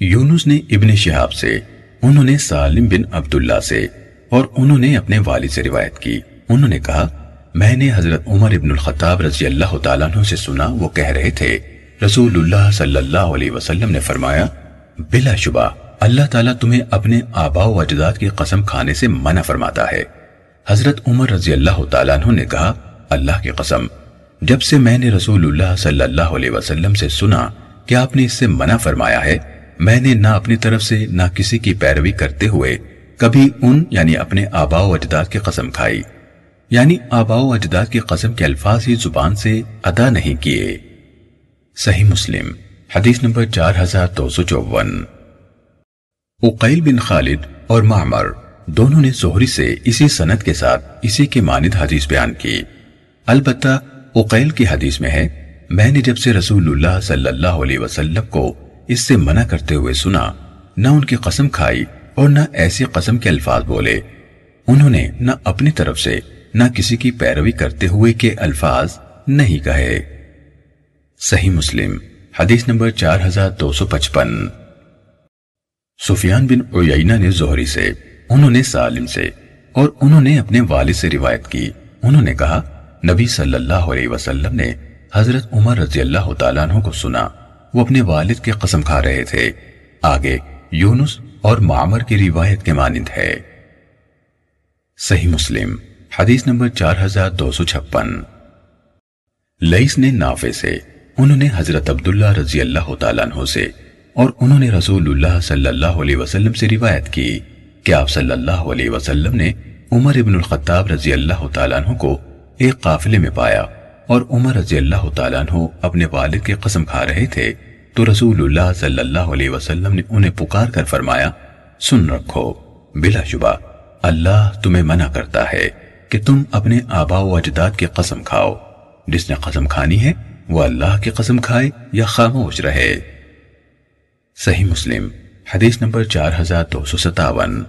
یونس نے ابن شہاب سے، انہوں نے سالم بن عبداللہ سے، اور انہوں نے اپنے والد سے روایت کی۔ انہوں نے کہا، میں نے حضرت عمر ابن الخطاب رضی اللہ تعالیٰ عنہ سے سنا، وہ کہہ رہے تھے رسول اللہ صلی اللہ علیہ وسلم نے فرمایا، بلا شبہ، اللہ تعالیٰ تمہیں اپنے آبا و اجداد کی قسم کھانے سے منع فرماتا ہے۔ حضرت عمر رضی اللہ تعالیٰ عنہ نے کہا، اللہ کی قسم، جب سے میں نے رسول اللہ صلی اللہ علیہ وسلم سے سنا کہ آپ نے اس سے منع فرمایا ہے؟ میں نے نہ اپنی طرف سے نہ کسی کی پیروی کرتے ہوئے کبھی ان یعنی اپنے آبا و اجداد کی قسم کھائی۔ یعنی آبا و اجداد کی قسم کے الفاظ ہی زبان سے ادا نہیں کیے۔ صحیح مسلم، حدیث نمبر چار ہزار دو سو چوون اقیل بن خالد اور معمر دونوں نے زہری سے اسی سنت کے ساتھ اسی کے مانند حدیث بیان کی۔ البتہ اقیل کی حدیث میں ہے، میں نے جب سے رسول اللہ صلی اللہ علیہ وسلم کو اس سے منع کرتے ہوئے سنا، نہ ان کی قسم کھائی اور نہ ایسی قسم کے الفاظ بولے۔ انہوں نے نہ اپنی طرف سے، نہ کسی کی پیروی کرتے ہوئے کے الفاظ نہیں کہے۔ صحیح مسلم، حدیث نمبر چار ہزار دو سو پچپن۔ سفیان بن اوینا نے زہری سے، انہوں نے سالم سے، اور انہوں نے اپنے والد سے روایت کی۔ انہوں نے کہا، نبی صلی اللہ علیہ وسلم نے حضرت عمر رضی اللہ تعالیٰ عنہ کو سنا۔ وہ اپنے والد کی قسم کھا رہے تھے۔ آگے یونس اور معمر کی روایت کے مانند ہے۔ صحیح مسلم، حدیث نمبر چار ہزار دو سو چھپن۔ لئیس نے نافے سے انہوں نے حضرت عبداللہ رضی اللہ تعالیٰ عنہ سے اور انہوں نے رسول اللہ صلی اللہ علیہ وسلم سے روایت کی کہ آپ صلی اللہ علیہ وسلم نے عمر ابن الخطاب رضی اللہ تعالیٰ عنہ کو ایک قافلے میں پایا۔ اور عمر رضی اللہ تعالیٰ عنہ اپنے والد کی قسم کھا رہے تھے، تو رسول اللہ صلی اللہ علیہ وسلم نے انہیں پکار کر فرمایا، سن رکھو، بلا شبہ، اللہ تمہیں منع کرتا ہے کہ تم اپنے آبا و اجداد کی قسم کھاؤ۔ جس نے قسم کھانی ہے، وہ اللہ کی قسم کھائے یا خاموش رہے۔ صحیح مسلم، حدیث نمبر چار ہزار دو سو ستاون۔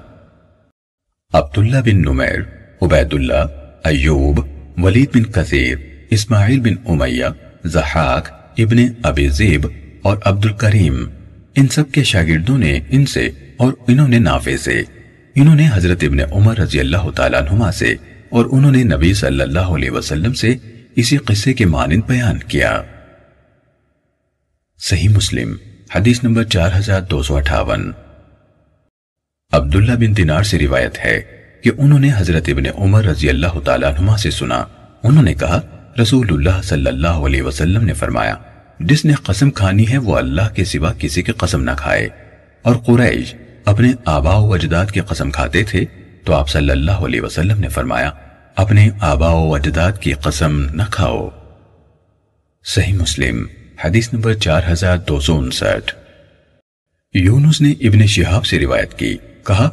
عبداللہ بن نمیر عبید اللہ ایوب، ولید بن کثیر اسماعیل بن امیہ زحاق ابن ابی زیب اور عبد الکریم ان سب کے شاگردوں نے ان سے اور انہوں نے نافع سے۔ انہوں نے حضرت ابن عمر رضی اللہ تعالیٰ عنہما سے اور انہوں نے نبی صلی اللہ علیہ وسلم سے اسی قصے کے مانند بیان کیا۔ صحیح مسلم، حدیث نمبر چار ہزار دو سو اٹھاون۔ عبداللہ بن دینار سے روایت ہے کہ انہوں نے حضرت ابن عمر رضی اللہ تعالیٰ عنہما سے سنا۔ انہوں نے کہا رسول اللہ صلی اللہ علیہ وسلم نے فرمایا، جس نے قسم کھانی ہے وہ اللہ کے سوا کسی کی قسم نہ کھائے۔ اور قریش اپنے آبا و اجداد کی قسم کھاتے تھے تو آپ صلی اللہ علیہ وسلم نے فرمایا، اپنے آبا و اجداد کی قسم نہ کھاؤ۔ صحیح مسلم، حدیث نمبر چار ہزار دو سو انسٹھ۔ یونس نے ابن شہاب سے روایت کی، کہا،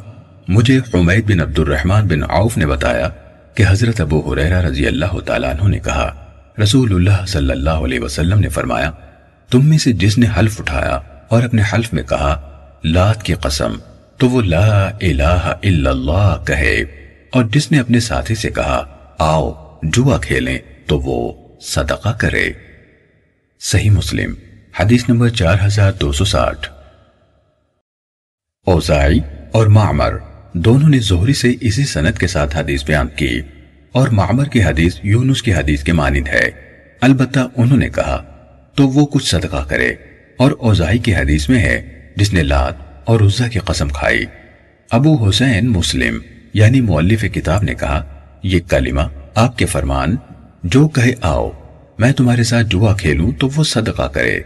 مجھے حمید بن عبد الرحمن بن عوف نے بتایا کہ حضرت ابو حریرہ رضی اللہ تعالیٰ عنہ نے کہا، رسول اللہ صلی اللہ علیہ وسلم نے فرمایا، تم میں سے جس نے حلف اٹھایا اور اپنے حلف میں کہا، لات کی قسم، تو وہ لا الہ الا اللہ کہے۔ اور جس نے اپنے ساتھی سے کہا، آؤ، جوا کھیلیں، تو وہ صدقہ کرے۔ صحیح مسلم، حدیث نمبر چار ہزار دو سو ساٹھ۔ اوزائی اور معمر۔ دونوں نے زہری سے اسی سنت کے ساتھ حدیث بیان کی اور معمر کی حدیث یونس کی حدیث کے مانند ہے۔ البتہ انہوں نے کہا، تو وہ کچھ صدقہ کرے اور اوزائی کی حدیث میں ہے جس نے لات اور عزہ کی قسم کھائی۔ ابو حسین مسلم یعنی مولف کتاب نے کہا، یہ کلمہ آپ کے فرمان، جو کہے آؤ، میں تمہارے ساتھ جوا کھیلوں تو وہ صدقہ کرے۔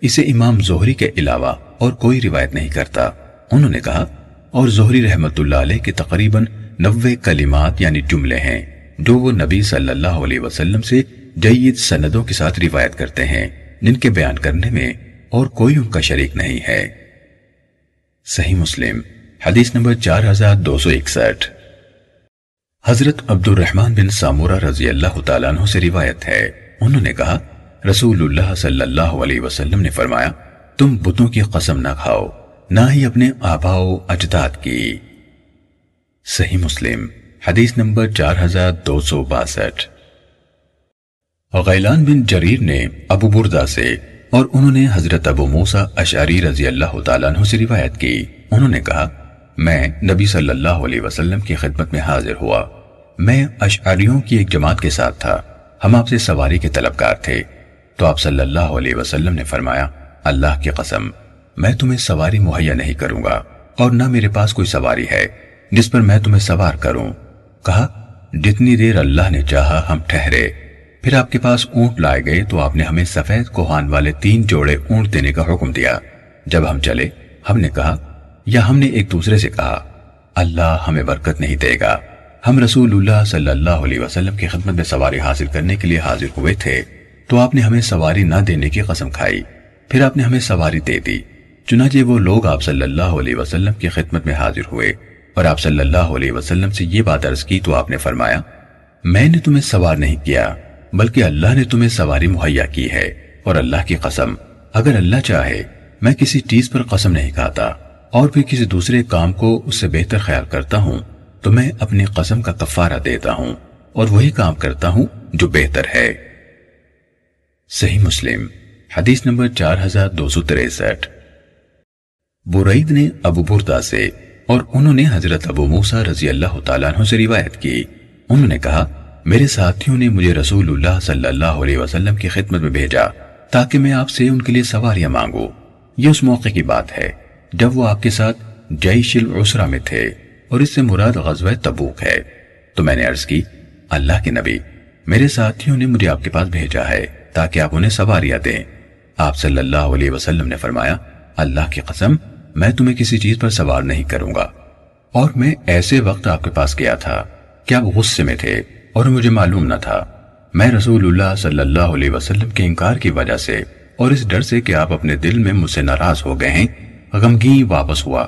اسے امام زہری کے علاوہ اور کوئی روایت نہیں کرتا۔ انہوں نے کہا اور زہری رحمت اللہ علیہ کے تقریباً نوے کلمات یعنی جملے ہیں جو وہ نبی صلی اللہ علیہ وسلم سے جید سندوں کے ساتھ روایت کرتے ہیں، جن کے بیان کرنے میں اور کوئی ان کا شریک نہیں ہے۔ صحیح مسلم، حدیث نمبر چار ہزار دو سو اکسٹھ۔ حضرت عبد الرحمن بن سامورہ رضی اللہ تعالیٰ عنہ سے روایت ہے۔ انہوں نے کہا، رسول اللہ صلی اللہ علیہ وسلم نے فرمایا، تم بتوں کی قسم نہ کھاؤ۔ نہ ہی اپنے آبا و اجداد کی۔ صحیح مسلم، حدیث نمبر چار ہزار دو سو باسٹھ۔ غیلان بن جریر نے ابو بردہ سے اور انہوں نے حضرت ابو موسا اشعری رضی اللہ تعالیٰ عنہ سے روایت کی۔ انہوں نے کہا، میں نبی صلی اللہ علیہ وسلم کی خدمت میں حاضر ہوا۔ میں اشعریوں کی ایک جماعت کے ساتھ تھا۔ ہم آپ سے سواری کے طلبکار تھے۔ تو آپ صلی اللہ علیہ وسلم نے فرمایا، اللہ کی قسم میں تمہیں سواری مہیا نہیں کروں گا اور نہ میرے پاس کوئی سواری ہے جس پر میں تمہیں سوار کروں۔ کہا، جتنی دیر اللہ نے چاہا ہم ٹھہرے، پھر آپ کے پاس اونٹ لائے گئے تو آپ نے ہمیں سفید کوہان والے تین جوڑے اونٹ دینے کا حکم دیا۔ جب ہم چلے، ہم نے کہا، یا ہم نے ایک دوسرے سے کہا، اللہ ہمیں برکت نہیں دے گا۔ ہم رسول اللہ صلی اللہ علیہ وسلم کی خدمت میں سواری حاصل کرنے کے لیے حاضر ہوئے تھے، تو آپ نے ہمیں سواری نہ دینے کی قسم کھائی۔ پھر آپ نے ہمیں سواری دے دی۔ چنانچہ وہ لوگ آپ صلی اللہ علیہ وسلم کی خدمت میں حاضر ہوئے اور آپ صلی اللہ علیہ وسلم سے یہ بات عرض کی تو آپ نے فرمایا، میں نے تمہیں سوار نہیں کیا، بلکہ اللہ نے تمہیں سواری مہیا کی ہے اور اللہ کی قسم، اگر اللہ چاہے، میں کسی چیز پر قسم نہیں کھاتا اور پھر کسی دوسرے کام کو اس سے بہتر خیال کرتا ہوں، تو میں اپنی قسم کا کفارہ دیتا ہوں اور وہی کام کرتا ہوں جو بہتر ہے۔ صحیح مسلم، حدیث نمبر چار ہزار دو سو تریسٹھ۔ برعید نے ابو بردا سے اور انہوں نے حضرت ابو موسا رضی اللہ تعالیٰ عنہ سے روایت کی۔ انہوں نے کہا، میرے ساتھیوں نے مجھے رسول اللہ صلی اللہ علیہ وسلم کی خدمت میں بھیجا تاکہ میں آپ سے ان کے لیے سواریاں مانگوں۔ یہ اس موقع کی بات ہے جب وہ آپ کے ساتھ جیش العسرہ میں تھے اور اس سے مراد غزوہ تبوک ہے۔ تو میں نے عرض کی، اللہ کے نبی، میرے ساتھیوں نے مجھے آپ کے پاس بھیجا ہے تاکہ آپ انہیں سواریاں دیں۔ آپ صلی اللہ علیہ وسلم نے فرمایا، اللہ کی قسم میں تمہیں کسی چیز پر سوار نہیں کروں گا۔ اور میں ایسے وقت آپ کے پاس گیا تھا کہ آپ غصے میں تھے اور مجھے معلوم نہ تھا۔ میں رسول اللہ صلی اللہ علیہ وسلم کے انکار کی وجہ سے اور اس ڈر سے کہ آپ اپنے دل میں مجھ سے ناراض ہو گئے ہیں، غمگین واپس ہوا۔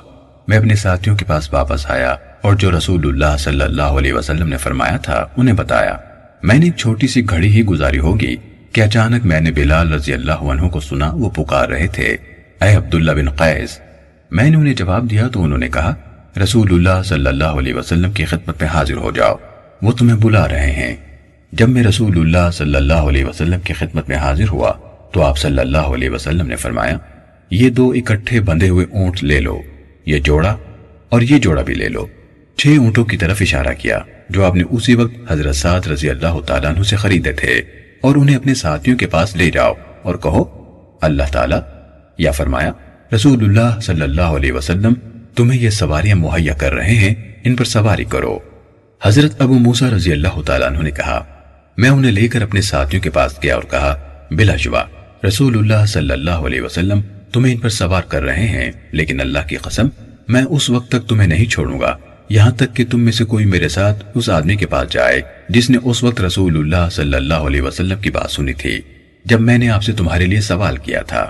میں اپنے ساتھیوں کے پاس واپس آیا اور جو رسول اللہ صلی اللہ علیہ وسلم نے فرمایا تھا انہیں بتایا۔ میں نے ایک چھوٹی سی گھڑی ہی گزاری ہوگی کہ اچانک میں نے بلال رضی اللہ عنہ کو سنا وہ پکار رہے تھے۔ اے عبداللہ بن قیس میں نے انہیں جواب دیا تو انہوں نے کہا رسول اللہ صلی اللہ علیہ وسلم کی خدمت میں حاضر ہو جاؤ، وہ تمہیں بلا رہے ہیں۔ جب میں رسول اللہ صلی اللہ علیہ وسلم کی خدمت میں حاضر ہوا، تو آپ صلی اللہ علیہ وسلم نے فرمایا، یہ دو اکٹھے بندے ہوئے اونٹ لے لو، یہ جوڑا اور یہ جوڑا بھی لے لو۔ چھ اونٹوں کی طرف اشارہ کیا، جو آپ نے اسی وقت حضرت سعد رضی اللہ تعالیٰ عنہ سے خریدے تھے۔ اور انہیں اپنے ساتھیوں کے پاس لے جاؤ اور کہو، اللہ تعالیٰ یا فرمایا رسول اللہ صلی اللہ علیہ وسلم تمہیں یہ سواریاں مہیا کر رہے ہیں ان پر سواری کرو حضرت ابو موسا رضی اللہ تعالیٰ عنہ نے کہا میں انہیں لے کر اپنے ساتھیوں کے پاس گیا اور کہا بلا شبہ رسول اللہ صلی اللہ علیہ وسلم تمہیں ان پر سوار کر رہے ہیں لیکن اللہ کی قسم میں اس وقت تک تمہیں نہیں چھوڑوں گا یہاں تک کہ تم میں سے کوئی میرے ساتھ اس آدمی کے پاس جائے جس نے اس وقت رسول اللہ صلی اللہ علیہ وسلم کی بات سنی تھی جب میں نے آپ سے تمہارے لیے سوال کیا تھا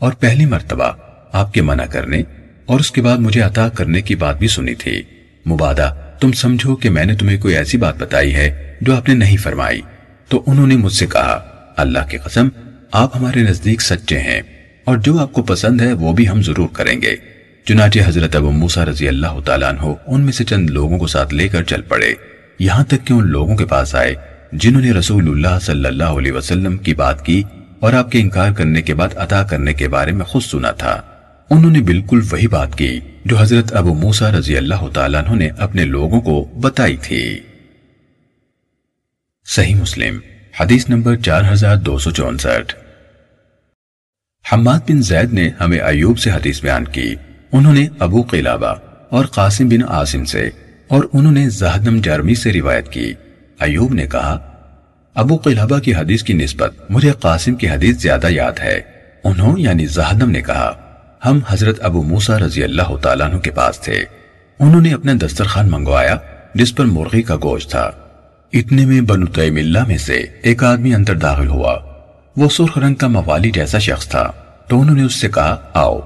اور پہلی مرتبہ آپ کے منع کرنے اور اس کے بعد مجھے عطا کرنے کی بات بھی سنی تھی۔ مبادہ، تم سمجھو کہ میں نے تمہیں کوئی ایسی بات بتائی ہے جو آپ نے نہیں فرمائی۔ تو انہوں نے مجھ سے کہا، اللہ کی قسم، آپ ہمارے نزدیک سچے ہیں اور جو آپ کو پسند ہے وہ بھی ہم ضرور کریں گے۔ چنانچہ حضرت ابو موسیٰ رضی اللہ تعالیٰ عنہ ان میں سے چند لوگوں کو ساتھ لے کر چل پڑے۔ یہاں تک کہ ان لوگوں کے پاس آئے جنہوں نے رسول اللہ صلی اللہ علیہ وسلم کی بات کی اور آپ کے انکار کرنے کے بعد عطا کرنے کے بارے میں خود سنا تھا۔ انہوں نے بالکل وہی بات کی جو حضرت ابو موسا رضی اللہ تعالیٰ عنہ نے اپنے لوگوں کو بتائی تھی۔ صحیح مسلم، حدیث نمبر چار ہزار دو سو چونسٹھ۔ حماد بن زید نے ہمیں ایوب سے حدیث بیان کی۔ انہوں نے ابو قلابہ اور قاسم بن عاصم سے اور انہوں نے زہدم جرمی سے روایت کی۔ ایوب نے کہا، ابو قلابہ کی حدیث کی نسبت مجھے قاسم کی حدیث زیادہ یاد ہے۔ انہوں یعنی زہدم نے کہا ہم حضرت ابو موسا رضی اللہ تعالیٰ عنہ کے پاس تھے۔ انہوں نے اپنا دسترخوان منگوایا، جس پر مرغی کا گوشت تھا۔ اتنے میں بنو تیم اللہ میں سے ایک آدمی اندر داخل ہوا۔ وہ سرخ رنگ کا موالی جیسا شخص تھا۔ تو انہوں نے اس سے کہا، آؤ۔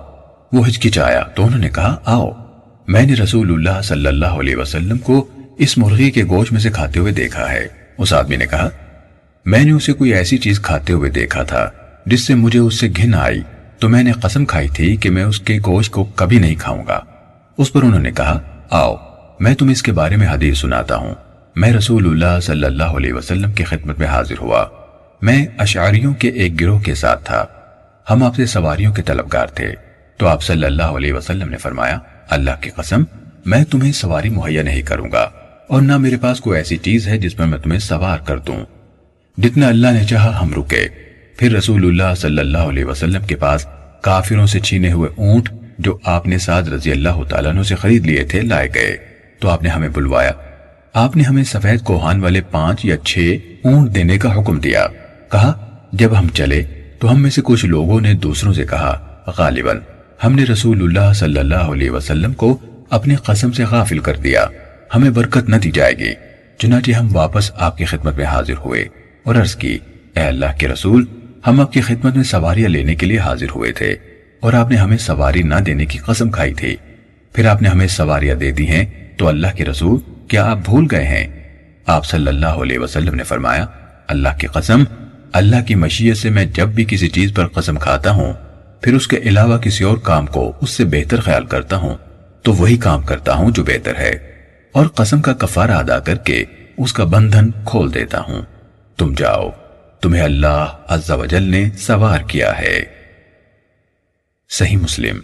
وہ ہچکچایا۔ تو انہوں نے کہا، آؤ۔ میں نے رسول اللہ صلی اللہ علیہ وسلم کو اس مرغی کے گوشت میں سے کھاتے ہوئے دیکھا ہے۔ اس آدمی نے کہا، میں نے اسے کوئی ایسی چیز کھاتے ہوئے دیکھا تھا، جس سے مجھے اس سے گھن آئی۔ تو میں نے قسم کھائی تھی کہ میں اس کے گوشت کو کبھی نہیں کھاؤں گا۔ اس پر انہوں نے کہا، آؤ، میں تم اس کے بارے میں حدیث سناتا ہوں۔ میں رسول اللہ صلی اللہ علیہ وسلم کی خدمت میں حاضر ہوا۔ میں اشعریوں کے ایک گروہ کے ساتھ تھا۔ ہم آپ سے سواریوں کے طلبگار تھے۔ تو آپ صلی اللہ علیہ وسلم نے فرمایا، اللہ کی قسم، میں تمہیں سواری مہیا نہیں کروں گا۔ اور نہ میرے پاس کوئی ایسی چیز ہے جس میں میں تمہیں سوار کر دوں۔ جتنا اللہ نے چاہا ہم رکے۔ پھر رسول اللہ صلی اللہ علیہ وسلم کے پاس کافروں سے چھینے ہوئے اونٹ جو آپ نے سعد رضی اللہ تعالیٰ عنہ سے خرید لیے تھے لائے گئے۔ تو آپ نے ہمیں بلوایا۔ آپ نے ہمیں سفید کوہان والے پانچ یا چھ اونٹ دینے کا حکم دیا۔ کہا، جب ہم چلے، تو ہم میں سے کچھ لوگوں نے دوسروں سے کہا، غالباً ہم نے رسول اللہ صلی اللہ علیہ وسلم کو اپنی قسم سے غافل کر دیا۔ ہمیں برکت نہ دی جائے گی۔ چنانچہ ہم واپس آپ کی خدمت میں حاضر ہوئے اور عرض کی، اے اللہ کے رسول ہم آپ کی خدمت میں سواریاں لینے کے لیے حاضر ہوئے تھے اور آپ نے ہمیں سواری نہ دینے کی قسم کھائی تھی۔ پھر آپ نے ہمیں سواریاں دے دی ہیں تو اللہ کے رسول کیا آپ بھول گئے ہیں؟ آپ صلی اللہ علیہ وسلم نے فرمایا، اللہ کی قسم، اللہ کی مشیت سے میں جب بھی کسی چیز پر قسم کھاتا ہوں، پھر اس کے علاوہ کسی اور کام کو اس سے بہتر خیال کرتا ہوں، تو وہی کام کرتا ہوں جو بہتر ہے۔ اور قسم کا کفارہ ادا کر کے اس کا بندھن کھول دیتا ہوں۔ تم جاؤ۔ تمہیں اللہ عز و جل نے سوار کیا ہے۔ صحیح مسلم،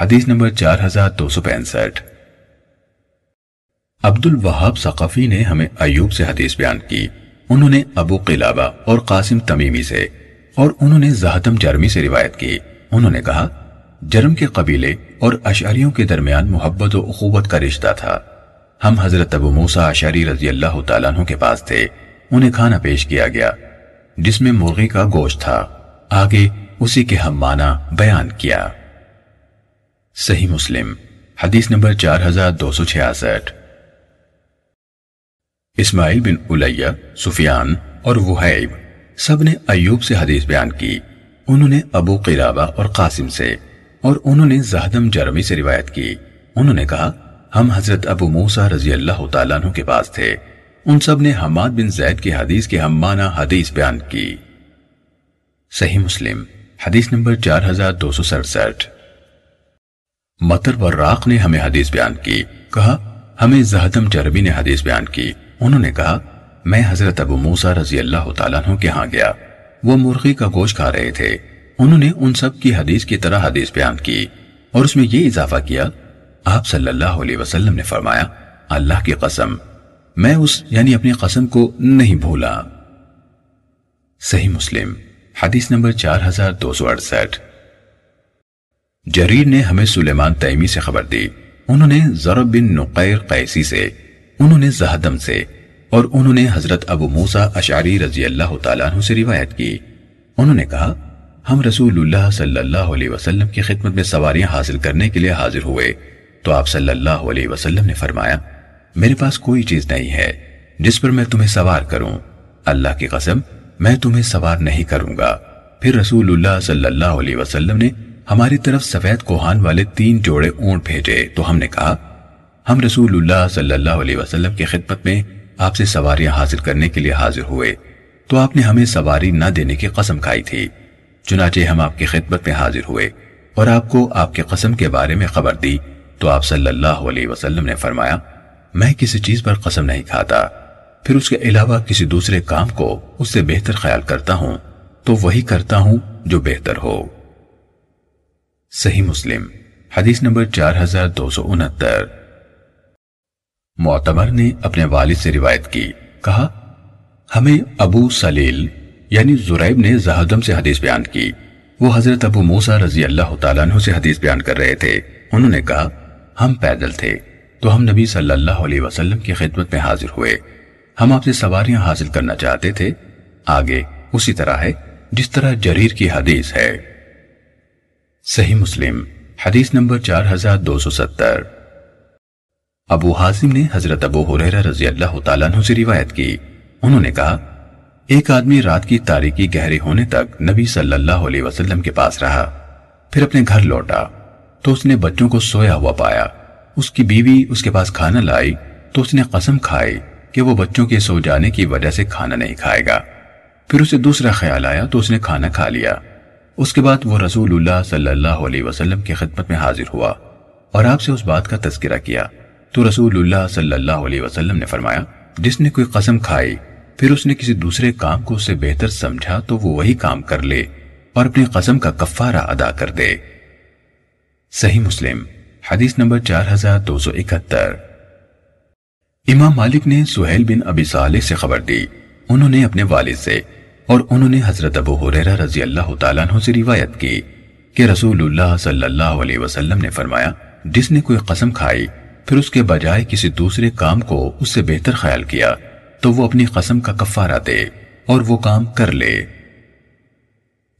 حدیث نمبر چار ہزار دو سو پینسٹھ۔ عبد الوہاب ثقفی نے ہمیں ایوب سے حدیث بیان کی۔ انہوں نے ابو قلابہ اور قاسم تمیمی سے اور انہوں نے زہتم جرمی سے روایت کی۔ انہوں نے کہا، جرم کے قبیلے اور اشعریوں کے درمیان محبت و اخوت کا رشتہ تھا۔ ہم حضرت ابو موسیٰ اشعری رضی اللہ تعالیٰ عنہ کے پاس تھے۔ انہیں کھانا پیش کیا گیا۔ جس میں مرغی کا گوشت تھا۔ آگے اسی کے ہم مانا بیان کیا۔ صحیح مسلم، حدیث نمبر چار ہزار دو سو چھیاسٹھ۔ اسماعیل بن علیہ سفیان اور وحیب سب نے ایوب سے حدیث بیان کی۔ انہوں نے ابو قرابہ اور قاسم سے اور انہوں نے زہدم جرمی سے روایت کی۔ انہوں نے کہا، ہم حضرت ابو موسیٰ رضی اللہ تعالیٰ عنہ کے پاس تھے۔ ان سب نے حماد بن زید کی حدیث کے ہم مانا حدیث بیان کی۔ صحیح مسلم، حدیث نمبر چار ہزار دو سو سڑسٹھ۔ مطر وراق نے ہمیں حدیث بیان کی، کہا، ہمیں زہدم جربی نے حدیث بیان کی۔ انہوں نے کہا، میں حضرت ابو موسیٰ رضی اللہ تعالیٰ عنہ کے ہاں گیا۔ وہ مرغی کا گوشت کھا رہے تھے۔ انہوں نے ان سب کی حدیث کی طرح حدیث بیان کی۔ اور اس میں یہ اضافہ کیا، آپ صلی اللہ علیہ وسلم نے فرمایا، اللہ کی قسم میں اس یعنی اپنی قسم کو نہیں بھولا۔ صحیح مسلم، حدیث نمبر چار ہزار دو سو اڑسٹھ۔ جریر نے ہمیں سلیمان تیمی سے خبر دی۔ انہوں نے ضرب بن نقیر قیسی سے، انہوں نے زہدم سے، اور انہوں نے حضرت ابو موسیٰ اشعری رضی اللہ تعالیٰ عنہ سے روایت کی۔ انہوں نے کہا، ہم رسول اللہ صلی اللہ علیہ وسلم کی خدمت میں سواریاں حاصل کرنے کے لیے حاضر ہوئے۔ تو آپ صلی اللہ علیہ وسلم نے فرمایا میرے پاس کوئی چیز نہیں ہے جس پر میں تمہیں سوار کروں۔ اللہ کی قسم، میں تمہیں سوار نہیں کروں گا۔ پھر رسول اللہ صلی اللہ علیہ وسلم نے ہماری طرف سفید کوہان والے تین جوڑے اونٹ بھیجے۔ تو ہم نے کہا، ہم رسول اللہ صلی اللہ علیہ وسلم کی خدمت میں آپ سے سواریاں حاصل کرنے کے لیے حاضر ہوئے۔ تو آپ نے ہمیں سواری نہ دینے کی قسم کھائی تھی۔ چنانچہ ہم آپ کی خدمت میں حاضر ہوئے اور آپ کو آپ کے قسم کے بارے میں خبر دی۔ تو آپ صلی اللہ علیہ وسلم نے فرمایا میں کسی چیز پر قسم نہیں کھاتا۔ پھر اس کے علاوہ کسی دوسرے کام کو اس سے بہتر خیال کرتا ہوں، تو وہی کرتا ہوں جو بہتر ہو۔ صحیح مسلم، حدیث نمبر چار ہزار دو سو انہتر۔ معتمر نے اپنے والد سے روایت کی، کہا، ہمیں ابو سلیل یعنی زریب نے زہدم سے حدیث بیان کی۔ وہ حضرت ابو موسیٰ رضی اللہ تعالیٰ عنہ سے حدیث بیان کر رہے تھے۔ انہوں نے کہا، ہم پیدل تھے۔ تو ہم نبی صلی اللہ علیہ وسلم کی خدمت میں حاضر ہوئے۔ ہم آپ سے سواریاں حاصل کرنا چاہتے تھے۔ آگے اسی طرح ہے جس طرح جریر کی حدیث ہے۔ صحیح مسلم، حدیث نمبر چار ہزار دو سو ستر۔ ابو حازم نے حضرت ابو حریرہ رضی اللہ تعالیٰ عنہ سے روایت کی۔ انہوں نے کہا، ایک آدمی رات کی تاریکی گہرے ہونے تک نبی صلی اللہ علیہ وسلم کے پاس رہا، پھر اپنے گھر لوٹا تو اس نے بچوں کو سویا ہوا پایا۔ اس کی بیوی اس کے پاس کھانا لائی تو اس نے قسم کھائی کہ وہ بچوں کے سو جانے کی وجہ سے کھانا نہیں کھائے گا۔ پھر اسے دوسرا خیال آیا تو اس نے کھانا کھا لیا۔ اس کے بعد وہ رسول اللہ صلی اللہ علیہ وسلم کی خدمت میں حاضر ہوا اور آپ سے اس بات کا تذکرہ کیا۔ تو رسول اللہ صلی اللہ علیہ وسلم نے فرمایا، جس نے کوئی قسم کھائی، پھر اس نے کسی دوسرے کام کو اس سے بہتر سمجھا تو وہ وہی کام کر لے اور اپنی قسم کا کفارہ ادا کر دے۔ صحیح مسلم۔ حدیث نمبر چار ہزار دو سو اکہتر۔ امام مالک نے سہیل بن ابی صالح سے خبر دی۔ انہوں نے اپنے والد سے اور انہوں نے حضرت ابو حریرہ رضی اللہ تعالیٰ عنہ سے روایت کی کہ رسول اللہ صلی اللہ علیہ وسلم نے فرمایا، جس نے کوئی قسم کھائی، پھر اس کے بجائے کسی دوسرے کام کو اس سے بہتر خیال کیا، تو وہ اپنی قسم کا کفارہ دے اور وہ کام کر لے۔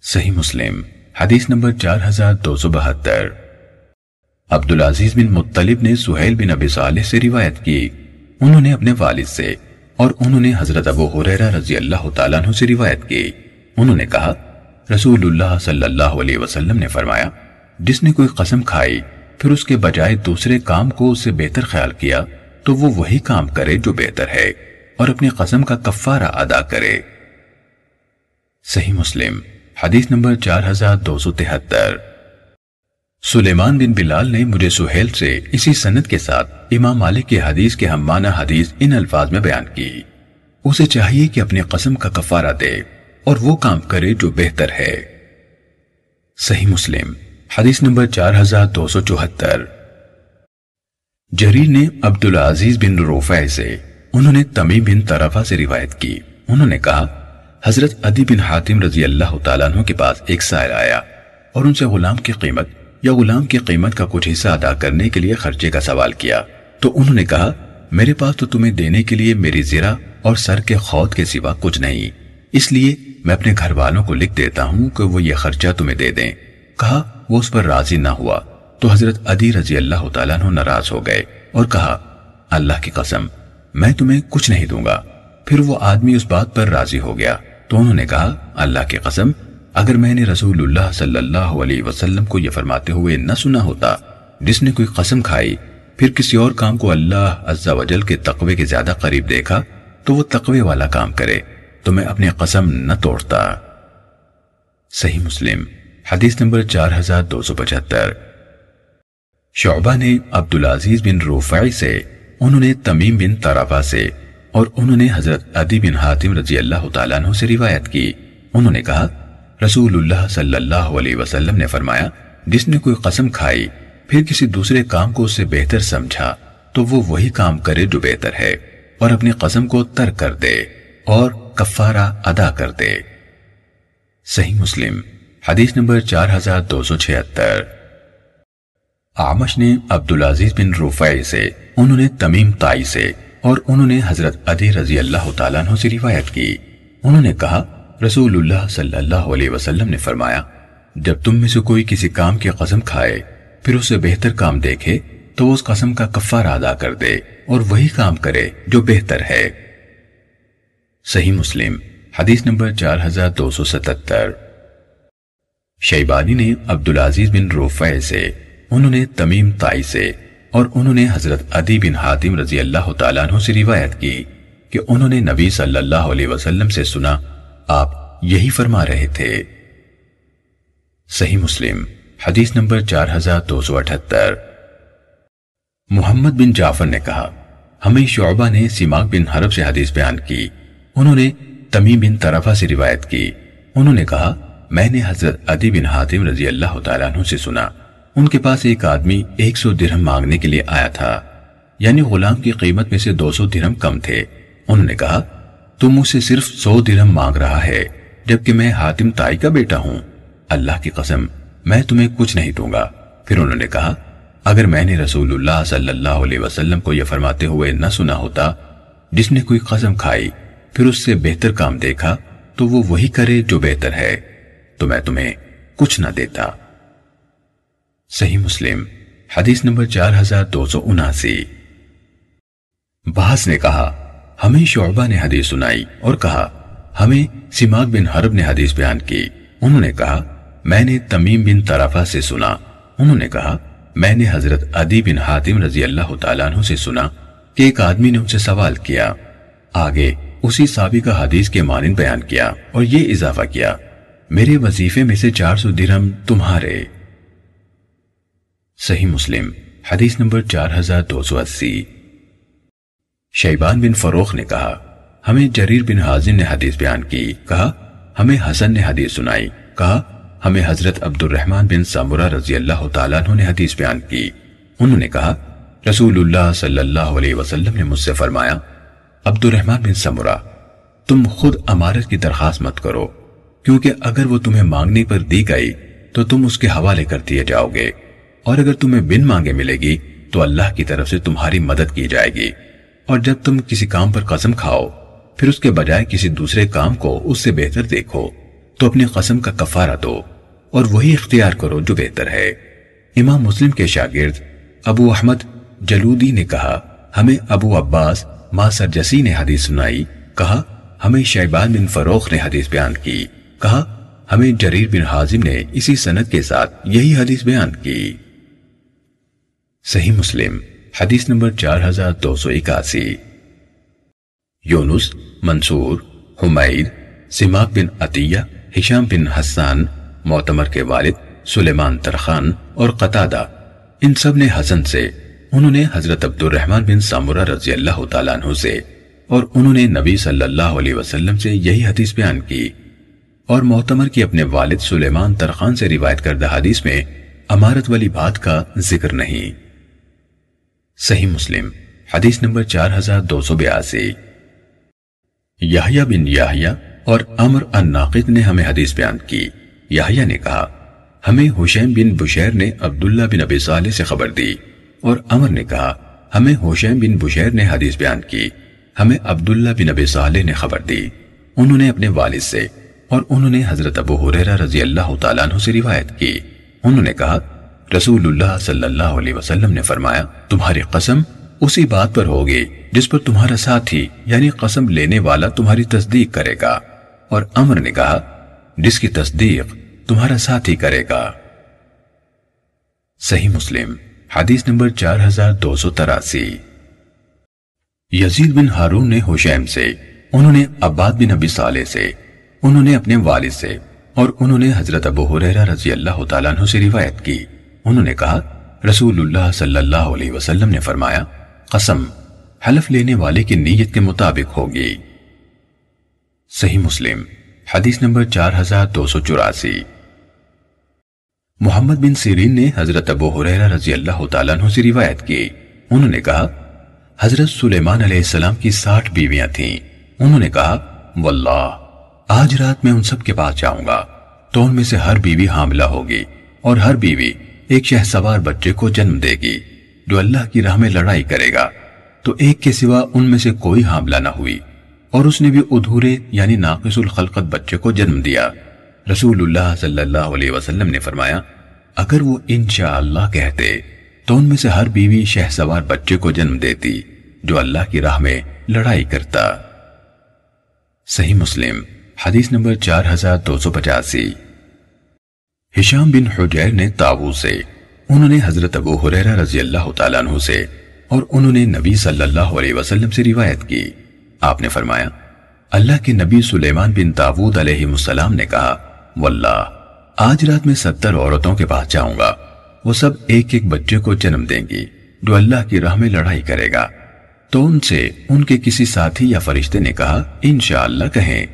صحیح مسلم، حدیث نمبر چار ہزار دو سو بہتر۔ عبدالعزیز بن مطلب نے سہیل بن ابی صالح سے روایت کی۔ انہوں نے اپنے والد سے اور انہوں نے حضرت ابو حریرہ رضی اللہ تعالیٰ عنہ سے روایت کی۔ انہوں نے کہا رسول اللہ صلی اللہ علیہ وسلم نے فرمایا، جس نے کوئی قسم کھائی، پھر اس کے بجائے دوسرے کام کو اس سے بہتر خیال کیا، تو وہ وہی کام کرے جو بہتر ہے اور اپنی قسم کا کفارہ ادا کرے۔ صحیح مسلم، حدیث نمبر چار ہزار دو سو تہتر۔ سلیمان بن بلال نے مجھے سہیل سے اسی سنت کے ساتھ امام مالک کی حدیث کے ہم معنی حدیث ان الفاظ میں بیان کی۔ اسے چاہیے کہ اپنی قسم کا کفارہ دے اور وہ کام کرے جو بہتر ہے۔ صحیح مسلم، حدیث نمبر چار ہزار دو سو چوہتر۔ جریر نے عبدالعزیز بن روفع سے، انہوں نے تمی بن طرفہ سے روایت کی۔ انہوں نے کہا، حضرت عدی بن حاتم رضی اللہ تعالیٰ عنہ کے پاس ایک سائل آیا اور ان سے غلام کی قیمت یا غلام کی قیمت کا کچھ حصہ ادا کرنے کے لیے خرچے کا سوال کیا تو انہوں نے کہا، میرے پاس تو تمہیں دینے کے لیے میری زرہ اور سر کے خود کے سوا کچھ نہیں۔ اس لیے میں اپنے گھر والوں کو لکھ دیتا ہوں کہ وہ یہ خرچہ تمہیں دے دیں۔ کہا، وہ اس پر راضی نہ ہوا۔ تو حضرت عدی رضی اللہ تعالیٰ عنہ ناراض ہو گئے اور کہا، اللہ کی قسم، میں تمہیں کچھ نہیں دوں گا۔ پھر وہ آدمی اس بات پر راضی ہو گیا۔ تو انہوں نے کہا، اللہ کی قسم اگر میں نے رسول اللہ صلی اللہ علیہ وسلم کو یہ فرماتے ہوئے نہ سنا ہوتا، جس نے کوئی قسم کھائی، پھر کسی اور کام کو اللہ عز و جل کے تقوی کے زیادہ قریب دیکھا، تو وہ تقوی والا کام کرے، تو میں اپنی قسم نہ توڑتا۔ صحیح مسلم، حدیث نمبر چار ہزار دو سو پچہتر۔ شعبہ نے عبدالعزیز بن روفعی سے، انہوں نے تمیم بن طرفہ سے، اور انہوں نے حضرت عدی بن حاتم رضی اللہ تعالیٰ عنہ سے روایت کی۔ انہوں نے کہا رسول اللہ صلی اللہ علیہ وسلم نے فرمایا، جس نے کوئی قسم کھائی، پھر کسی دوسرے کام کو اس سے بہتر سمجھا، تو وہ وہی کام کرے جو بہتر ہے، اور اپنی قسم کو ترک کر دے اور کفارہ ادا کر دے۔ صحیح مسلم، حدیث نمبر چار ہزار دو سو چھہتر۔ آمش نے عبدالعزیز بن روفائی سے، انہوں نے تمیم تائی سے، اور انہوں نے حضرت عدی رضی اللہ تعالیٰ عنہ سے روایت کی۔ انہوں نے کہا رسول اللہ صلی اللہ علیہ وسلم نے فرمایا، جب تم میں سے کوئی کسی کام کی قسم کھائے، پھر اسے بہتر کام دیکھے، تو وہ اس قسم کا کفارہ ادا کر دے اور وہی کام کرے جو بہتر ہے۔ صحیح مسلم، حدیث نمبر چار ہزار دو سو ستتر۔ شیبانی نے عبدالعزیز بن روفع سے، انہوں نے تمیم تائی سے اور انہوں نے حضرت عدی بن حاتم رضی اللہ تعالیٰ عنہ سے روایت کی کہ انہوں نے نبی صلی اللہ علیہ وسلم سے سنا آپ یہی فرما رہے تھے۔ صحیح مسلم، حدیث نمبر چار ہزار دو سو اٹھتر۔ محمد بن جعفر نے کہا، ہمیں شعبہ نے سیماک بن حرب سے حدیث بیان کی۔ انہوں نے تمیم بن طرفہ سے روایت کی۔ انہوں نے کہا، میں نے حضرت عدی بن حاتم رضی اللہ تعالیٰ عنہ سے سنا، ان کے پاس ایک آدمی ایک سو درہم مانگنے کے لیے آیا تھا۔ یعنی غلام کی قیمت میں سے دو سو درہم کم تھے۔ انہوں نے کہا تم مجھ سے صرف سو درہم مانگ رہا ہے، جبکہ میں حاتم تائی کا بیٹا ہوں۔ اللہ کی قسم، میں تمہیں کچھ نہیں دوں گا۔ پھر انہوں نے کہا، اگر میں نے رسول اللہ صلی اللہ علیہ وسلم کو یہ فرماتے ہوئے نہ سنا ہوتا، جس نے کوئی قسم کھائی، پھر اس سے بہتر کام دیکھا، تو وہ وہی کرے جو بہتر ہے۔ تو میں تمہیں کچھ نہ دیتا۔ صحیح مسلم، حدیث نمبر چار ہزار دو سو اناسی۔ بحث نے کہا ہمیں شعبہ نے حدیث سنائی اور کہا، ہمیں سماغ بن حرب نے حدیث بیان کی۔ انہوں نے کہا، میں نے تمیم بن طرفہ سے سنا۔ انہوں نے کہا، میں نے حضرت عدی بن حاتم رضی اللہ تعالیٰ عنہ سے سنا کہ ایک آدمی نے ان سے سوال کیا۔ آگے اسی سابقہ حدیث کے مانند بیان کیا اور یہ اضافہ کیا، میرے وظیفے میں سے چار سو درہم تمہارے۔ صحیح مسلم، حدیث نمبر چار ہزار دو سو اسی۔ شیبان بن فروخ نے کہا، ہمیں جریر بن حازم نے حدیث بیان کی۔ کہا، ہمیں حسن نے حدیث سنائی۔ کہا، ہمیں حضرت عبد الرحمن بن سامورہ رضی اللہ تعالیٰ عنہ نے حدیث بیان کی۔ انہوں نے کہا، رسول اللہ صلی اللہ علیہ وسلم نے مجھ سے فرمایا عبد الرحمن بن سامورہ، تم خود امارت کی درخواست مت کرو، کیونکہ اگر وہ تمہیں مانگنے پر دی گئی، تو تم اس کے حوالے کر دیے جاؤ گے۔ اور اگر تمہیں بن مانگے ملے گی، تو اللہ کی طرف سے تمہاری مدد کی جائے گی۔ اور جب تم کسی کام پر قسم کھاؤ، پھر اس کے بجائے کسی دوسرے کام کو اس سے بہتر دیکھو، تو اپنی قسم کا کفارہ دو اور وہی اختیار کرو جو بہتر ہے۔ امام مسلم کے شاگرد ابو احمد جلودی نے کہا، ہمیں ابو عباس ما سرجسی نے حدیث سنائی، کہا، ہمیں شیبان بن فروخ نے حدیث بیان کی، کہا، ہمیں جریر بن حازم نے اسی سند کے ساتھ یہی حدیث بیان کی۔ صحیح مسلم۔ حدیث نمبر چار ہزار دو سو اکاسی۔ یونس، منصور، حمید سماق بن عطیہ، ہشام بن حسان، معتمر کے والد، سلیمان ترخان اور قطادہ۔ ان سب نے حسن سے، انہوں نے حضرت عبد الرحمن بن سامورہ رضی اللہ تعالیٰ عنہ سے، اور انہوں نے نبی صلی اللہ علیہ وسلم سے یہی حدیث بیان کی۔ اور معتمر کی اپنے والد سلیمان ترخان سے روایت کردہ حدیث میں امارت والی بات کا ذکر نہیں۔ صحیح مسلم، حدیث نمبر چار ہزار دو سو بیاسی۔ یحییٰ بن یحییٰ اور عمر الناقد نے ہمیں حدیث بیان کی۔ یحییٰ نے کہا، ہمیں حسین بن بشیر نے عبداللہ بن ابی صالح سے خبر دی اور عمر نے کہا، ہمیں حسین بن بشیر نے حدیث بیان کی، ہمیں عبداللہ بن ابی صالح نے خبر دی۔ انہوں نے اپنے والد سے اور انہوں نے حضرت ابو حریرہ رضی اللہ تعالیٰ عنہ سے روایت کی۔ انہوں نے کہا رسول اللہ صلی اللہ علیہ وسلم نے فرمایا، تمہاری قسم اسی بات پر ہوگی جس پر تمہارا ساتھی یعنی قسم لینے والا تمہاری تصدیق کرے گا۔ اور امر نے کہا، جس کی تصدیق تمہارا ساتھی کرے گا۔ صحیح مسلم، حدیث نمبر چار ہزار دو سو تراسی۔ یزید بن ہارون نے حشیم سے، انہوں نے عباد بن ابی صالح سے، انہوں نے اپنے والد سے، اور انہوں نے حضرت ابو حریرہ رضی اللہ تعالیٰ عنہ سے روایت کی۔ انہوں نے کہا رسول اللہ صلی اللہ علیہ وسلم نے فرمایا، قسم، حلف لینے والے کی نیت کے مطابق ہوگی۔ صحیح مسلم، حدیث نمبر چار ہزار دو سو چوراسی۔ محمد بن سیرین نے حضرت ابو حریرہ رضی اللہ تعالیٰ عنہ سے روایت کی۔ انہوں نے کہا، حضرت سلیمان علیہ السلام کی ساٹھ بیویاں تھیں۔ انہوں نے کہا، واللہ، آج رات میں ان سب کے پاس جاؤں گا، تو ان میں سے ہر بیوی حاملہ ہوگی اور ہر بیوی ایک شہ سوار بچے کو جنم دے گی، جو اللہ کی راہ میں لڑائی کرے گا۔ تو ایک کے سوا ان میں سے کوئی حاملہ نہ ہوئی۔ اور اس نے بھی ادھورے یعنی ناقص الخلقت بچے کو جنم دیا۔ رسول اللہ صلی اللہ علیہ وسلم نے فرمایا، اگر وہ انشاءاللہ کہتے، تو ان میں سے ہر بیوی شہ سوار بچے کو جنم دیتی، جو اللہ کی راہ میں لڑائی کرتا۔ صحیح مسلم، حدیث نمبر چار ہزار دو سو پچاسی۔ ہشام بن حجیر نے تاؤ سے، انہوں نے حضرت ابو حریرہ رضی اللہ تعالیٰ عنہ سے، اور انہوں نے نبی صلی اللہ علیہ وسلم سے روایت کی۔ آپ نے فرمایا، اللہ کے نبی سلیمان بن تاود علیہ السلام نے کہا، واللہ، آج رات میں ستر عورتوں کے پاس جاؤں گا۔ وہ سب ایک ایک بچے کو جنم دیں گی، جو اللہ کی راہ میں لڑائی کرے گا۔ تو ان سے ان کے کسی ساتھی یا فرشتے نے کہا، انشاءاللہ کہیں۔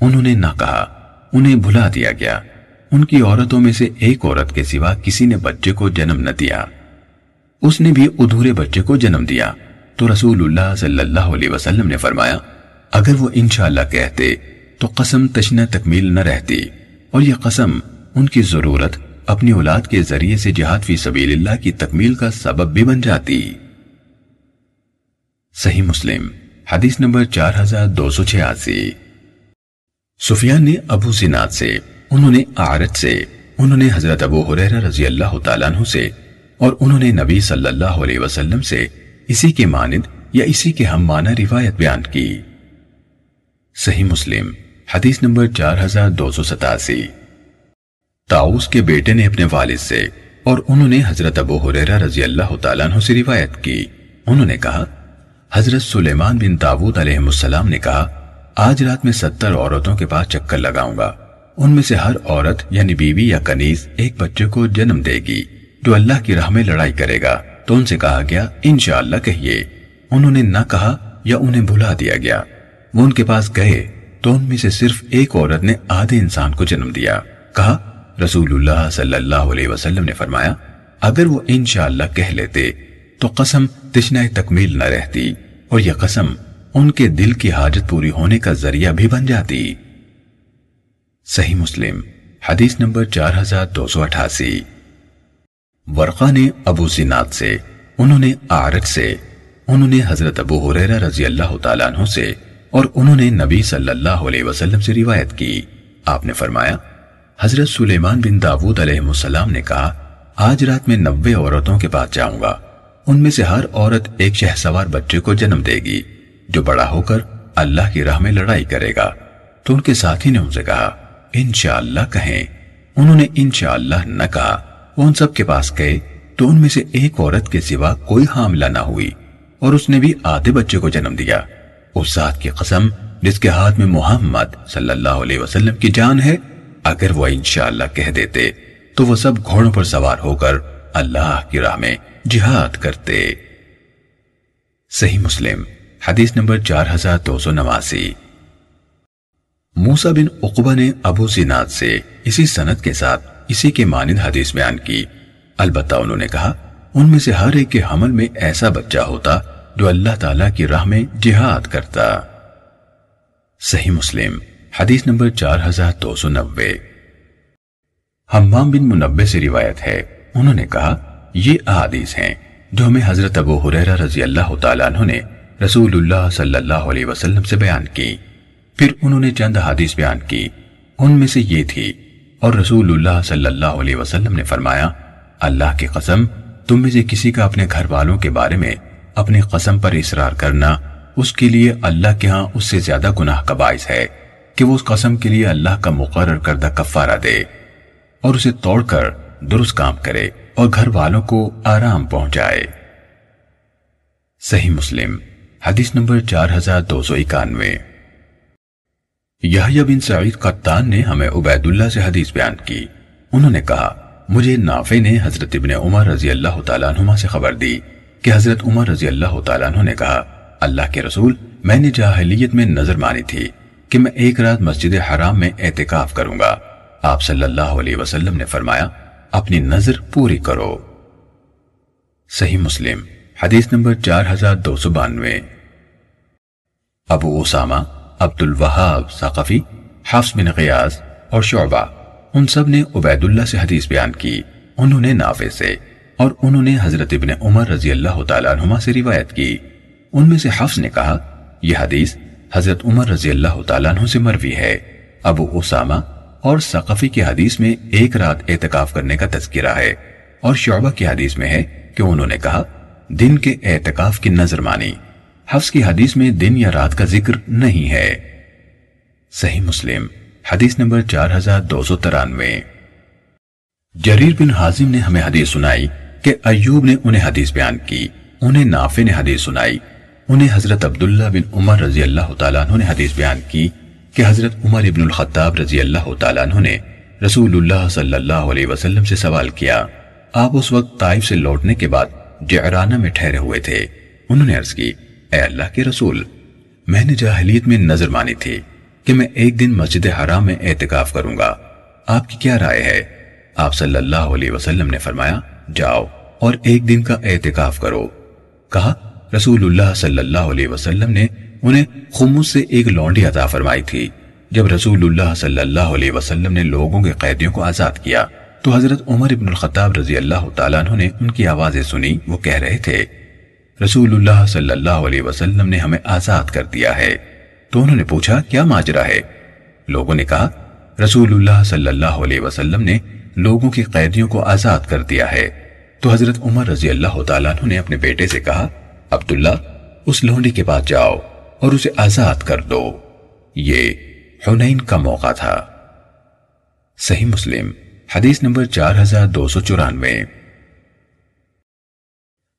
انہوں نے نہ کہا، انہیں بھلا دیا گیا۔ ان کی عورتوں میں سے ایک عورت کے سوا کسی نے بچے کو جنم نہ دیا۔ اس نے بھی ادھورے بچے کو جنم دیا۔ تو رسول اللہ صلی اللہ علیہ وسلم نے فرمایا، اگر وہ انشاءاللہ کہتے تو قسم تشنہ تکمیل نہ رہتی۔ اور یہ قسم ان کی ضرورت اپنی اولاد کے ذریعے سے جہاد فی سبیل اللہ کی تکمیل کا سبب بھی بن جاتی۔ صحیح مسلم، حدیث نمبر چار ہزار دو سو چھیاسی۔ سفیان نے ابو سناد سے انہوں نے آرت سے، انہوں نے حضرت ابو حریرہ رضی اللہ تعالیٰ عنہ سے اور انہوں نے نبی صلی اللہ علیہ وسلم سے اسی کے مانند یا اسی کے ہم معنی روایت بیان کی۔ صحیح مسلم، حدیث نمبر چار ہزار دو سو ستاسی۔ تاؤس کے بیٹے نے اپنے والد سے اور انہوں نے حضرت ابو حریرہ رضی اللہ تعالیٰ عنہ سے روایت کی۔ انہوں نے کہا، حضرت سلیمان بن داود علیہ السلام نے کہا، آج رات میں ستر عورتوں کے پاس چکر لگاؤں گا۔ ان میں سے ہر عورت یعنی بیوی یا کنیز ایک بچے کو جنم دے گی۔ جو اللہ کی راہ میں لڑائی کرے گا، تو ان سے کہا گیا، انشاءاللہ کہیے۔ انہوں نے نہ کہا یا انہیں بھلا دیا گیا۔ وہ ان کے پاس گئے، تو ان میں سے صرف ایک عورت نے آدھے انسان کو جنم دیا۔ کہا رسول اللہ صلی اللہ علیہ وسلم نے فرمایا، اگر وہ انشاءاللہ کہہ لیتے، تو قسم تشنہ تکمیل نہ رہتی، اور یہ قسم ان کے دل کی حاجت پوری ہونے کا ذریعہ بھی بن جاتی۔ صحیح مسلم، حدیث نمبر چار ہزار دو سو اٹھاسی۔ ورقا نے ابو سینات سے، انہوں نے آرت سے، انہوں نے حضرت ابو حریرہ رضی اللہ تعالیٰ عنہ سے، اور انہوں نے نبی صلی اللہ علیہ وسلم سے روایت کی۔ آپ نے فرمایا، حضرت سلیمان بن داود علیہ السلام نے کہا، آج رات میں نوے عورتوں کے پاس جاؤں گا۔ ان میں سے ہر عورت ایک شہ سوار بچے کو جنم دے گی، جو بڑا ہو کر اللہ کی راہ میں لڑائی کرے گا۔ تو ان کے ساتھی نے ان سے کہا انشاءاللہ کہیں۔ انہوں نے انشاءاللہ نہ کہا۔ وہ ان سب کے پاس گئے تو ان میں سے ایک عورت کے سوا کوئی حاملہ نہ ہوئی اور اس نے بھی آدھے بچے کو جنم دیا۔ اس ذات کی قسم جس کے ہاتھ میں محمد صلی اللہ علیہ وسلم کی جان ہے، اگر وہ انشاءاللہ کہہ دیتے تو وہ سب گھوڑوں پر سوار ہو کر اللہ کی راہ میں جہاد کرتے۔ صحیح مسلم، حدیث نمبر چار ہزار دو سو نواسی۔ موسا بن اقبا نے ابو زینات سے اسی سنت کے ساتھ اسی کے مانند حدیث بیان کی۔ البتہ انہوں نے کہا، ان میں سے ہر ایک کے حمل میں ایسا بچہ ہوتا جو اللہ تعالیٰ کی راہ میں جہاد کرتا۔ صحیح مسلم، حدیث نمبر چار ہزار دو سو نبے حمام بن منبے سے روایت ہے۔ انہوں نے کہا، یہ احادیث ہیں جو ہمیں حضرت ابو حریرہ رضی اللہ تعالیٰ عنہ نے رسول اللہ صلی اللہ علیہ وسلم سے بیان کی۔ پھر انہوں نے چند حدیث بیان کی۔ ان میں سے یہ تھی، اور رسول اللہ صلی اللہ علیہ وسلم نے فرمایا، اللہ کی قسم، تم میں سے کسی کا اپنے گھر والوں کے بارے میں اپنی قسم پر اصرار کرنا اس کے لیے اللہ کے ہاں اس سے زیادہ گناہ کا باعث ہے کہ وہ اس قسم کے لیے اللہ کا مقرر کردہ کفارہ دے اور اسے توڑ کر درست کام کرے اور گھر والوں کو آرام پہنچائے۔ صحیح مسلم، حدیث نمبر چار ہزار دو سو اکانوے۔ یحییٰ بن سعید قطان نے ہمیں عبید اللہ سے حدیث بیان کی۔ انہوں نے کہا، مجھے نافع نے حضرت ابن عمر رضی اللہ تعالیٰ عنہ سے خبر دی کہ حضرت عمر رضی اللہ تعالیٰ عنہ نے کہا، اللہ کے رسول، میں نے جاہلیت میں نظر مانی تھی کہ میں ایک رات مسجد حرام میں اعتکاف کروں گا۔ آپ صلی اللہ علیہ وسلم نے فرمایا، اپنی نظر پوری کرو۔ صحیح مسلم، حدیث نمبر چار ہزار دو سو بانوے۔ ابو اسامہ عبد الوہاب ثقفی، حفظ بن غیاز اور شعبہ، ان سب نے عبید اللہ سے حدیث بیان کی، انہوں نے نافع سے، اور انہوں نے حضرت ابن عمر رضی اللہ تعالیٰ عنہما سے روایت کی۔ ان میں سے حفظ نے کہا، یہ حدیث حضرت عمر رضی اللہ تعالیٰ عنہ سے مروی ہے۔ ابو اسامہ اور ثقفی کی حدیث میں ایک رات اعتکاف کرنے کا تذکرہ ہے، اور شعبہ کی حدیث میں ہے کہ انہوں نے کہا، دن کے اعتکاف کی نظر مانی۔ حفظ کی حدیث میں دن یا رات کا ذکر نہیں ہے۔ صحیح مسلم، حدیث نمبر چار ہزار دو سو ترانوے۔ جریر بن حازم نے ہمیں حدیث سنائی کہ ایوب نے انہیں حدیث بیان کی، انہیں نافع نے حدیث سنائی۔ انہیں حضرت عبداللہ بن عمر رضی اللہ تعالیٰ عنہ نے حدیث بیان کی کہ حضرت عمر ابن الخطاب رضی اللہ تعالیٰ عنہ نے رسول اللہ صلی اللہ علیہ وسلم سے سوال کیا۔ آپ اس وقت طائف سے لوٹنے کے بعد جعرانہ میں ٹھہرے ہوئے تھے۔ انہوں نے عرض کی اے اللہ کے رسول، میں نے جاہلیت میں نظر مانی تھی کہ میں ایک دن مسجد حرام میں اعتکاف کروں گا۔ آپ کی کیا رائے ہے؟ آپ صلی اللہ علیہ وسلم نے فرمایا، جاؤ اور ایک دن کا اعتکاف کرو۔ کہا، رسول اللہ صلی اللہ علیہ وسلم نے انہیں خمس سے ایک لونڈی عطا فرمائی تھی۔ جب رسول اللہ صلی اللہ علیہ وسلم نے لوگوں کے قیدیوں کو آزاد کیا، تو حضرت عمر ابن الخطاب رضی اللہ تعالیٰ عنہ نے ان کی آوازیں سنی۔ وہ کہہ رہے تھے رسول اللہ صلی اللہ علیہ وسلم نے ہمیں آزاد کر دیا ہے۔ تو انہوں نے پوچھا، کیا ماجرا ہے؟ لوگوں نے کہا رسول اللہ صلی اللہ علیہ وسلم نے لوگوں کی قیدیوں کو آزاد کر دیا ہے۔ تو حضرت عمر رضی اللہ تعالیٰ عنہ نے اپنے بیٹے سے کہا، عبداللہ، اس لونڈی کے پاس جاؤ اور اسے آزاد کر دو۔ یہ حنین کا موقع تھا۔ صحیح مسلم، حدیث نمبر چار ہزار دو سو چورانوے۔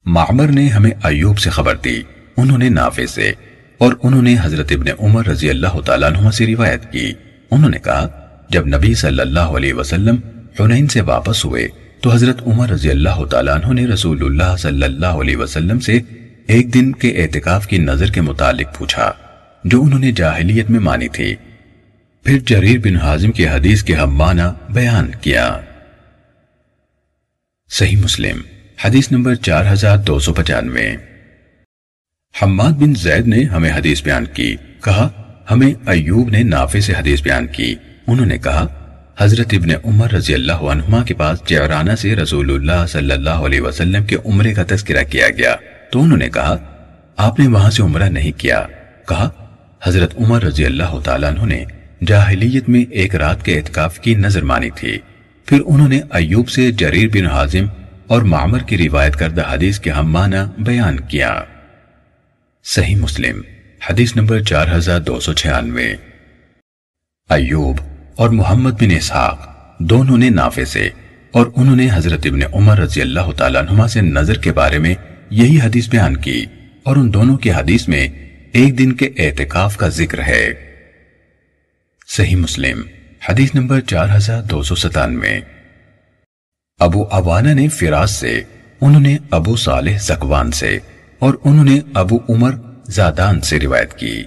معمر نے ہمیں ایوب سے خبر دی۔ انہوں نے نافع سے۔ اور انہوں نے حضرت ابن عمر رضی اللہ تعالیٰ عنہ سے روایت کی۔ انہوں نے کہا، جب نبی صلی اللہ علیہ وسلم حنین سے واپس ہوئے، تو حضرت عمر رضی اللہ تعالیٰ عنہ نے رسول اللہ صلی اللہ علیہ وسلم سے ایک دن کے اعتکاف کی نظر کے متعلق پوچھا، جو انہوں نے جاہلیت میں مانی تھی۔ پھر جریر بن حازم کی حدیث کے ہم معنی بیان کیا۔ صحیح مسلم۔ حدیث نمبر چار ہزار دو سو پچانوے۔ حماد بن زید نے ہمیں حدیث بیان کی، کہا، ہمیں ایوب نے نافع سے حدیث بیان کی۔ انہوں نے کہا، حضرت ابن عمر رضی اللہ عنہما کے پاس جعرانہ سے رسول اللہ صلی اللہ علیہ وسلم کے عمرے کا تذکرہ کیا گیا۔ تو انہوں نے کہا، آپ نے وہاں سے عمرہ نہیں کیا۔ کہا، حضرت عمر رضی اللہ تعالیٰ عنہ نے جاہلیت میں ایک رات کے اعتکاف کی نظر مانی تھی۔ پھر انہوں نے ایوب سے جریر بن حازم اور معمر کی روایت کردہ حدیث کے ہم معنی بیان کیا۔ صحیح مسلم، حدیث نمبر چار ہزار دو سو چھیانوے۔ ایوب اور محمد بن اسحاق دونوں نے نافع سے اور انہوں نے حضرت ابن عمر رضی اللہ تعالیٰ عنہما سے نظر کے بارے میں یہی حدیث بیان کی اور ان دونوں کی حدیث میں ایک دن کے اعتکاف کا ذکر ہے۔ صحیح مسلم، حدیث نمبر چار ہزار دو سو ستانوے۔ ابو عوانہ نے فراز سے، انہوں نے ابو صالح زکوان سے اور انہوں نے ابو عمر زادان سے روایت کی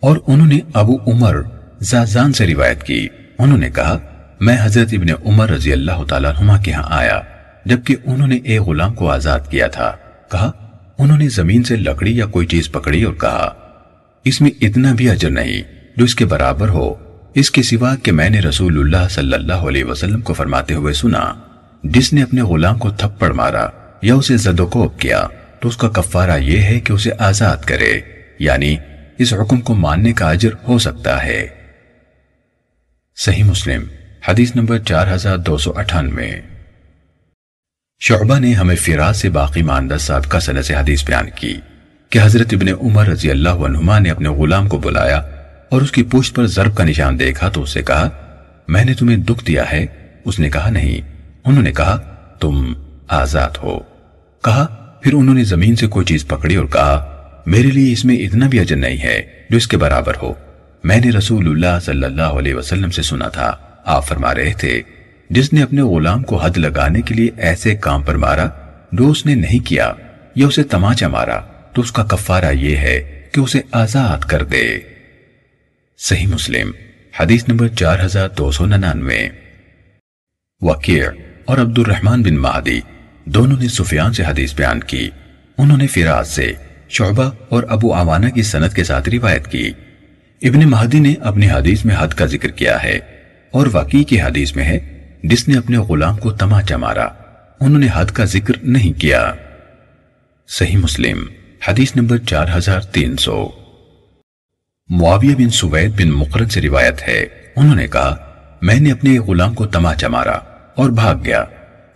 اور انہوں نے ابو عمر زازان سے روایت کی۔ انہوں نے کہا، میں حضرت ابن عمر رضی اللہ تعالیٰ عنہ کے ہاں آیا، جبکہ انہوں نے ایک غلام کو آزاد کیا تھا۔ کہا، انہوں نے زمین سے لکڑی یا کوئی چیز پکڑی اور کہا، اس میں اتنا بھی اجر نہیں جو اس کے برابر ہو۔ اس کے سوا کہ میں نے رسول اللہ صلی اللہ علیہ وسلم کو فرماتے ہوئے سنا۔ جس نے اپنے غلام کو تھپڑ مارا یا اسے زد و کوب کیا، تو اس کا کفارہ یہ ہے کہ اسے آزاد کرے یعنی اس حکم کو ماننے کا اجر ہو سکتا ہے۔ صحیح مسلم، حدیث نمبر چار ہزار دو سو اٹھانوے۔ شعبہ نے ہمیں فراز سے باقی ماندہ صاحب کا سنہ سے حدیث بیان کی کہ حضرت ابن عمر رضی اللہ عنہما نے اپنے غلام کو بلایا اور اس کی پوشت پر ضرب کا نشان دیکھا تو اسے کہا، میں نے تمہیں دکھ دیا ہے، اس نے کہا نہیں انہوں نے کہا، تم آزاد ہو۔ کہا، پھر انہوں نے زمین سے کوئی چیز پکڑی اور کہا، میرے لیے اس میں اتنا بھی اجر نہیں ہے جو اس کے برابر ہو۔ میں نے رسول اللہ صلی اللہ علیہ وسلم سے سنا تھا، آپ فرما رہے تھے، جس نے اپنے غلام کو حد لگانے کے لیے ایسے کام پر مارا جو اس نے نہیں کیا یا اسے تماچا مارا، تو اس کا کفارہ یہ ہے کہ اسے آزاد کر دے۔ صحیح مسلم، حدیث نمبر چار ہزار دو سو ننانوے۔ وکیع اور عبد الرحمن بن مہدی دونوں نے سفیان سے حدیث بیان کی۔ انہوں نے فراز سے شعبہ اور ابو آوانہ کی سنت کے ساتھ روایت کی۔ ابن مہدی نے اپنی حدیث میں حد کا ذکر کیا ہے اور واقعی کی حدیث میں ہے، جس نے اپنے غلام کو تماچا مارا۔ انہوں نے حد کا ذکر نہیں کیا۔ صحیح مسلم، حدیث نمبر چار ہزار تین سو۔ معاویہ بن سوید بن مقرد سے روایت ہے۔ انہوں نے کہا، میں نے اپنے غلام کو تماچا مارا۔ اور بھاگ گیا۔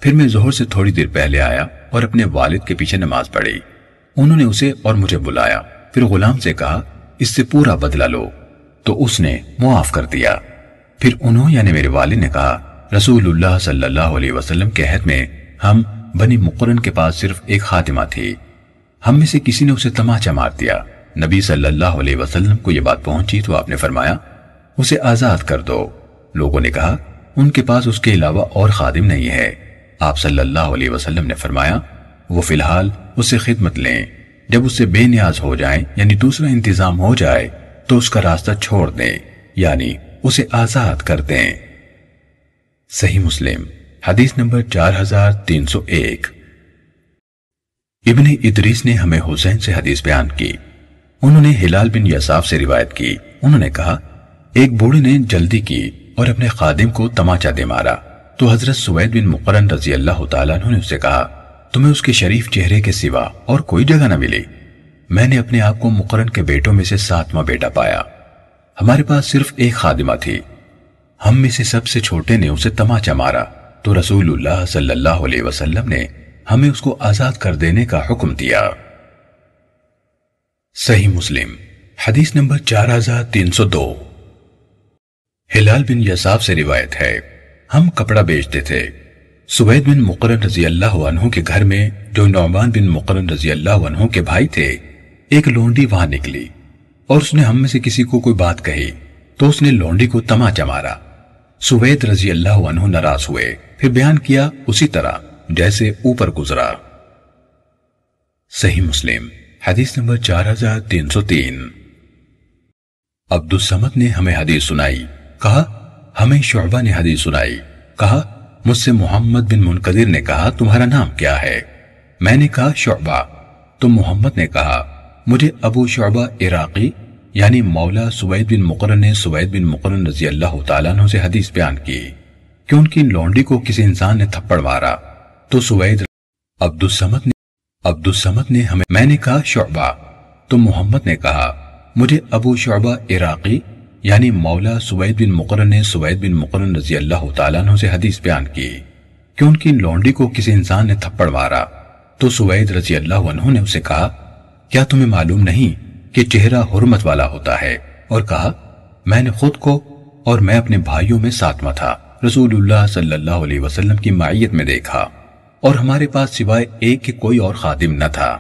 پھر میں زہر سے تھوڑی دیر پہلے آیا اور اپنے والد کے پیچھے نماز پڑھی۔ انہوں نے اسے اور مجھے بلایا۔ پھر غلام سے کہا، اس سے پورا بدلہ لو۔ تو اس نے معاف کر دیا۔ پھر انہوں یعنی میرے والد نے کہا، رسول اللہ صلی اللہ علیہ وسلم کے عہد میں ہم بنی مقرن کے پاس صرف ایک خاتمہ تھی۔ ہم میں سے کسی نے اسے تماچا مار دیا۔ نبی صلی اللہ علیہ وسلم کو یہ بات پہنچی تو آپ نے فرمایا، اسے آزاد کر دو۔ لوگوں نے کہا ان کے پاس اس کے علاوہ اور خادم نہیں ہے۔ آپ صلی اللہ علیہ وسلم نے فرمایا، وہ فی الحال اسے خدمت لیں۔ جب اس سے بے نیاز ہو جائیں یعنی دوسرا انتظام ہو جائے، تو اس کا راستہ چھوڑ دیں یعنی اسے آزاد کر دیں۔ صحیح مسلم، حدیث نمبر چار ہزار تین سو ایک۔ ابن ادریس نے ہمیں حسین سے حدیث بیان کی۔ انہوں نے ہلال بن یساف سے روایت کی۔ انہوں نے کہا، ایک بوڑھے نے جلدی کی۔ اور اپنے خادم کو تماچا دے مارا۔ تو حضرت سوید بن مقرن رضی اللہ تعالیٰ عنہ نے اسے کہا، تمہیں اس کے شریف چہرے کے سوا اور کوئی جگہ نہ ملی۔ میں نے اپنے آپ کو مقرن کے بیٹوں میں سے ساتواں بیٹا پایا۔ ہمارے پاس صرف ایک خادمہ تھی۔ ہم میں سے سب سے چھوٹے نے اسے تماچا مارا۔ تو رسول اللہ صلی اللہ علیہ وسلم نے ہمیں اس کو آزاد کر دینے کا حکم دیا۔ صحیح مسلم، حدیث نمبر چار ہزار تین سو دو۔ ہلال بن یساف سے روایت ہے۔ ہم کپڑا بیچتے تھے۔ سوید بن مقرن رضی اللہ عنہ کے گھر میں جو نعمان بن مقرن رضی اللہ عنہ کے بھائی تھے، ایک لونڈی وہاں نکلی۔ اور اس نے ہم میں سے کسی کو کوئی بات کہی، تو اس نے لونڈی کو تماچا مارا۔ سوید رضی اللہ عنہ ناراض ہوئے۔ پھر بیان کیا اسی طرح جیسے اوپر گزرا۔ صحیح مسلم، حدیث نمبر چار ہزار تین سو تین۔ عبد السمد نے ہمیں حدیث سنائی۔ کہا، ہمیں شعبہ نے حدیث سنائی۔ کہا، مجھ سے محمد بن منقدر نے کہا، تمہارا نام کیا ہے؟ میں نے کہا، شعبہ۔ تو محمد نے کہا، مجھے ابو شعبہ عراقی یعنی مولا سوید بن مقرن نے سوید بن مقرن رضی اللہ تعالیٰ عنہ سے حدیث بیان کی کہ ان کی لونڈی کو کسی انسان نے تھپڑ مارا۔ تو سوید عبد السمت نے عبد السمت نے ہمیں، میں نے کہا، شعبہ۔ تو محمد نے کہا، مجھے ابو شعبہ عراقی یعنی مولا سوید بن مقرن نے سوید بن مقرن رضی اللہ تعالیٰ عنہ سے حدیث بیان کی کہ ان کی لونڈی کو کسی انسان نے تھپڑ مارا۔ تو سوید رضی اللہ عنہ نے اسے کہا، کیا تمہیں معلوم نہیں کہ چہرہ حرمت والا ہوتا ہے؟ اور کہا، میں نے خود کو اور میں اپنے بھائیوں میں ساتواں تھا۔ رسول اللہ صلی اللہ علیہ وسلم کی معیت میں دیکھا۔ اور ہمارے پاس سوائے ایک کے کوئی اور خادم نہ تھا۔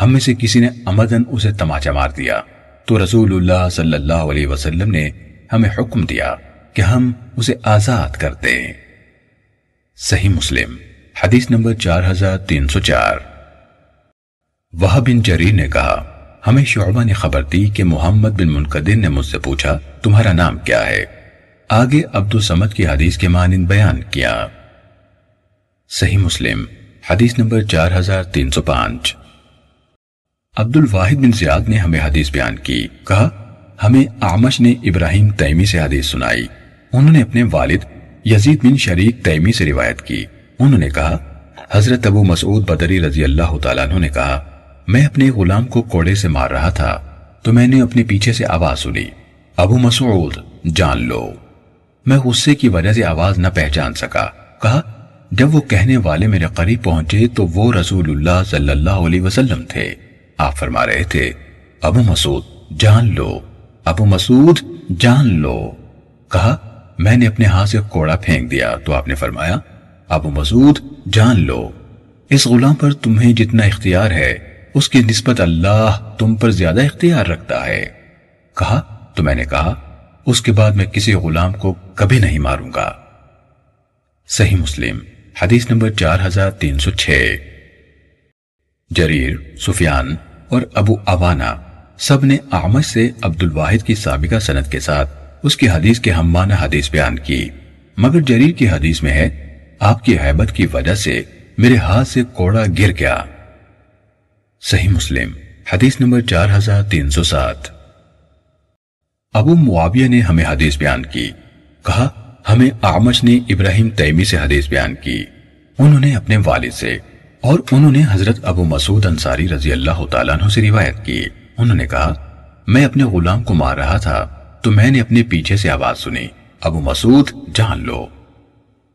ہم میں سے کسی نے امدن اسے تماچا مار دیا۔ تو رسول اللہ صلی اللہ علیہ وسلم نے ہمیں حکم دیا کہ ہم اسے آزاد کرتے صحیح مسلم، حدیث نمبر چار ہزار تین سو چار۔ وہ بن جریر نے کہا، ہمیں شعبہ نے خبر دی کہ محمد بن منقدر نے مجھ سے پوچھا، تمہارا نام کیا ہے؟ آگے عبد السمد کی حدیث کے مانند بیان کیا۔ صحیح مسلم، حدیث نمبر چار ہزار تین سو پانچ۔ عبد الواحد بن زیاد نے ہمیں حدیث بیان کی۔ کہا، ہمیں آمش نے ابراہیم تیمی سے حدیث سنائی۔ انہوں نے اپنے والد یزید بن شریک تیمی سے روایت کی۔ انہوں نے کہا، حضرت ابو مسعود بدری رضی اللہ تعالیٰ عنہ نے کہا، میں اپنے غلام کو کوڑے سے مار رہا تھا، تو میں نے اپنے پیچھے سے آواز سنی۔ ابو مسعود، جان لو۔ میں غصے کی وجہ سے آواز نہ پہچان سکا۔ کہا، جب وہ کہنے والے میرے قریب پہنچے تو وہ رسول اللہ صلی اللہ علیہ وسلم تھے۔ آپ فرما رہے تھے، ابو مسعود، جان لو۔ ابو مسعود، جان لو۔ کہا، میں نے اپنے ہاتھ سے کوڑا پھینک دیا۔ تو آپ نے فرمایا، ابو مسعود، جان لو۔ اس غلام پر تمہیں جتنا اختیار ہے، اس کی نسبت اللہ تم پر زیادہ اختیار رکھتا ہے۔ کہا، تو میں نے کہا، اس کے بعد میں کسی غلام کو کبھی نہیں ماروں گا۔ صحیح مسلم، حدیث نمبر چار ہزار تین سو چھ۔ جریر، سفیان اور ابو اوانا سب نے آمش سے عبد الواحد کی سابقہ سنت کے ساتھ اس کی حدیث کے ہمانہ حدیث بیان کی۔ مگر جریر کی حدیث میں ہے، آپ کی حیبت کی وجہ سے میرے ہاتھ سے کوڑا گر گیا۔ صحیح مسلم، حدیث نمبر چار ہزار تین سو سات۔ ابو معاویہ نے ہمیں حدیث بیان کی۔ کہا، ہمیں آمش نے ابراہیم تیمی سے حدیث بیان کی۔ انہوں نے اپنے والد سے اور انہوں نے حضرت ابو مسعود انصاری رضی اللہ تعالیٰ عنہ سے روایت کی۔ انہوں نے کہا، میں اپنے غلام کو مار رہا تھا، تو میں نے اپنے پیچھے سے آواز سنی، ابو مسعود، جان لو۔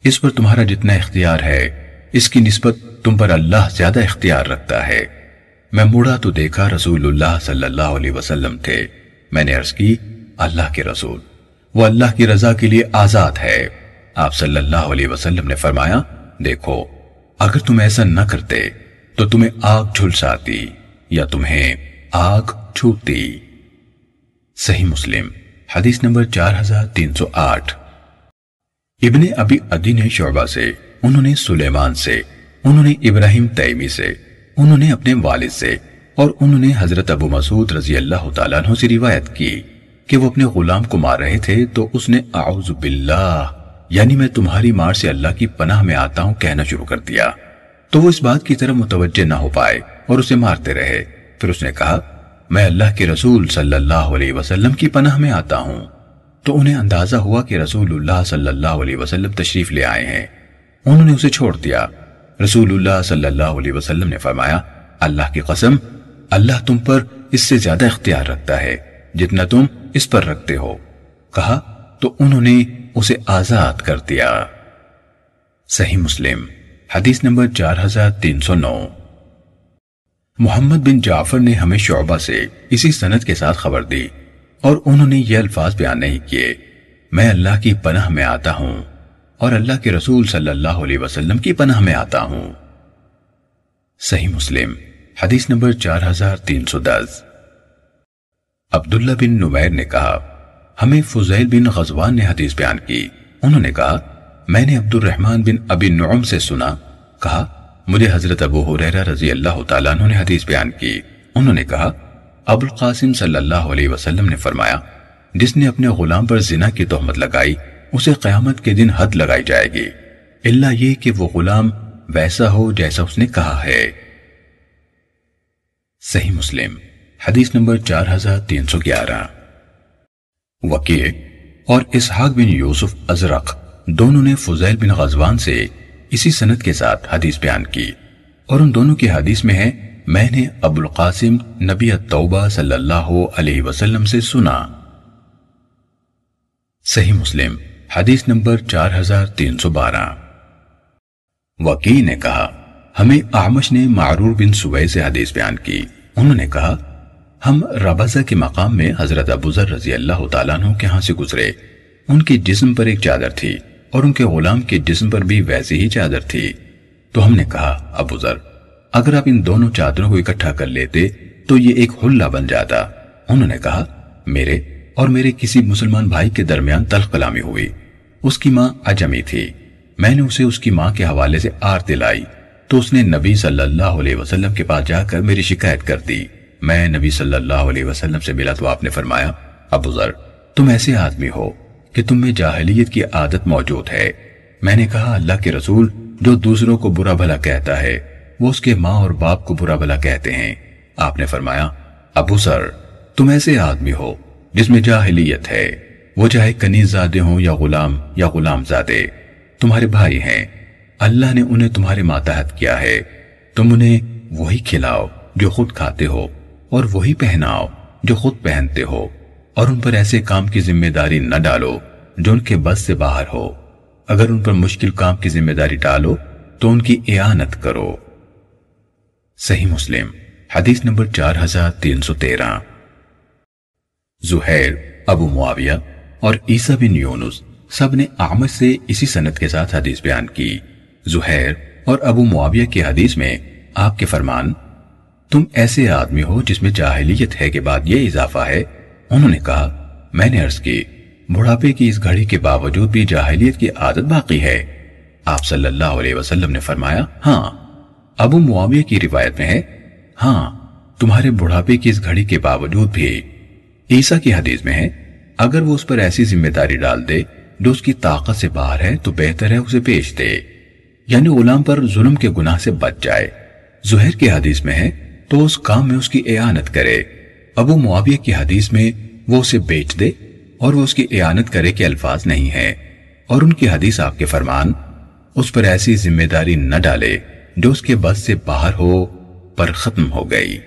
اس پر تمہارا جتنا اختیار ہے، اس کی نسبت تم پر اللہ زیادہ اختیار رکھتا ہے۔ میں مڑا تو دیکھا رسول اللہ صلی اللہ علیہ وسلم تھے۔ میں نے عرض کی، اللہ کے رسول، وہ اللہ کی رضا کے لیے آزاد ہے۔ آپ صلی اللہ علیہ وسلم نے فرمایا، دیکھو اگر تم ایسا نہ کرتے، تو تمہیں آگ جھلساتی یا تمہیں آگ چھوٹتی صحیح مسلم، حدیث نمبر چار ہزار تین سو آٹھ۔ ابن ابی ادی نے شعبہ سے، انہوں نے سلیمان سے، انہوں نے ابراہیم تیمی سے، انہوں نے اپنے والد سے، اور انہوں نے حضرت ابو مسعود رضی اللہ تعالیٰ عنہ سے روایت کی کہ وہ اپنے غلام کو مار رہے تھے تو اس نے اعوذ باللہ یعنی میں تمہاری مار سے اللہ کی پناہ میں آتا ہوں کہنا شروع کر دیا۔ تو وہ اس بات کی طرف متوجہ نہ ہو پائے اور اسے مارتے رہے۔ پھر اس نے کہا، میں اللہ کے رسول صلی اللہ علیہ وسلم کی پناہ میں آتا ہوں۔ تو انہیں اندازہ ہوا کہ رسول اللہ صلی اللہ علیہ وسلم تشریف لے آئے ہیں۔ انہوں نے اسے چھوڑ دیا۔ رسول اللہ صلی اللہ علیہ وسلم نے فرمایا، اللہ کی قسم، اللہ تم پر اس سے زیادہ اختیار رکھتا ہے، جتنا تم اس پر رکھتے ہو۔ کہا، تو انہوں نے اسے آزاد کر دیا۔ صحیح مسلم، حدیث نمبر چار ہزار تین سو نو۔ محمد بن جعفر نے ہمیں شعبہ سے اسی سنت کے ساتھ خبر دی اور انہوں نے یہ الفاظ بیان نہیں کیے۔ میں اللہ کی پناہ میں آتا ہوں اور اللہ کے رسول صلی اللہ علیہ وسلم کی پناہ میں آتا ہوں۔ صحیح مسلم، حدیث نمبر چار ہزار تین سو دس۔ عبداللہ بن نمیر نے کہا ہمیں فضیل بن غزوان نے حدیث بیان کی۔ انہوں نے کہا، میں نے عبد الرحمن بن ابی نعم سے سنا۔ کہا، مجھے حضرت ابو حریرہ رضی اللہ تعالیٰ عنہ نے حدیث بیان کی۔ انہوں نے کہا، ابو القاسم صلی اللہ علیہ وسلم نے فرمایا، جس نے اپنے غلام پر زنا کی تہمت لگائی، اسے قیامت کے دن حد لگائی جائے گی۔ اللہ یہ کہ وہ غلام ویسا ہو جیسا اس نے کہا ہے۔ صحیح مسلم، حدیث نمبر چار ہزار تین سو گیارہ۔ وکیع اور اسحاق بن یوسف ازرق دونوں نے فضیل بن غزوان سے اسی سنت کے ساتھ حدیث بیان کی اور ان دونوں کی حدیث میں ہے، میں نے ابو القاسم نبی التوبہ صلی اللہ علیہ وسلم سے سنا۔ صحیح مسلم، حدیث نمبر چار ہزار تین سو بارہ۔ وکی نے کہا، ہمیں آمش نے معرور بن سوئے سے حدیث بیان کی۔ انہوں نے کہا ہم ربضہ کے مقام میں حضرت ابو ذر رضی اللہ تعالیٰ عنہ کے ہاں سے گزرے۔ ان کی جسم پر ایک چادر تھی اور ان کے غلام کے جسم پر بھی ویسی ہی چادر تھی۔ تو ہم نے کہا، ابو ذر، اگر آپ ان دونوں چادروں کو اکٹھا کر لیتے تو یہ ایک حلہ بن جاتا۔ انہوں نے کہا، میرے اور میرے کسی مسلمان بھائی کے درمیان تلخ کلامی ہوئی۔ اس کی ماں عجمی تھی۔ میں نے اسے اس کی ماں کے حوالے سے آر دلائی تو اس نے نبی صلی اللہ علیہ وسلم کے پاس جا کر میری شکایت کر دی۔ میں نبی صلی اللہ علیہ وسلم سے ملا تو آپ نے فرمایا، ابو ذر، تم ایسے آدمی ہو کہ تم میں جاہلیت کی عادت موجود ہے۔ میں نے کہا، اللہ کے رسول جو دوسروں کو برا بھلا کہتا ہے، وہ اس کے ماں اور باپ کو برا بھلا کہتے ہیں۔ آپ نے فرمایا، ابو سر تم ایسے آدمی ہو جس میں جاہلیت ہے۔ وہ چاہے کنیز زادے ہوں یا غلام یا غلام زادے، تمہارے بھائی ہیں۔ اللہ نے انہیں تمہارے ماتحت کیا ہے۔ تم انہیں وہی کھلاؤ جو خود کھاتے ہو۔ اور وہی پہناؤ جو خود پہنتے ہو، اور ان پر ایسے کام کی ذمہ داری نہ ڈالو جو ان کے بس سے باہر ہو۔ اگر ان پر مشکل کام کی ذمہ داری ڈالو تو ان کی اعانت کرو۔ صحیح مسلم، حدیث نمبر چار ہزار تین سو تیرہ۔ زہیر، ابو معاویہ اور عیسیٰ بن یونس سب نے احمد سے اسی سنت کے ساتھ حدیث بیان کی۔ زہیر اور ابو معاویہ کی حدیث میں آپ کے فرمان تم ایسے آدمی ہو جس میں جاہلیت ہے کے بعد یہ اضافہ ہے۔ انہوں نے کہا، میں نے عرض کی، بڑھاپے کی اس گھڑی کے باوجود بھی جاہلیت کی عادت باقی ہے۔ آپ صلی اللہ علیہ وسلم نے فرمایا ہاں ابو معاویہ کی روایت میں ہے۔ ہاں تمہارے بڑھاپے کی اس گھڑی کے باوجود بھی۔ عیسیٰ کی حدیث میں ہے، اگر وہ اس پر ایسی ذمہ داری ڈال دے جو اس کی طاقت سے باہر ہے، تو بہتر ہے اسے پیش دے۔ یعنی غلام پر ظلم کے گناہ سے بچ جائے۔ زہر کی حدیث میں ہے تو اس کام میں اس کی اعانت کرے۔ ابو معاویہ کی حدیث میں وہ اسے بیچ دے اور وہ اس کی اعانت کرے کہ الفاظ نہیں ہے اور ان کی حدیث آپ کے فرمان، اس پر ایسی ذمہ داری نہ ڈالے جو اس کے بس سے باہر ہو، پر ختم ہو گئی۔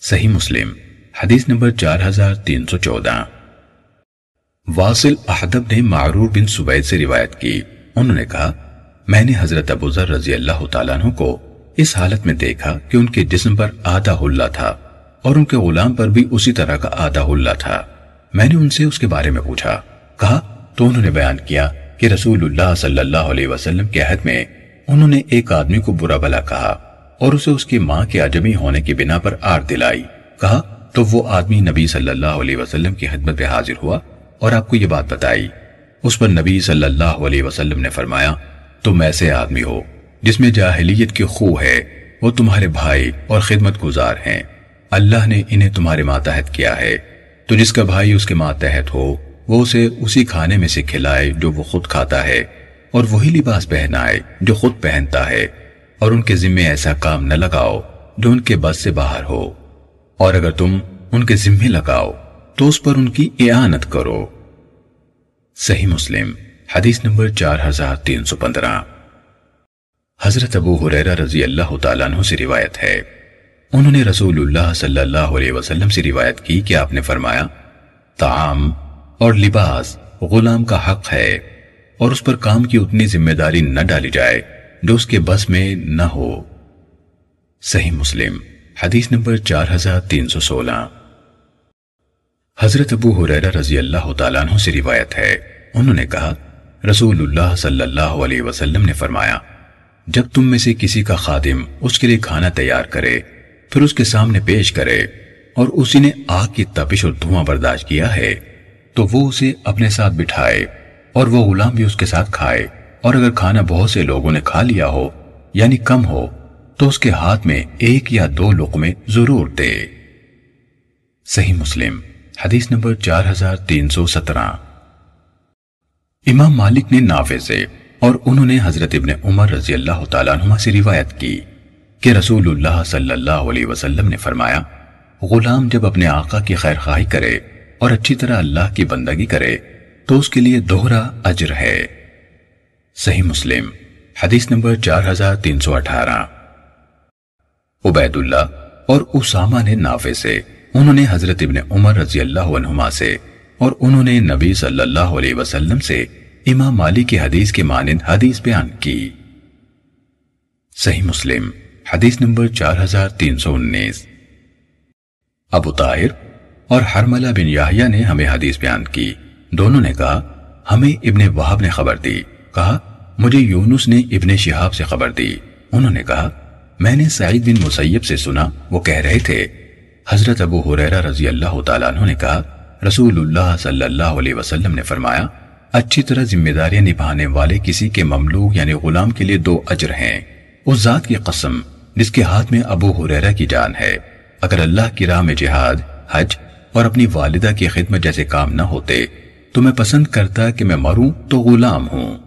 صحیح مسلم، حدیث نمبر چار ہزار تین سو چودہ۔ واصل احدب نے معرور بن سبید سے روایت کی۔ انہوں نے کہا، میں نے حضرت ابو ذر رضی اللہ تعالیٰ عنہ کو اس حالت میں دیکھا کہ ان کے جسم پر آدھا حلہ تھا اور ان کے غلام پر بھی اسی طرح کا آدھا حلہ تھا۔ میں نے ان سے اس کے بارے میں پوچھا۔ کہا، تو انہوں نے بیان کیا کہ رسول اللہ صلی اللہ علیہ وسلم کے عہد میں انہوں نے ایک آدمی کو برا بلا کہا اور اسے اس کی ماں کے عجمی ہونے کی بنا پر آر دلائی۔ کہا، تو وہ آدمی نبی صلی اللہ علیہ وسلم کی خدمت پہ حاضر ہوا اور آپ کو یہ بات بتائی۔ اس پر نبی صلی اللہ علیہ وسلم نے فرمایا، تم ایسے آدمی ہو جس میں جاہلیت کی خو ہے، وہ تمہارے بھائی اور خدمت گزار ہیں۔ اللہ نے انہیں تمہارے ماتحت کیا ہے۔ تو جس کا بھائی اس کے ماتحت ہو، وہ اسے اسی کھانے میں سے کھلائے جو وہ خود کھاتا ہے، اور وہی لباس پہنائے جو خود پہنتا ہے۔ اور ان کے ذمے ایسا کام نہ لگاؤ جو ان کے بس سے باہر ہو۔ اور اگر تم ان کے ذمے لگاؤ، تو اس پر ان کی اعانت کرو۔ صحیح مسلم، حدیث نمبر چار ہزار تین سو پندرہ۔ حضرت ابو حریرہ رضی اللہ تعالیٰ عنہ سے روایت ہے۔ انہوں نے رسول اللہ صلی اللہ علیہ وسلم سے روایت کی کہ آپ نے فرمایا تعام اور لباس غلام کا حق ہے اور اس پر کام کی اتنی ذمہ داری نہ ڈالی جائے جو اس کے بس میں نہ ہو۔ صحیح مسلم، حدیث نمبر چار ہزار تین سو سولہ۔ حضرت ابو حریرہ رضی اللہ تعالیٰ عنہ سے روایت ہے۔ انہوں نے کہا، رسول اللہ صلی اللہ علیہ وسلم نے فرمایا جب تم میں سے کسی کا خادم اس کے لیے کھانا تیار کرے، پھر اس کے سامنے پیش کرے اور اسی نے آگ کی تپش اور دھواں برداشت کیا ہے، تو وہ اسے اپنے ساتھ بٹھائے اور وہ غلام بھی اس کے ساتھ کھائے۔ اور اگر کھانا بہت سے لوگوں نے کھا لیا ہو یعنی کم ہو، تو اس کے ہاتھ میں ایک یا دو لقمے ضرور دے۔ صحیح مسلم، حدیث نمبر چار ہزار تین سو سترہ۔ امام مالک نے نافع سے اور انہوں نے حضرت ابن عمر رضی اللہ تعالیٰ عنہ سے روایت کی کہ رسول اللہ صلی اللہ علیہ وسلم نے فرمایا، غلام جب اپنے آقا کی خیر خواہی کرے اور اچھی طرح اللہ کی بندگی کرے، تو اس کے لیے دوہرا اجر ہے۔ صحیح مسلم، حدیث نمبر چار ہزار تین سو اٹھارہ۔ عبید اللہ اور اسامہ نے نافع سے انہوں نے حضرت ابن عمر رضی اللہ عنہما سے اور انہوں نے نبی صلی اللہ علیہ وسلم سے امام مالی کی حدیث کے مانند حدیث بیان کی۔ صحیح مسلم، حدیث نمبر چار ہزار تین سو انیس۔ ابو طاہر اور حرملہ بن یاہیا نے ہمیں حدیث بیان کی۔ دونوں نے کہا، ہمیں ابن وحب نے خبر دی۔ کہا، مجھے یونس نے ابن شہاب سے خبر دی۔ انہوں نے کہا، میں نے سعید بن مسیب سے سنا، وہ کہہ رہے تھے۔ حضرت ابو حریرہ رضی اللہ تعالیٰ عنہ نے کہا، رسول اللہ صلی اللہ علیہ وسلم نے فرمایا اچھی طرح ذمہ داریاں نبھانے والے کسی کے مملوک یعنی غلام کے لیے دو اجر ہیں۔ اس ذات کی قسم جس کے ہاتھ میں ابو حریرہ کی جان ہے۔ اگر اللہ کی راہ میں جہاد، حج اور اپنی والدہ کی خدمت جیسے کام نہ ہوتے، تو میں پسند کرتا کہ میں مروں تو غلام ہوں۔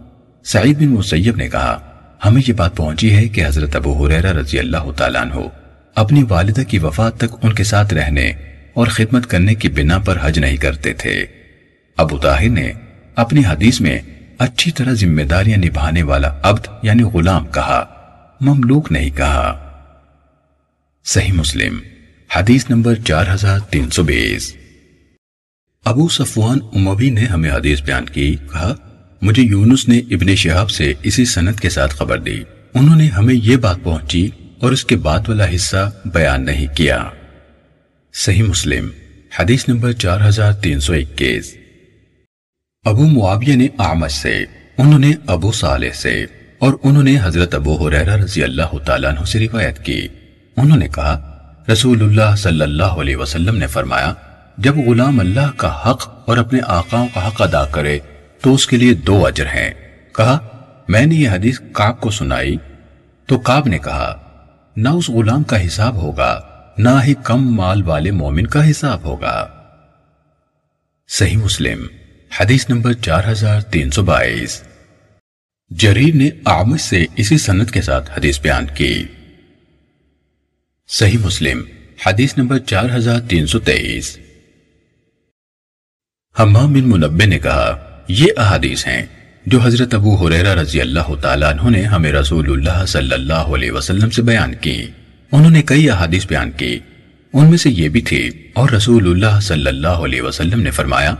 سعید بن مسیب نے کہا، ہمیں یہ بات پہنچی ہے کہ حضرت ابو حریرہ رضی اللہ تعالیٰ عنہ اپنی والدہ کی وفات تک ان کے ساتھ رہنے اور خدمت کرنے کی بنا پر حج نہیں کرتے تھے۔ ابو طاہر نے اپنی حدیث میں اچھی طرح ذمہ داریاں نبھانے والا عبد یعنی غلام کہا، مملوک نہیں کہا۔ صحیح مسلم، حدیث نمبر چار ہزار تین سو بیس۔ ابو صفوان اموی نے ہمیں حدیث بیان کی، کہا، مجھے یونس نے ابن شہاب سے اسی سنت کے ساتھ خبر دی۔ انہوں نے ہمیں یہ بات پہنچی اور اس کے بعد والا حصہ بیان نہیں کیا۔ صحیح مسلم، حدیث نمبر چار ہزار تین سو اکیس۔ ابو معاویہ نے آمش سے، انہوں نے ابو صالح سے، اور انہوں نے حضرت ابو حریرہ رضی اللہ تعالیٰ عنہ سے روایت کی۔ انہوں نے کہا، رسول اللہ صلی اللہ علیہ وسلم نے فرمایا، جب غلام اللہ کا حق اور اپنے آقاؤں کا حق ادا کرے، تو اس کے لیے دو اجر ہیں۔ کہا، میں نے یہ حدیث کعب کو سنائی۔ تو کعب نے کہا، نہ اس غلام کا حساب ہوگا، نہ ہی کم مال والے مومن کا حساب ہوگا۔ صحیح مسلم۔ حدیث نمبر چار ہزار تین سو بائیس۔ جریر نے آمد سے اسی سنت کے ساتھ حدیث بیان کی۔ صحیح مسلم، حدیث نمبر چار ہزار تین سو تیئیس۔ حمام بن منبع نے کہا، یہ احادیث ہیں جو حضرت ابو حریرہ رضی اللہ تعالیٰ عنہ نے ہمیں رسول اللہ صلی اللہ علیہ وسلم سے بیان کی۔ انہوں نے کئی احادیث بیان کی۔ ان میں سے یہ بھی تھی، اور رسول اللہ صلی اللہ علیہ وسلم نے فرمایا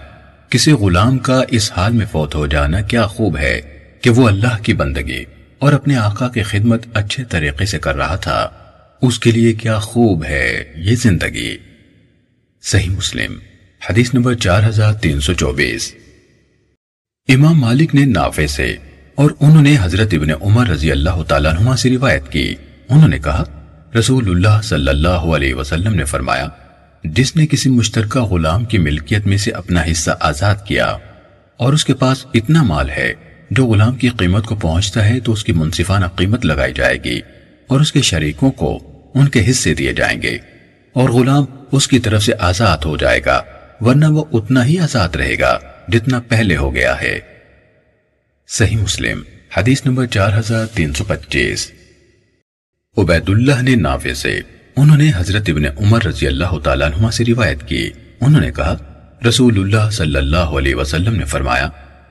کسی غلام کا اس حال میں فوت ہو جانا کیا خوب ہے کہ وہ اللہ کی بندگی اور اپنے آقا کی خدمت اچھے طریقے سے کر رہا تھا۔ اس کے لیے کیا خوب ہے یہ زندگی۔ صحیح مسلم، حدیث نمبر چار ہزار تین سو چوبیس۔ امام مالک نے نافع سے اور انہوں نے حضرت ابن عمر رضی اللہ تعالیٰ عنہ سے روایت کی۔ انہوں نے کہا، رسول اللہ صلی اللہ علیہ وسلم نے فرمایا جس نے کسی مشترکہ غلام کی ملکیت میں سے اپنا حصہ آزاد کیا اور اس کے پاس اتنا مال ہے، جو غلام کی قیمت کو پہنچتا ہے تو اس کی منصفانہ قیمت لگائی جائے گی اور اس کے شریکوں کو ان کے حصے دیے جائیں گے اور غلام اس کی طرف سے آزاد ہو جائے گا، ورنہ وہ اتنا ہی آزاد رہے گا جتنا پہلے ہو گیا ہے۔ صحیح مسلم، حدیث نمبر چار ہزار تین سو پچیس۔ عبید اللہ نے نافع سے۔ انہوں نے حضرت ابن عمر رضی اللہ تعالیٰ عنہ سے روایت کی۔ انہوں نے کہا، رسول اللہ صلی اللہ علیہ وسلم نے فرمایا،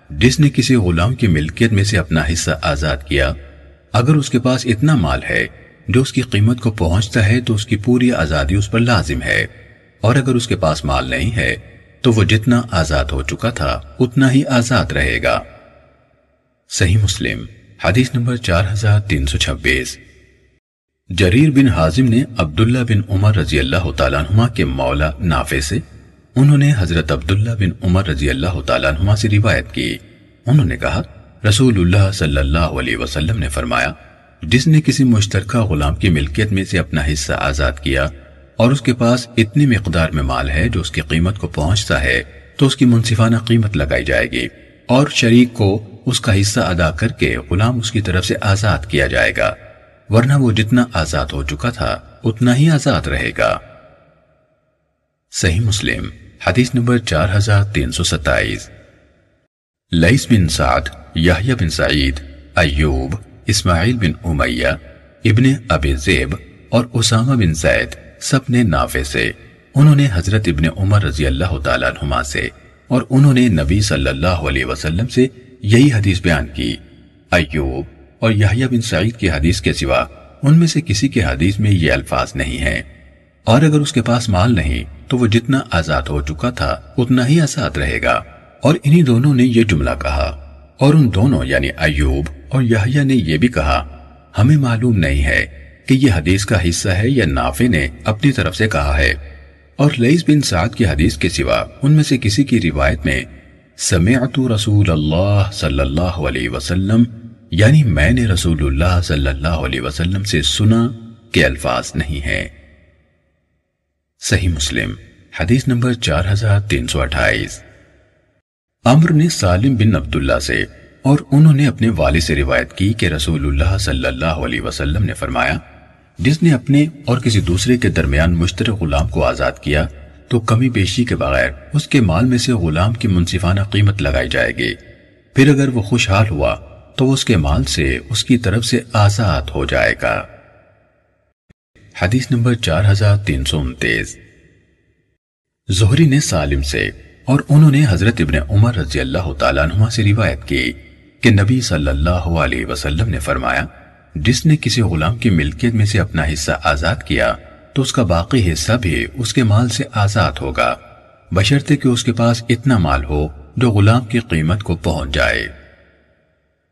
جس نے کسی غلام کی ملکیت میں سے اپنا حصہ آزاد کیا، اگر اس کے پاس اتنا مال ہے، جو اس کی قیمت کو پہنچتا ہے، تو اس کی پوری آزادی اس پر لازم ہے۔ اور اگر اس کے پاس مال نہیں ہے، تو وہ جتنا آزاد ہو چکا تھا، اتنا ہی آزاد رہے گا۔ صحیح مسلم، حدیث نمبر چار ہزار تین سو چھبیس۔ جریر بن حازم نے عبداللہ بن عمر رضی اللہ تعالیٰ عنہ کے مولا نافع سے انہوں نے حضرت عبداللہ بن عمر رضی اللہ تعالیٰ عنہ سے روایت کی۔ انہوں نے کہا رسول اللہ صلی اللہ علیہ وسلم نے فرمایا، جس نے کسی مشترکہ غلام کی ملکیت میں سے اپنا حصہ آزاد کیا اور اس کے پاس اتنی مقدار میں مال ہے جو اس کی قیمت کو پہنچتا ہے، تو اس کی منصفانہ قیمت لگائی جائے گی اور شریک کو اس کا حصہ ادا کر کے غلام اس کی طرف سے آزاد کیا جائے گا۔ ورنہ وہ جتنا آزاد ہو چکا تھا، اتنا ہی آزاد رہے گا۔ صحیح مسلم، حدیث نمبر چار ہزار تین سو ستائیس۔ لئیس بن سعد یحییٰ بن سعید، ایوب، اسماعیل بن امیہ، ابن ابی زیب اور اسامہ بن زید سب نے نافع سے، انہوں نے حضرت ابن عمر رضی اللہ تعالیٰ عنہما سے اور انہوں نے نبی صلی اللہ علیہ وسلم سے یہی حدیث بیان کی۔ ایوب اور یحییٰ بن سعید کی حدیث کے سوا ان میں سے کسی کے حدیث میں یہ الفاظ نہیں ہیں۔ اور اگر اس کے پاس مال نہیں، تو وہ جتنا آزاد ہو چکا تھا، اتنا ہی آزاد رہے گا۔ اور انہی دونوں نے یہ جملہ کہا۔ اور ان دونوں یعنی ایوب اور یحییٰ نے یہ بھی کہا، ہمیں معلوم نہیں ہے کہ یہ حدیث کا حصہ ہے یا نافع نے اپنی طرف سے کہا ہے۔ اور لئیس بن سعد کی حدیث کے سوا ان میں سے کسی کی روایت میں، سمعت رسول اللہ صلی اللہ علیہ وسلم یعنی میں نے رسول اللہ صلی اللہ علیہ وسلم سے سنا کہ الفاظ نہیں ہیں۔ صحیح مسلم، حدیث نمبر چار ہزار تین سو اٹھائیس۔ امر نے سالم بن عبداللہ سے، اور انہوں نے اپنے والد سے روایت کی کہ رسول اللہ صلی اللہ علیہ وسلم نے فرمایا، جس نے اپنے اور کسی دوسرے کے درمیان مشترک غلام کو آزاد کیا، تو کمی بیشی کے بغیر اس کے مال میں سے غلام کی منصفانہ قیمت لگائی جائے گی۔ پھر اگر وہ خوشحال ہوا تو اس کے مال سے اس کی طرف سے آزاد ہو جائے گا۔ حدیث نمبر چار ہزار تین سو انتیس۔ زہری نے سالم سے اور انہوں نے حضرت ابن عمر رضی اللہ تعالیٰ عنہ سے روایت کی کہ نبی صلی اللہ علیہ وسلم نے فرمایا، جس نے کسی غلام کی ملکیت میں سے اپنا حصہ آزاد کیا، تو اس کا باقی حصہ بھی اس کے مال سے آزاد ہوگا۔ بشرتے کہ اس کے پاس اتنا مال ہو جو غلام کی قیمت کو پہنچ جائے۔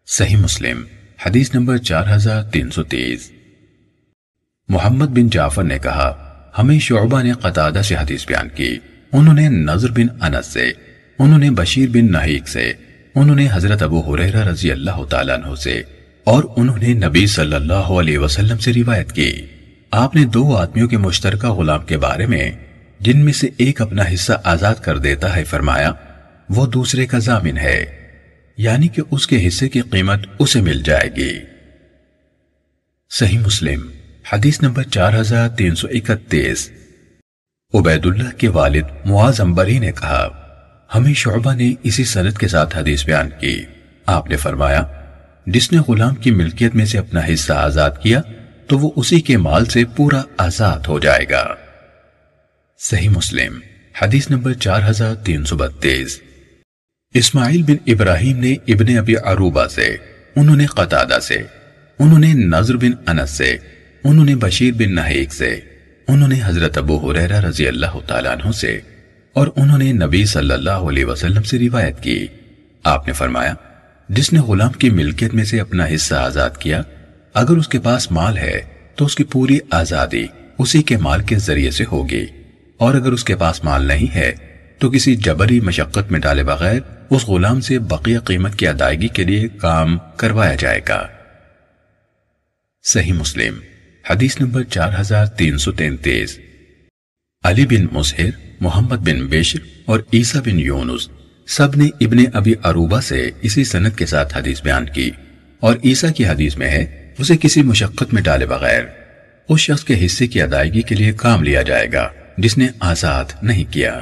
صحیح مسلم، حدیث نمبر چار ہزار تین سو تیس محمد بن جعفر نے کہا، ہمیں شعبہ نے قطادہ سے حدیث بیان کی۔ انہوں نے نظر بن انس سے، انہوں نے بشیر بن نحیق سے، انہوں نے حضرت ابو حریرہ رضی اللہ تعالیٰ عنہ سے، اور انہوں نے نبی صلی اللہ علیہ وسلم سے روایت کی۔ آپ نے دو آدمیوں کے مشترکہ غلام کے بارے میں، جن میں سے ایک اپنا حصہ آزاد کر دیتا ہے، فرمایا، وہ دوسرے کا ضامن ہے۔ یعنی کہ اس کے حصے کی قیمت اسے مل جائے گی۔ صحیح مسلم، حدیث نمبر چار ہزار تین سو اکتیس۔ عبید اللہ کے والد معاذ امبری نے کہا، ہمیں شعبہ نے اسی سنت کے ساتھ حدیث بیان کی۔ آپ نے فرمایا، جس نے غلام کی ملکیت میں سے اپنا حصہ آزاد کیا، تو وہ اسی کے مال سے پورا آزاد ہو جائے گا۔ صحیح مسلم، حدیث نمبر چار ہزار تین سو بتیس۔ اسماعیل بن ابراہیم نے ابن ابی عروبہ سے، انہوں نے قطادہ سے، انہوں نے نظر بن انس سے، انہوں نے بشیر بن نحیق سے، انہوں نے حضرت ابو حریرہ رضی اللہ تعالیٰ عنہ سے، اور انہوں نے نبی صلی اللہ علیہ وسلم سے روایت کی۔ آپ نے فرمایا، جس نے غلام کی ملکیت میں سے اپنا حصہ آزاد کیا، اگر اس کے پاس مال ہے، تو اس کی پوری آزادی اسی کے مال کے ذریعے سے ہوگی، اور اگر اس کے پاس مال نہیں ہے تو کسی جبری مشقت میں ڈالے بغیر اس غلام سے بقیہ قیمت کی ادائیگی کے لیے کام کروایا جائے گا۔ صحیح مسلم، حدیث نمبر چار ہزار تین سو تینتیس۔ علی بن مسحر محمد بن بشر اور عیسیٰ بن یونس سب نے ابن ابی عروبہ سے اسی سنت کے ساتھ حدیث بیان کی اور عیسیٰ کی حدیث میں ہے، اسے کسی مشقت میں ڈالے بغیر اس شخص کے حصے کی ادائیگی کے لیے کام لیا جائے گا، جس نے آزاد نہیں کیا۔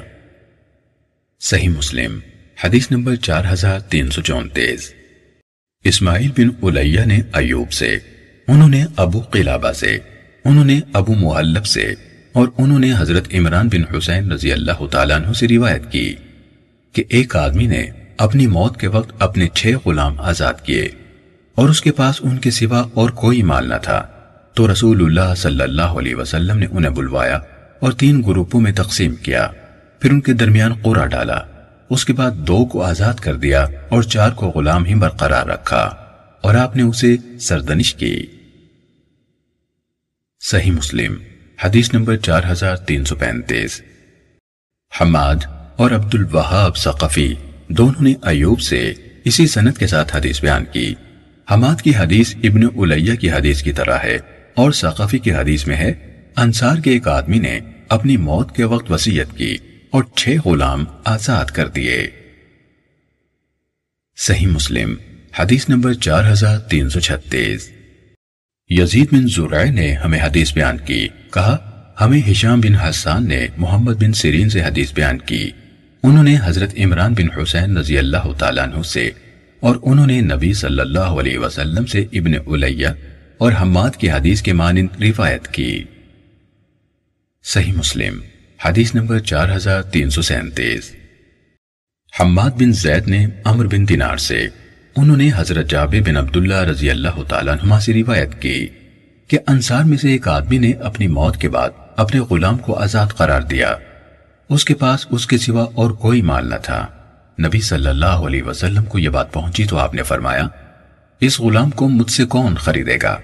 صحیح مسلم، حدیث نمبر چار ہزار تین سو چونتیس۔ اسماعیل بن علیہ نے ایوب سے، انہوں نے ابو قلابہ سے، انہوں نے ابو محلب سے، اور انہوں نے حضرت عمران بن حسین رضی اللہ تعالیٰ عنہ سے روایت کی کہ ایک آدمی نے اپنی موت کے وقت اپنے چھ غلام آزاد کیے، اور اس کے پاس ان کے سوا اور کوئی مال نہ تھا۔ تو رسول اللہ صلی اللہ علیہ وسلم نے انہیں بلوایا اور تین گروپوں میں تقسیم کیا۔ پھر ان کے درمیان قورا ڈالا۔ اس کے بعد دو کو آزاد کر دیا اور چار کو غلام ہی برقرار رکھا اور آپ نے اسے سردنش کی۔ صحیح مسلم، حدیث نمبر چار ہزار تین سو پینتیس۔ حماد اور عبد الوہاب ثقفی دونوں نے ایوب سے اسی سنت کے ساتھ حدیث بیان کی۔ حماد کی حدیث ابن علیہ کی حدیث کی طرح ہے اور ثقفی کی حدیث میں ہے، انصار کے ایک آدمی نے اپنی موت کے وقت وسیعت کی۔ اور چھ غلام آزاد کر دیے۔ صحیح مسلم، حدیث نمبر چار ہزار تین سو چھتیس۔ یزید بن زرع نے ہمیں حدیث بیان کی، کہا، ہمیں ہشام بن حسان نے محمد بن سیرین سے حدیث بیان کی۔ انہوں نے حضرت عمران بن حسین رضی اللہ تعالیٰ عنہ سے اور انہوں نے نبی صلی اللہ علیہ وسلم سے ابن علیہ اور حماد کی حدیث کے مانند روایت کی۔ صحیح مسلم حدیث نمبر چار ہزار تین سو سینتیس۔ حماد بن زید نے عمر بن دینار سے انہوں نے حضرت جابر بن عبداللہ رضی اللہ تعالیٰ عنہ سے روایت کی کہ انصار میں سے ایک آدمی نے اپنی موت کے بعد اپنے غلام کو آزاد قرار دیا۔ اس کے پاس اس کے سوا اور کوئی مال نہ تھا۔ نبی صلی اللہ علیہ وسلم کو یہ بات پہنچی تو آپ نے فرمایا، اس غلام کو مجھ سے کون خریدے گا؟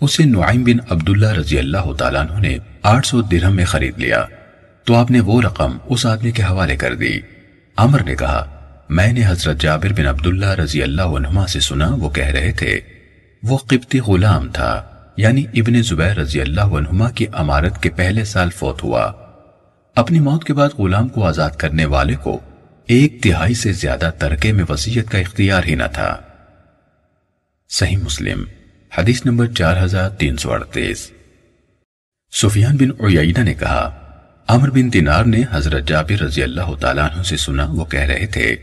اسے نعیم بن عبداللہ رضی اللہ تعالیٰ عنہ نے آٹھ سو درہم میں خرید لیا۔ تو آپ نے وہ رقم اس آدمی کے حوالے کر دی۔ عمر نے کہا، میں نے حضرت جابر بن عبداللہ رضی اللہ عنہما سے سنا، وہ کہہ رہے تھے، وہ قبطی غلام تھا یعنی ابن زبیر رضی اللہ عنہما کی امارت کے پہلے سال فوت ہوا۔ اپنی موت کے بعد غلام کو آزاد کرنے والے کو ایک تہائی سے زیادہ ترکے میں وسیعت کا اختیار ہی نہ تھا۔ صحیح مسلم، حدیث نمبر چار ہزار تین سو اڑتیس۔ سفیان بن عیینہ نے کہا عمر بن دینار نے حضرت جابر رضی اللہ تعالیٰ عنہ سے سنا، وہ کہہ رہے تھے،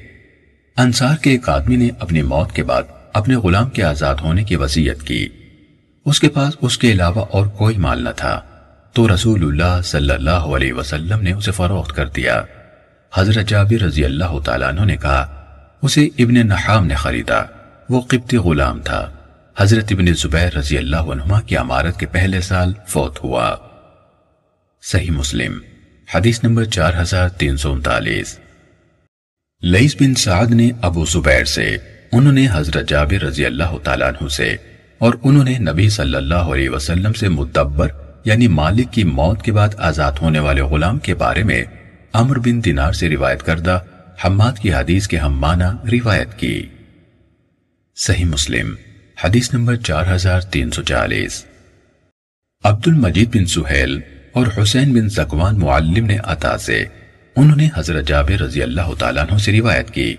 انصار کے ایک آدمی نے اپنی موت کے بعد اپنے غلام کے آزاد ہونے کی وسیعت کی۔ اس کے پاس اس کے علاوہ اور کوئی مال نہ تھا۔ تو رسول اللہ صلی اللہ علیہ وسلم نے اسے فروخت کر دیا۔ حضرت جابر رضی اللہ تعالیٰ عنہ نے کہا، اسے ابن نحام نے خریدا۔ وہ قبطی غلام تھا۔ حضرت ابن زبیر رضی اللہ عنہما کی عمارت کے پہلے سال فوت ہوا۔ صحیح مسلم، حدیث نمبر چار ہزار تین سو انتالیس۔ لئیس بن سعد نے ابو زبیر سے، انہوں نے حضرت جابر رضی اللہ تعالیٰ عنہ سے، اور انہوں نے نبی صلی اللہ علیہ وسلم سے مدبر یعنی مالک کی موت کے بعد آزاد ہونے والے غلام کے بارے میں عمر بن دینار سے روایت کردہ حماد کی حدیث کے ہم معنی روایت کی۔ صحیح مسلم، حدیث نمبر چار ہزار تین سو چالیس۔ عبد المجید بن سہیل اور حسین بن زکوان معلم نے عطا سے، انہوں نے حضرت جابر رضی اللہ تعالیٰ عنہ سے روایت کی۔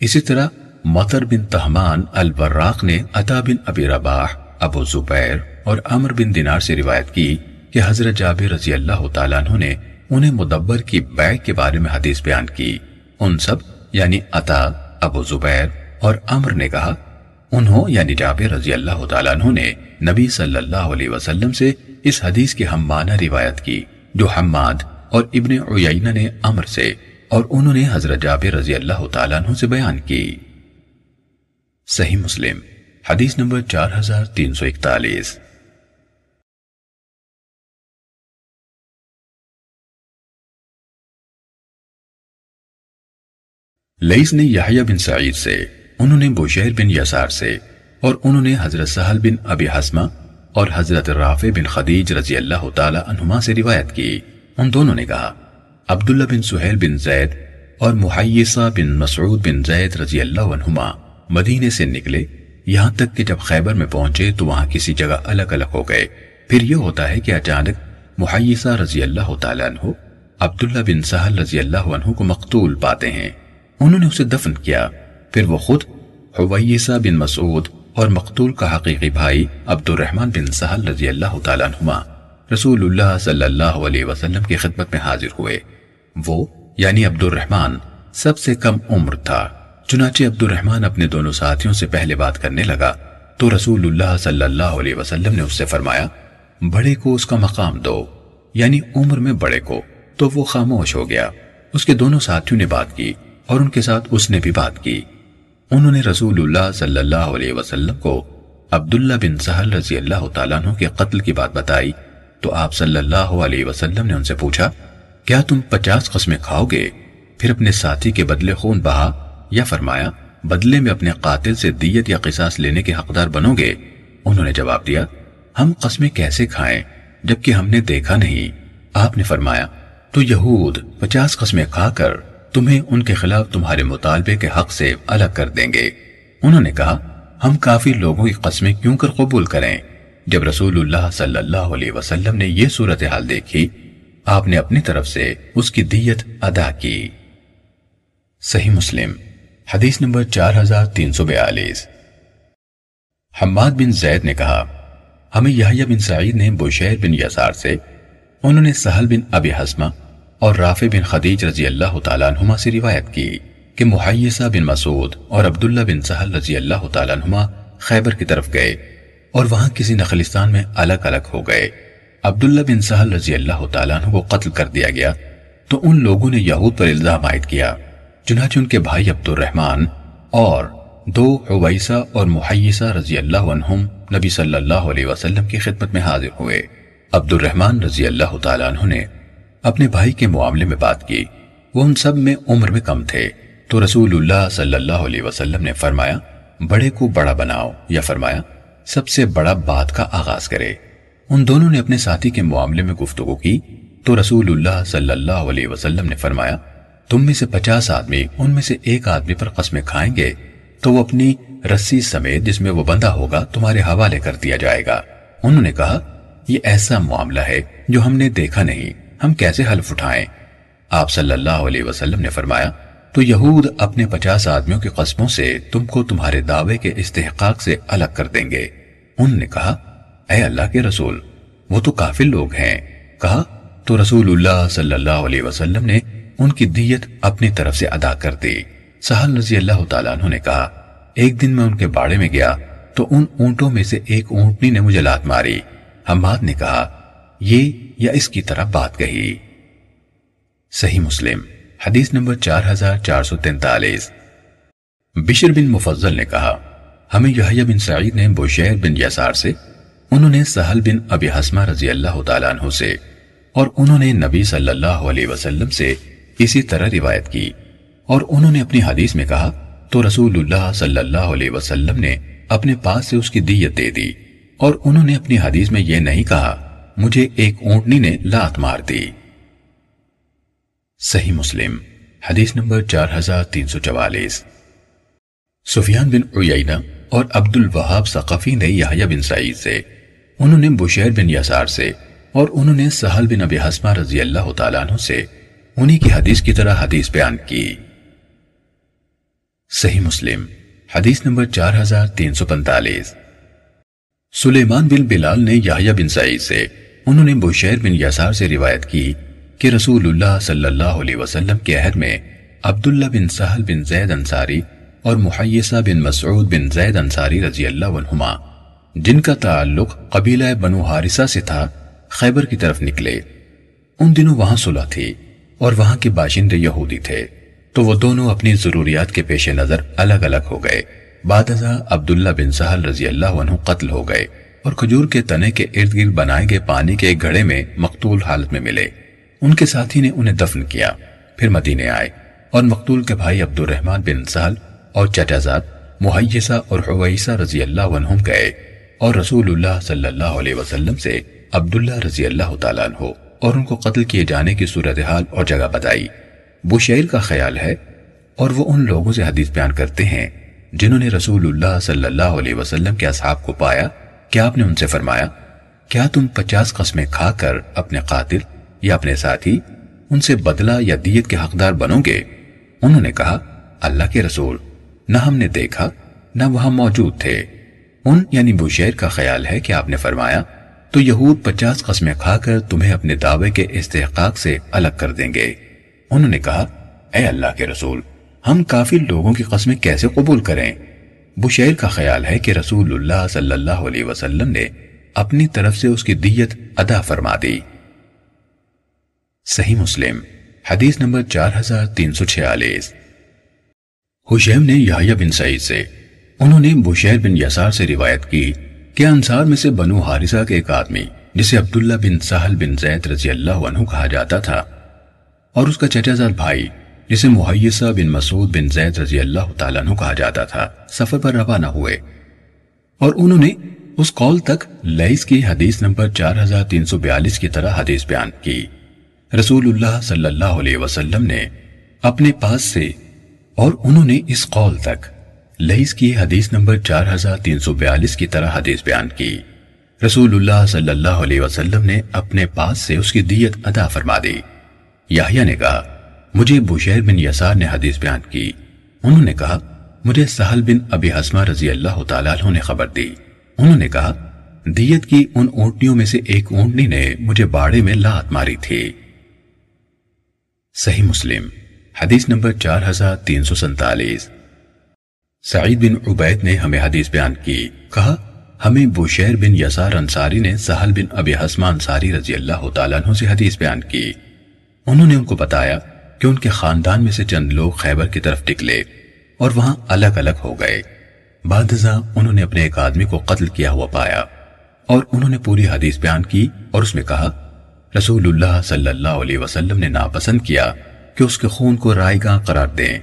اسی طرح مطر بن تحمان البراق نے عطا بن ابی رباح، ابو زبیر اور عمر بن دینار سے روایت کی کہ حضرت جابر رضی اللہ تعالیٰ عنہ نے انہیں مدبر کی بیع کے بارے میں حدیث بیان کی۔ ان سب یعنی عطا، ابو زبیر اور عمر نے کہا، انہوں یعنی جابر رضی اللہ تعالیٰ عنہ نے نبی صلی اللہ علیہ وسلم سے اس حدیث کی ہم معنی روایت کی، جو حماد اور ابن عیینہ نے عمر سے اور انہوں نے حضرت جابر رضی اللہ تعالیٰ عنہ سے بیان کی۔ صحیح مسلم، حدیث نمبر چار ہزار تین سو اکتالیس۔ لئیس نے یحییٰ بن سعید سے، انہوں نے بوشیر بن یسار سے اور انہوں نے حضرت سہل بن ابی حسمہ اور حضرت رافع بن خدیج رضی اللہ تعالی عنہما سے روایت کی۔ ان دونوں نے کہا، عبداللہ بن سہیل بن زید اور محیصہ بن مسعود بن زید رضی اللہ عنہما مدینے سے نکلے۔ یہاں تک کہ جب خیبر میں پہنچے تو وہاں کسی جگہ الگ الگ ہو گئے۔ پھر یہ ہوتا ہے کہ اچانک محیصہ رضی اللہ تعالیٰ عنہ، عبداللہ بن سہل رضی اللہ عنہ کو مقتول پاتے ہیں۔ انہوں نے اسے دفن کیا۔ پھر وہ خود حویسہ بن مسعود اور مقتول کا حقیقی بھائی عبد الرحمن بن سہل رضی اللہ تعالیٰ عنہما رسول اللہ صلی اللہ علیہ وسلم کی خدمت میں حاضر ہوئے۔ وہ یعنی عبد الرحمن سب سے کم عمر تھا۔ چنانچہ عبد الرحمن اپنے دونوں ساتھیوں سے پہلے بات کرنے لگا، تو رسول اللہ صلی اللہ علیہ وسلم نے اس سے فرمایا، بڑے کو اس کا مقام دو یعنی عمر میں بڑے کو۔ تو وہ خاموش ہو گیا۔ اس کے دونوں ساتھیوں نے بات کی اور ان کے ساتھ اس نے بھی بات کی۔ انہوں نے رسول اللہ صلی اللہ علیہ وسلم کو عبداللہ بن سہل رضی اللہ تعالیٰ عنہ کے قتل کی بات بتائی۔ تو آپ صلی اللہ علیہ وسلم نے ان سے پوچھا، کیا تم پچاس قسمیں کھاؤ گے؟ پھر اپنے ساتھی کے بدلے خون بہا یا فرمایا، بدلے میں اپنے قاتل سے دیت یا قصاص لینے کے حقدار بنو گے؟ انہوں نے جواب دیا، ہم قسمیں کیسے کھائیں؟ جبکہ ہم نے دیکھا نہیں۔ آپ نے فرمایا، تو یہود پچاس قسمیں کھا کر تمہیں ان کے خلاف تمہارے مطالبے کے حق سے الگ کر دیں گے۔ انہوں نے کہا، ہم کافی لوگوں کی قسمیں کیوں کر قبول کریں؟ جب رسول اللہ صلی اللہ علیہ وسلم نے یہ صورتحال دیکھی، آپ نے اپنی طرف سے اس کی دیت ادا کی۔ صحیح مسلم، حدیث نمبر چار ہزار تین سو بیالیس۔ حماد بن زید نے کہا، ہمیں یحییٰ بن سعید نے بشیر بن یسار سے، انہوں نے سہل بن ابی حسمہ اور رافع بن خدیج رضی اللہ تعالیٰ عنہما سے روایت کی کہ محیسہ بن مسعود اور عبداللہ بن سہل رضی اللہ تعالیٰ عنہما خیبر کی طرف گئے اور وہاں کسی نخلستان میں الگ الگ ہو گئے۔ عبداللہ بن سہل رضی اللہ تعالیٰ عنہ کو قتل کر دیا گیا تو ان لوگوں نے یہود پر الزام عائد کیا، چنانچہ ان کے بھائی عبد الرحمن اور دو حویسہ اور محیسہ رضی اللہ عنہم نبی صلی اللہ علیہ وسلم کی خدمت میں حاضر ہوئے۔ عبد الرحمن رضی اللہ تعالیٰ عنہ نے اپنے بھائی کے معاملے میں بات کی۔ وہ ان سب میں عمر میں کم تھے۔ تو رسول اللہ صلی اللہ علیہ وسلم نے فرمایا، بڑے کو بڑا بناؤ یا فرمایا، سب سے بڑا بات کا آغاز کرے۔ ان دونوں نے اپنے ساتھی کے معاملے میں گفتگو کی۔ تو رسول اللہ صلی اللہ علیہ وسلم نے فرمایا، تم میں سے پچاس آدمی ان میں سے ایک آدمی پر قسمیں کھائیں گے، تو وہ اپنی رسی سمیت جس میں وہ بندہ ہوگا، تمہارے حوالے کر دیا جائے گا۔ انہوں نے کہا، یہ ایسا معاملہ ہے جو ہم نے دیکھا نہیں۔ ہم کیسے حلف اٹھائیں؟ آپ صلی اللہ علیہ وسلم نے فرمایا، تو یہود اپنے پچاس آدمیوں کی قسموں سے تم کو تمہارے دعوے کے استحقاق سے الگ کر دیں گے۔ انہوں نے کہا، اے اللہ کے رسول، وہ تو کافر لوگ ہیں۔ کہا، تو رسول اللہ صلی اللہ علیہ وسلم نے ان کی دیت اپنی طرف سے ادا کر دی۔ سہل رضی اللہ تعالیٰ عنہ نے کہا، ایک دن میں ان کے باڑے میں گیا، تو ان اونٹوں میں سے ایک اونٹنی نے مجھے لات ماری۔ حماد نے کہا یہ یا اس کی طرح بات کہی۔ صحیح مسلم، حدیث نمبر چار ہزار چار سو تینتالیس۔ بشر بن مفضل نے کہا، ہمیں یحییٰ بن سعید نے بشیر بن یسار سے، انہوں نے سہل بن ابی حسمہ رضی اللہ تعالیٰ عنہ سے، اور انہوں نے نبی صلی اللہ علیہ وسلم سے اسی طرح روایت کی۔ اور انہوں نے اپنی حدیث میں کہا، تو رسول اللہ صلی اللہ علیہ وسلم نے اپنے پاس سے اس کی دیت دے دی، اور انہوں نے اپنی حدیث میں یہ نہیں کہا مجھے ایک اونٹنی نے لات مار دی۔ صحیح مسلم، حدیث نمبر چار ہزار تین سو چوالیس۔ سفیان بن عیینہ اور عبد الوہاب ثقفی نے یحییٰ بن سعید سے، انہوں نے بشیر بن یسار سے اور انہوں نے سہل بن ابی حسمہ رضی اللہ تعالیٰ عنہ سے انہی کی حدیث کی طرح حدیث بیان کی۔ صحیح مسلم، حدیث نمبر چار ہزار تین سو پنتالیس سلیمان بن بلال نے یحییٰ بن سعید سے انہوں نے بشیر بن یسار سے روایت کی کہ رسول اللہ صلی اللہ علیہ وسلم کے عہد میں عبداللہ بن سہل بن زید انصاری اور محیسہ بن مسعود بن زید انصاری رضی اللہ عنہما، جن کا تعلق قبیلہ بنو حارثہ سے تھا، خیبر کی طرف نکلے۔ ان دنوں وہاں صلح تھی اور وہاں کے باشندے یہودی تھے۔ تو وہ دونوں اپنی ضروریات کے پیش نظر الگ الگ ہو گئے۔ بعد ازاں عبداللہ بن سہل رضی اللہ عنہ قتل ہو گئے۔ اور کھجور کے تنے کے ارد گرد بنائے گئے پانی کے ایک گھڑے میں مقتول حالت میں ملے۔ ان کے ساتھی نے انہیں دفن کیا۔ پھر مدینے آئے اور مقتول کے بھائی عبد الرحمن بن سہل اور چچا زاد محیسہ اور حویسہ رضی اللہ عنہم گئے اور رسول اللہ صلی اللہ علیہ وسلم سے عبداللہ رضی اللہ تعالیٰ عنہ اور ان کو قتل کیے جانے کی صورتحال اور جگہ بتائی۔ بشیر کا خیال ہے اور وہ ان لوگوں سے حدیث بیان کرتے ہیں جنہوں نے رسول اللہ صلی اللہ علیہ وسلم کے اصحاب کو پایا کیا آپ نے ان سے فرمایا، کیا تم پچاس قسمیں کھا کر اپنے قاتل یا اپنے ساتھی ان سے بدلہ یا دیت کے حقدار بنو گے؟ انہوں نے کہا، اللہ کے رسول، نہ ہم نے دیکھا، نہ وہاں موجود تھے۔ ان یعنی بشیر کا خیال ہے کہ آپ نے فرمایا، تو یہود پچاس قسمیں کھا کر تمہیں اپنے دعوے کے استحقاق سے الگ کر دیں گے۔ انہوں نے کہا، اے اللہ کے رسول، ہم کافی لوگوں کی قسمیں کیسے قبول کریں؟ بشیر کا خیال ہے کہ رسول اللہ صلی اللہ علیہ وسلم نے اپنی طرف سے اس کی دیت ادا فرما دی۔ صحیح مسلم، حدیث نمبر چار ہزار تین سو چھیالیس۔ حشیم نے یحییٰ بن سعید سے، انہوں نے بشیر بن یسار سے روایت کی کہ انصار میں سے بنو حارثہ کے ایک آدمی، جسے عبداللہ بن سہل بن زید رضی اللہ عنہ کہا جاتا تھا، اور اس کا چچا زاد بھائی جسے محیصہ بن مسعود بن زید رضی اللہ تعالیٰ عنہ کہا جاتا تھا، سفر پر روانہ ہوئے۔ اور انہوں نے اس قول تک لئیس کی حدیث نمبر چار ہزار تین سو بیالیس کی طرح حدیث بیان کی۔ رسول اللہ صلی اللہ علیہ وسلم نے اپنے پاس سے اور انہوں نے اس قول تک لئیس کی حدیث نمبر چار ہزار تین سو بیالیس کی طرح حدیث بیان کی۔ رسول اللہ صلی اللہ علیہ وسلم نے اپنے پاس سے اس کی دیت ادا فرما دی۔ یحییٰ نے کہا مجھے بشیر بن یسار نے حدیث بیان کی۔ انہوں نے کہا، مجھے سہل بن ابی حسمہ رضی اللہ تعالیٰ عنہ نے خبر دی۔ انہوں نے کہا، دیت کی ان اونٹنیوں میں سے ایک اونٹنی نے مجھے باڑے میں لات ماری تھی۔ صحیح مسلم، حدیث نمبر چار ہزار تین سو سنتالیس سعید بن عبید نے ہمیں حدیث بیان کی۔ کہا، ہمیں بوشیر بن یسار انصاری نے سہل بن ابی حسمہ انصاری رضی اللہ تعالیٰ عنہ سے حدیث بیان کی۔ انہوں نے ان کو بتایا کہ ان کے خاندان میں سے چند لوگ خیبر کی طرف ٹکلے اور وہاں الگ الگ ہو گئے۔ بعد انہوں نے اپنے ایک آدمی کو قتل کیا ہوا پایا اور انہوں نے پوری حدیث بیان کی اور اس میں کہا، رسول اللہ صلی اللہ علیہ وسلم نے ناپسند کیا کہ اس کے خون کو رائے گاہ قرار دیں،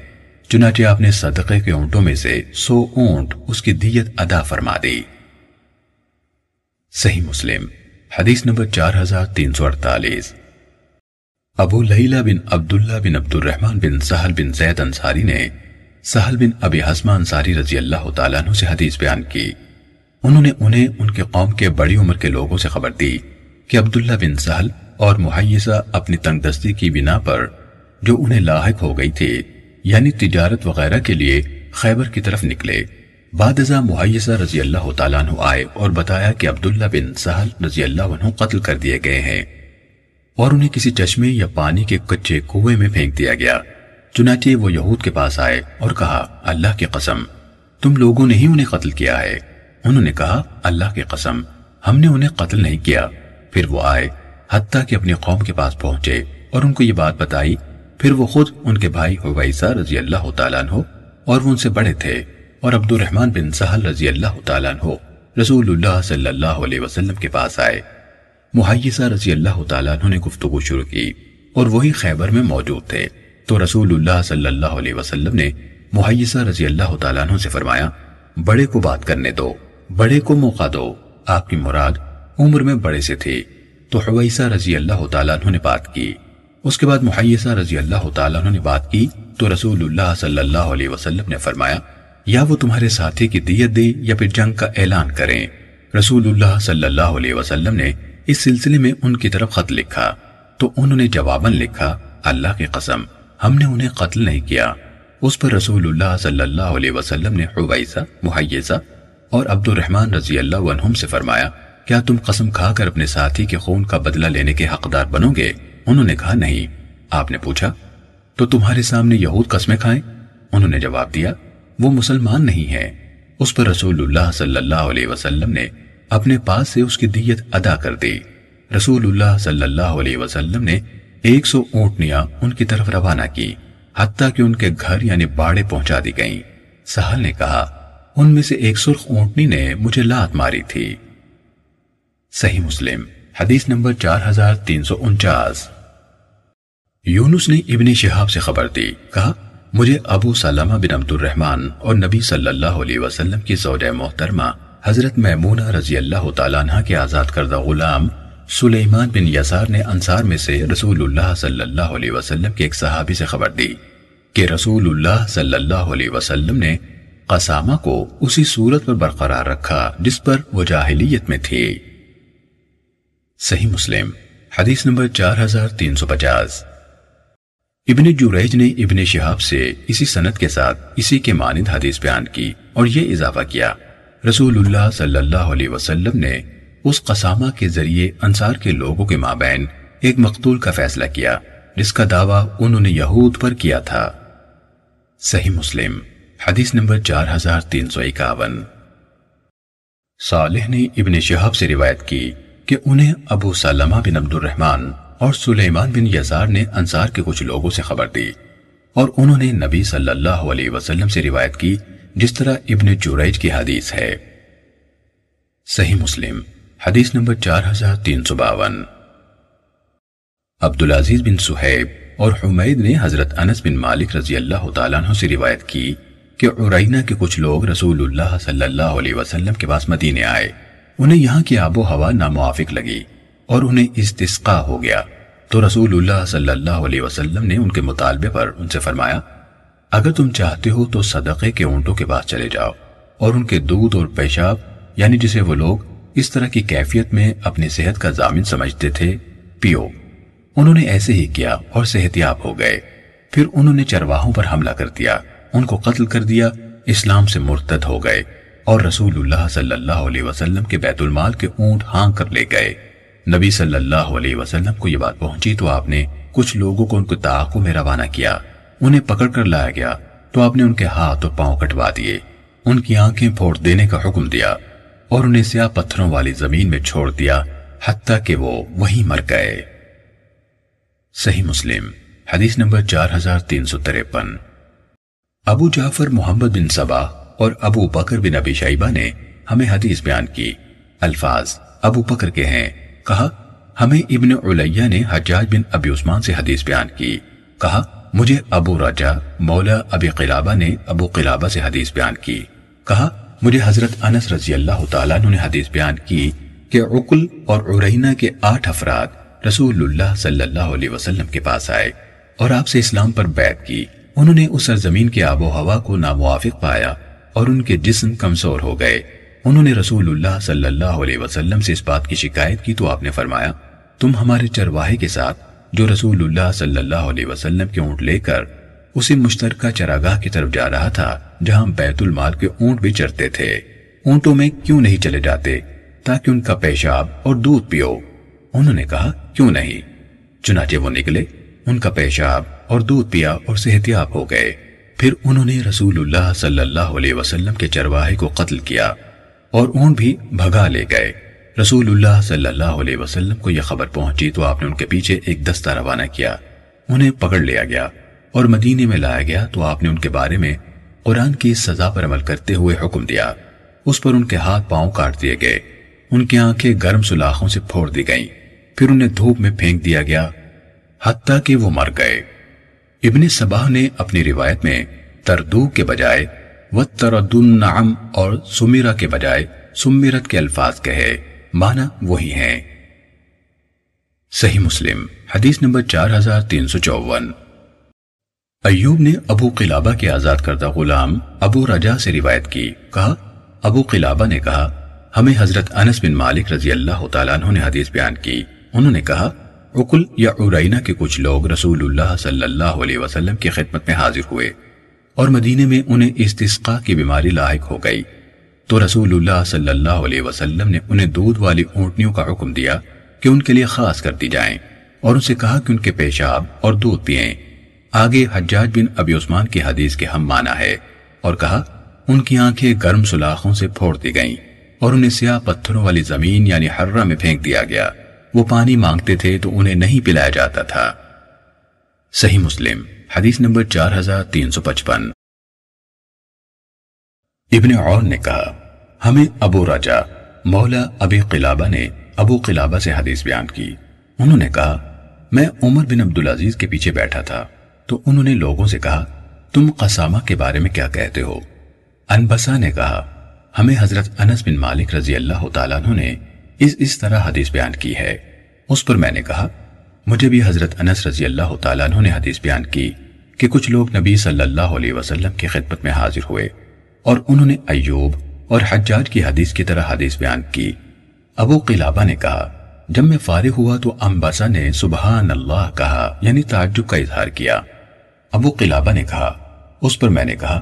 چنانچہ آپ نے صدقے کے اونٹوں میں سے سو اونٹ اس کی دیت ادا فرما دی۔ صحیح مسلم، حدیث نمبر چار ہزار تین سو اڑتالیس۔ ابو لیلہ بن عبداللہ بن عبد الرحمن بن سہل بن زید انصاری نے سہل بن ابی حسمہ انصاری رضی اللہ تعالیٰ عنہ سے حدیث بیان کی۔ انہوں نے انہیں ان کے قوم کے بڑی عمر کے لوگوں سے خبر دی کہ عبداللہ بن سہل اور محیثہ اپنی تنگ دستی کی بنا پر جو انہیں لاحق ہو گئی تھی یعنی تجارت وغیرہ کے لیے خیبر کی طرف نکلے۔ بعد ازاں محیثہ رضی اللہ تعالیٰ عنہ آئے اور بتایا کہ عبداللہ بن سہل رضی اللہ عنہ قتل کر دیے گئے ہیں۔ اور انہیں کسی چشمے یا پانی کے کچے کنویں میں پھینک دیا گیا۔ چنانچہ وہ یہود کے پاس آئے اور کہا، اللہ کی قسم، تم لوگوں نے ہی انہیں قتل کیا ہے۔ انہوں نے کہا، اللہ کی قسم، ہم نے انہیں قتل نہیں کیا۔ پھر وہ آئے، حتیٰ کہ اپنی قوم کے پاس پہنچے اور ان کو یہ بات بتائی۔ پھر وہ خود ان کے بھائی حویسہ رضی اللہ تعالیٰ عنہ اور وہ ان سے بڑے تھے اور عبد الرحمن بن سہل رضی اللہ تعالیٰ عنہ رسول اللہ صلی اللہ علیہ وسلم کے پاس آئے۔ محیثہ رضی اللہ تعالیٰ عنہ نے گفتگو شروع کی اور وہی خیبر میں موجود تھے۔ تو رسول اللہ صلی اللہ علیہ وسلم نے محیثہ رضی اللہ تعالیٰ عنہ سے فرمایا، بڑے کو بات کرنے دو، بڑے کو موقع دو۔ آپ کی مراد عمر میں بڑے سے تھی۔ تو حویسہ رضی اللہ تعالیٰ عنہ نے بات کی۔ اس کے بعد محیثہ رضی اللہ تعالیٰ عنہ نے بات کی۔ تو رسول اللہ صلی اللہ علیہ وسلم نے فرمایا، یا وہ تمہارے ساتھی کی دیت دے یا پھر جنگ کا اعلان کریں۔ رسول اللہ صلی اللہ علیہ وسلم نے اس سلسلے میں ان کی طرف خط لکھا۔ تو انہوں نے جواباً لکھا، اللہ کی قسم، ہم نے انہیں قتل نہیں کیا۔ اس پر رسول اللہ صلی اللہ علیہ وسلم نے حویسہ محیزہ اور عبد الرحمن رضی اللہ عنہم سے فرمایا، کیا تم قسم کھا کر اپنے ساتھی کے خون کا بدلہ لینے کے حقدار بنو گے؟ انہوں نے کہا، نہیں۔ آپ نے پوچھا، تو تمہارے سامنے یہود قسمیں کھائیں؟ انہوں نے جواب دیا، وہ مسلمان نہیں ہے اس پر رسول اللہ صلی اللہ علیہ وسلم نے اپنے پاس سے اس کی دیت ادا کر دی۔ رسول اللہ صلی اللہ علیہ وسلم نے ایک سو اونٹنیاں ان کی طرف روانہ کی، حتیٰ کہ ان کے گھر یعنی باڑے پہنچا دی گئیں۔ سہل نے کہا، ان میں سے ایک سرخ اونٹنی نے مجھے لات ماری تھی۔ صحیح مسلم، حدیث نمبر چار ہزار تین سو انچاس۔ یونس نے ابن شہاب سے خبر دی، کہا، مجھے ابو سلمہ بن عبد الرحمن اور نبی صلی اللہ علیہ وسلم کی زوجہ محترمہ حضرت میمونہ رضی اللہ تعالیٰ عنہ کے آزاد کردہ غلام سلیمان بن یسار نے انصار میں سے رسول اللہ صلی اللہ علیہ وسلم کے ایک صحابی سے خبر دی کہ رسول اللہ صلی اللہ علیہ وسلم نے قسامہ کو اسی صورت پر برقرار رکھا جس پر وہ جاہلیت میں تھی۔ صحیح مسلم، حدیث نمبر چار ہزار تین سو پچاس۔ ابن جوریج نے ابن شہاب سے اسی سنت کے ساتھ اسی کے مانند حدیث بیان کی اور یہ اضافہ کیا۔ رسول اللہ صلی اللہ علیہ وسلم نے اس قسامہ کے ذریعے انصار کے لوگوں کے مابین ایک مقتول کا فیصلہ کیا، جس کا دعویٰ انہوں نے یہود پر کیا تھا۔ صحیح مسلم، حدیث نمبر چار ہزار تین سو اکاون۔ صالح نے ابن شہاب سے روایت کی کہ انہیں ابو سلمہ بن عبد الرحمن اور سلیمان بن یزار نے انصار کے کچھ لوگوں سے خبر دی اور انہوں نے نبی صلی اللہ علیہ وسلم سے روایت کی جس طرح ابن جوریج کی حدیث ہے۔ صحیح مسلم، حدیث نمبر چار ہزار تین سو باون۔ عبدالعزیز بن سہیب اور حمید نے حضرت انس بن مالک رضی اللہ تعالیٰ عنہ سے روایت کی کہ عرینہ کے کچھ لوگ رسول اللہ صلی اللہ علیہ وسلم کے پاس مدینے آئے۔ انہیں یہاں کی آب و ہوا ناموافق لگی اور انہیں استسقا ہو گیا۔ تو رسول اللہ صلی اللہ علیہ وسلم نے ان کے مطالبے پر ان سے فرمایا اگر تم چاہتے ہو تو صدقے کے اونٹوں کے پاس چلے جاؤ اور ان کے دودھ اور پیشاب یعنی جسے وہ لوگ اس طرح کی کیفیت میں اپنی صحت کا ضامن سمجھتے تھے، پیو۔ انہوں نے ایسے ہی کیا اور صحت یاب ہو گئے۔ پھر انہوں نے چرواہوں پر حملہ کر دیا، ان کو قتل کر دیا، اسلام سے مرتد ہو گئے اور رسول اللہ صلی اللہ علیہ وسلم کے بیت المال کے اونٹ ہاں کر لے گئے۔ نبی صلی اللہ علیہ وسلم کو یہ بات پہنچی تو آپ نے کچھ لوگوں کو ان کو تعاقب میں روانہ کیا۔ انہیں پکڑ کر لایا گیا تو آپ نے ان کے ہاتھ اور پاؤں کٹوا دیے۔ ان کی آنکھیں پھوڑ دینے کا حکم دیا اور انہیں سیاہ پتھروں والی زمین میں چھوڑ دیا، حتیٰ کہ وہ وہیں مر گئے۔ صحیح مسلم، حدیث نمبر چار ہزار تین سو تریپن۔ ابو جعفر محمد بن سبا اور ابو بکر بن ابی شیبہ نے ہمیں حدیث بیان کی۔ الفاظ ابو بکر کے ہیں۔ کہا، ہمیں ابن علیہ نے حجاج بن ابی عثمان سے حدیث بیان کی۔ کہا مجھے ابو رجا مولا ابی قلابہ نے ابو قلابہ سے حدیث بیان کی۔ کہا، مجھے حضرت انس رضی اللہ تعالیٰ نے حدیث بیان کی کہ عقل اور عرینہ کے آٹھ افراد رسول اللہ صلی اللہ علیہ وسلم کے پاس آئے اور آپ سے اسلام پر بیعت کی۔ انہوں نے اس سرزمین کے آب و ہوا کو ناموافق پایا اور ان کے جسم کمزور ہو گئے۔ انہوں نے رسول اللہ صلی اللہ علیہ وسلم سے اس بات کی شکایت کی تو آپ نے فرمایا، تم ہمارے چرواہے کے ساتھ جو رسول اللہ صلی اللہ علیہ وسلم کے اونٹ لے کر اسی مشترکہ چراگاہ کی طرف جا رہا تھا، جہاں بیت المال کے اونٹ بھی چرتے تھے۔ اونٹوں میں کیوں نہیں چلے جاتے؟ تاکہ ان کا پیشاب اور دودھ پیو۔ انہوں نے کہا، کیوں نہیں؟ چنانچہ وہ نکلے، ان کا پیشاب اور دودھ پیا اور صحتیاب ہو گئے۔ پھر انہوں نے رسول اللہ صلی اللہ علیہ وسلم کے چرواہے کو قتل کیا اور اونٹ بھی بھگا لے گئے۔ رسول اللہ صلی اللہ علیہ وسلم کو یہ خبر پہنچی تو آپ نے ان کے پیچھے ایک دستہ روانہ کیا۔ انہیں پکڑ لیا گیا اور مدینے میں لایا گیا تو آپ نے ان کے بارے میں قرآن کی سزا پر عمل کرتے ہوئے حکم دیا۔ اس پر ان کے ہاتھ پاؤں کاٹ دیے گئے۔ ان کی آنکھیں گرم سلاخوں سے پھوڑ دی گئیں۔ پھر انہیں دھوپ میں پھینک دیا گیا حتیٰ کہ وہ مر گئے۔ ابن سباہ نے اپنی روایت میں تردو کے بجائے و تردن نعم اور سمیرہ کے بجائے سمیرت کے الفاظ کہے۔ معنی وہی ہیں صحیح مسلم، حدیث نمبر چار ہزار تین سو چوون ایوب نے ابو قلابہ کے آزاد کردہ غلام ابو رجا سے روایت کی۔ کہا، ابو قلابہ نے کہا، ہمیں حضرت انس بن مالک رضی اللہ تعالیٰ عنہ نے حدیث بیان کی۔ انہوں نے کہا عقل یا عرینہ کے کچھ لوگ رسول اللہ صلی اللہ علیہ وسلم کی خدمت میں حاضر ہوئے اور مدینے میں انہیں استسقا کی بیماری لاحق ہو گئی۔ تو رسول اللہ صلی اللہ علیہ وسلم نے انہیں دودھ والی اونٹنیوں کا حکم دیا کہ ان کے لیے خاص کر دی جائیں اور ان سے کہا کہ ان کے پیشاب اور دودھ پئیں آگے حجاج بن ابی عثمان کی حدیث کے ہم مانا ہے اور کہا، ان کی آنکھیں گرم سلاخوں سے پھوڑ دی گئیں اور انہیں سیاہ پتھروں والی زمین یعنی حرہ میں پھینک دیا گیا۔ وہ پانی مانگتے تھے تو انہیں نہیں پلایا جاتا تھا۔ صحیح مسلم، حدیث نمبر چار ہزار تین سو پچپن۔ ابن عون نے کہا، ہمیں ابو راجا مولا ابی قلابہ نے ابو قلابہ سے حدیث بیان کی۔ انہوں نے کہا، میں عمر بن عبدالعزیز کے پیچھے بیٹھا تھا۔ تو انہوں نے لوگوں سے کہا، تم قسامہ کے بارے میں کیا کہتے ہو؟ انبسا نے کہا، ہمیں حضرت انس بن مالک رضی اللہ تعالیٰ نے اس اس طرح حدیث بیان کی ہے۔ اس پر میں نے کہا، مجھے بھی حضرت انس رضی اللہ تعالیٰ نے حدیث بیان کی کہ کچھ لوگ نبی صلی اللہ علیہ وسلم کی خدمت میں حاضر ہوئے۔ اور انہوں نے ایوب اور حجاج کی حدیث کی طرح حدیث بیان کی۔ ابو قلابہ نے کہا، جب میں فارغ ہوا تو امباسا نے سبحان اللہ کہا یعنی تعجب کا اظہار کیا۔ ابو قلابہ نے کہا، اس پر میں نے کہا،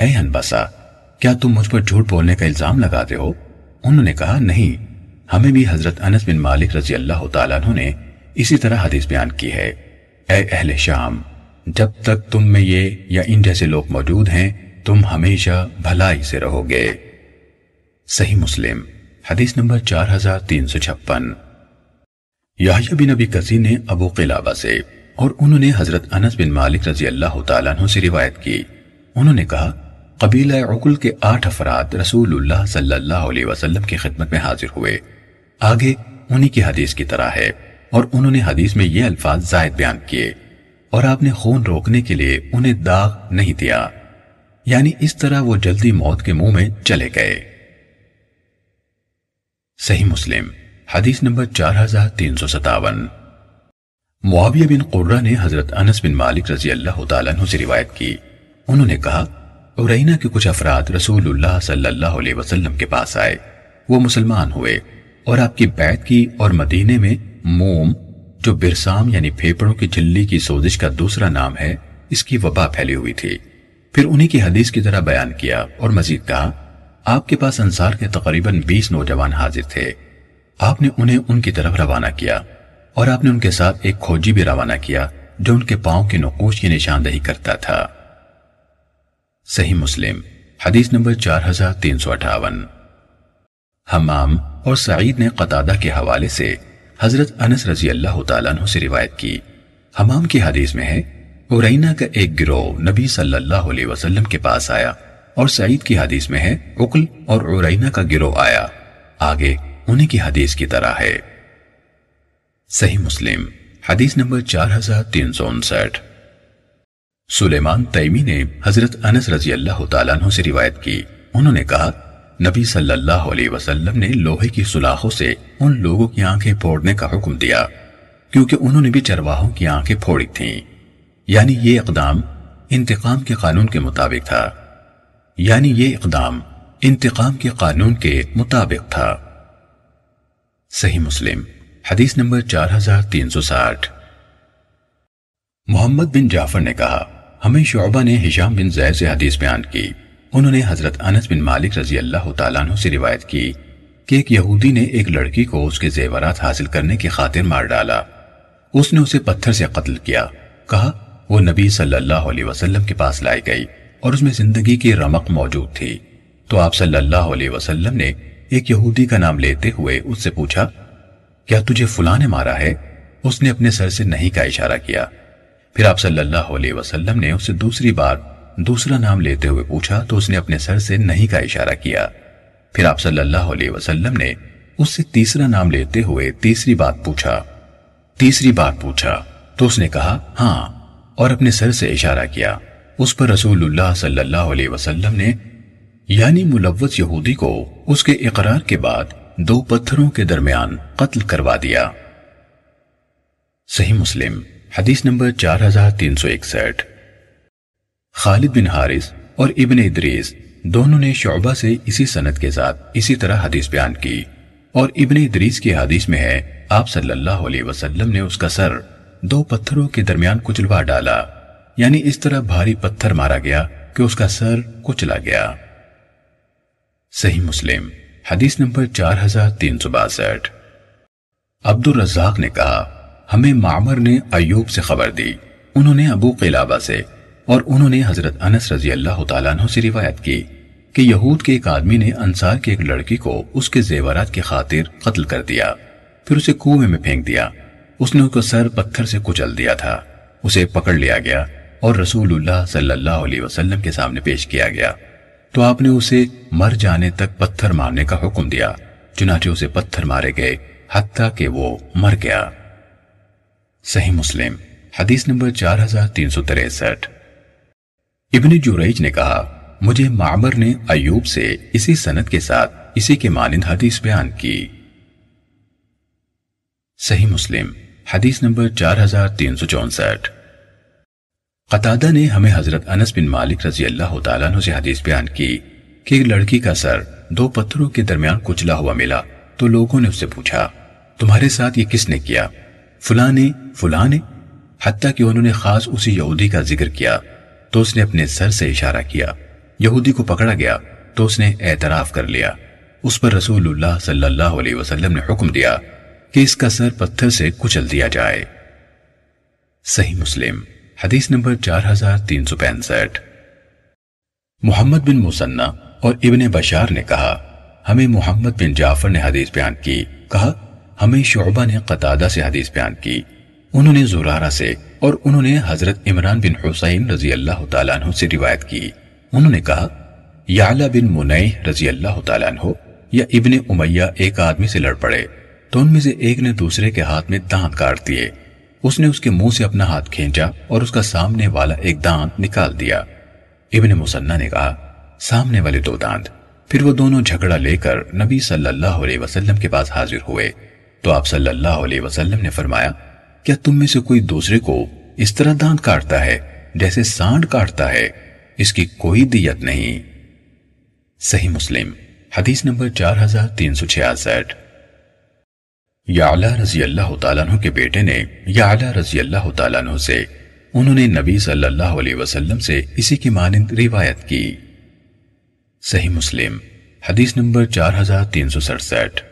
اے انباسا کیا تم مجھ پر جھوٹ بولنے کا الزام لگاتے ہو؟ انہوں نے کہا، نہیں، ہمیں بھی حضرت انس بن مالک رضی اللہ تعالیٰ نے اسی طرح حدیث بیان کی ہے۔ اے اہل شام، جب تک تم میں یہ یا ان جیسے لوگ موجود ہیں تم ہمیشہ بھلائی سے رہو گے۔ صحیح مسلم، حدیث نمبر چار ہزار تین سو چھپن۔ یحیٰ بن ابی کسی نے ابو قلابہ سے اور انہوں نے حضرت انس بن مالک رضی اللہ تعالیٰ عنہ سے روایت کی۔ انہوں نے کہا، قبیلہ عقل کے آٹھ افراد رسول اللہ صلی اللہ علیہ وسلم کی خدمت میں حاضر ہوئے۔ آگے انہی کی حدیث کی طرح ہے اور انہوں نے حدیث میں یہ الفاظ زائد بیان کیے۔ اور آپ نے خون روکنے کے لیے انہیں داغ نہیں دیا۔ یعنی اس طرح وہ جلدی موت کے منہ میں چلے گئے۔ صحیح مسلم، حدیث نمبر چار ہزار تین سو ستاون۔ معاویہ بن قرہ نے حضرت انس بن مالک رضی اللہ تعالیٰ عنہ سے روایت کی۔ انہوں نے کہا عرینہ کے کچھ افراد رسول اللہ صلی اللہ علیہ وسلم کے پاس آئے۔ وہ مسلمان ہوئے اور آپ کی بیعت کی اور مدینے میں موم، جو برسام یعنی پھیپڑوں کی جلی کی سوزش کا دوسرا نام ہے، اس کی وبا پھیلی ہوئی تھی۔ پھر انہی کی حدیث کی طرح بیان کیا اور مزید کہا، آپ کے پاس انصار کے تقریباً بیس نوجوان حاضر تھے۔ آپ نے انہیں ان کی طرف روانہ کیا اور آپ نے ان کے ساتھ ایک کھوجی بھی روانہ کیا جو ان کے پاؤں کی نقوش کی نشاندہی کرتا تھا۔ صحیح مسلم، حدیث نمبر چار ہزار تین سو اٹھاون۔ حمام اور سعید نے قطادہ کے حوالے سے حضرت انس رضی اللہ تعالیٰ عنہ سے روایت کی۔ حمام کی حدیث میں ہے ارینہ کا ایک گروہ نبی صلی اللہ علیہ وسلم کے پاس آیا اور سعید کی حدیث میں ہے، اقل اور ارینہ کا گروہ آیا۔ آگے انہی کی حدیث کی طرح ہے۔ صحیح مسلم، حدیث نمبر چار ہزار تین سو انسٹھ۔ سلیمان تیمی نے حضرت انس رضی اللہ تعالیٰ عنہ سے روایت کی۔ انہوں نے کہا، نبی صلی اللہ علیہ وسلم نے لوہے کی سلاخوں سے ان لوگوں کی آنکھیں پھوڑنے کا حکم دیا، کیونکہ انہوں نے بھی چرواہوں کی آنکھیں پھوڑی تھیں۔ یعنی یہ اقدام انتقام کے قانون کے مطابق تھا۔ یعنی یہ اقدام انتقام کے قانون کے مطابق تھا۔ صحیح مسلم، حدیث نمبر چار ہزار تین سو ساٹھ۔ محمد بن جعفر نے کہا، ہمیں شعبہ نے ہشام بن زید سے حدیث بیان کی۔ انہوں نے حضرت انس بن مالک رضی اللہ تعالیٰ عنہ سے روایت کی کہ ایک یہودی نے ایک لڑکی کو اس کے زیورات حاصل کرنے کی خاطر مار ڈالا۔ اس نے اسے پتھر سے قتل کیا۔ کہا وہ نبی صلی اللہ علیہ وسلم کے پاس لائی گئی اور اس میں زندگی کی رمق موجود تھی۔ تو آپ صلی اللہ علیہ وسلم نے ایک یہودی کا نام لیتے ہوئے اس سے پوچھا، کیا تجھے فلاں نے مارا ہے؟ اس نے اپنے سر سے نہیں کا اشارہ کیا۔ پھر آپ صلی اللہ علیہ وسلم نے اسے دوسری بار دوسرا نام لیتے ہوئے پوچھا، تو اس نے اپنے سر سے نہیں کا اشارہ کیا۔ پھر آپ صلی اللہ علیہ وسلم نے اس سے تیسرا نام لیتے ہوئے تیسری بات پوچھا۔ تیسری بات پوچھا، تو اس نے کہا ہاں اور اپنے سر سے اشارہ کیا۔ اس پر رسول اللہ صلی اللہ علیہ وسلم نے یعنی ملوث یہودی کو اس کے اقرار کے بعد دو پتھروں کے درمیان قتل کروا دیا۔ صحیح مسلم، حدیث نمبر چار ہزار تین سو اکسٹھ۔ خالد بن حارث اور ابن ادریس دونوں نے شعبہ سے اسی سنت کے ساتھ اسی طرح حدیث بیان کی۔ اور ابن ادریس کی حدیث میں ہے، آپ صلی اللہ علیہ وسلم نے اس کا سر دو پتھروں کے درمیان کچلوا ڈالا۔ یعنی اس طرح بھاری پتھر مارا گیا کہ اس کا سر کچلا گیا۔ صحیح مسلم، حدیث نمبر چار ہزار تین سو باسٹھ۔ عبد الرزاق نے کہا، ہمیں معمر نے ایوب سے خبر دی۔ انہوں نے ابو قلابہ سے اور انہوں نے حضرت انس رضی اللہ تعالیٰ عنہ سے روایت کی کہ یہود کے ایک آدمی نے انصار کی ایک لڑکی کو اس کے زیورات کی خاطر قتل کر دیا۔ پھر اسے کنویں میں پھینک دیا۔ اس نے اس کو سر پتھر سے کچل دیا تھا۔ اسے پکڑ لیا گیا اور رسول اللہ صلی اللہ علیہ وسلم کے سامنے پیش کیا گیا۔ تو آپ نے اسے مر جانے تک پتھر مارنے کا حکم دیا، چنانچہ اسے پتھر مارے گئے حتیٰ کہ وہ مر گیا۔ صحیح مسلم، حدیث نمبر چار ہزار تین سو تریسٹھ۔ ابن جوریج نے کہا، مجھے معمر نے ایوب سے اسی سنت کے ساتھ اسی کے مانند حدیث بیان کی۔ صحیح مسلم حدیث نمبر چار ہزار تین سو چونسٹھ۔ قطادہ نے ہمیں حضرت انس بن مالک رضی اللہ تعالیٰ عنہ سے حدیث بیان کی کہ ایک لڑکی کا سر دو پتھروں کے درمیان کچلا ہوا ملا تو لوگوں نے اس سے پوچھا، تمہارے ساتھ یہ کس نے کیا؟ فلاں نے؟ فلاں نے؟ حتیٰ کہ انہوں نے خاص اسی یہودی کا ذکر کیا تو اس نے اپنے سر سے اشارہ کیا۔ یہودی کو پکڑا گیا تو اس نے اعتراف کر لیا۔ اس پر رسول اللہ صلی اللہ علیہ وسلم نے حکم دیا کہ اس کا سر پتھر سے کچل دیا جائے۔ صحیح مسلم، حدیث نمبر چار ہزار تین سو پینسٹھ۔ محمد بن مسنہ اور ابن بشار نے کہا، ہمیں محمد بن جعفر نے حدیث بیان کی۔ کہا، ہمیں شعبہ نے قطادہ سے حدیث بیان کی۔ انہوں نے زرارہ سے اور انہوں نے حضرت عمران بن حسین رضی اللہ تعالیٰ عنہ سے روایت کی۔ انہوں نے کہا یعلا بن منع رضی اللہ تعالیٰ عنہ یا ابن امیہ ایک آدمی سے لڑ پڑے۔ تو ان میں سے ایک نے دوسرے کے ہاتھ میں دانت کاٹ دیے۔ اس نے اس کے منہ سے اپنا ہاتھ کھینچا اور اس کا سامنے والا ایک دانت نکال دیا۔ ابن مسنہ نے کہا، سامنے والے دو دانت۔ پھر وہ دونوں جھگڑا لے کر نبی صلی اللہ علیہ وسلم کے پاس حاضر ہوئے۔ تو آپ صلی اللہ علیہ وسلم نے فرمایا، کیا تم میں سے کوئی دوسرے کو اس طرح دانت کاٹتا ہے جیسے سانڈ کاٹتا ہے؟ اس کی کوئی دیت نہیں۔ صحیح مسلم، حدیث نمبر چار ہزار تین سو چھیاسٹھ۔ یعلا رضی اللہ تعالیٰ عنہ کے بیٹے نے یعلا رضی اللہ تعالیٰ عنہ سے، انہوں نے نبی صلی اللہ علیہ وسلم سے اسی کی مانند روایت کی۔ صحیح مسلم، حدیث نمبر چار ہزار تین سو سڑسٹھ۔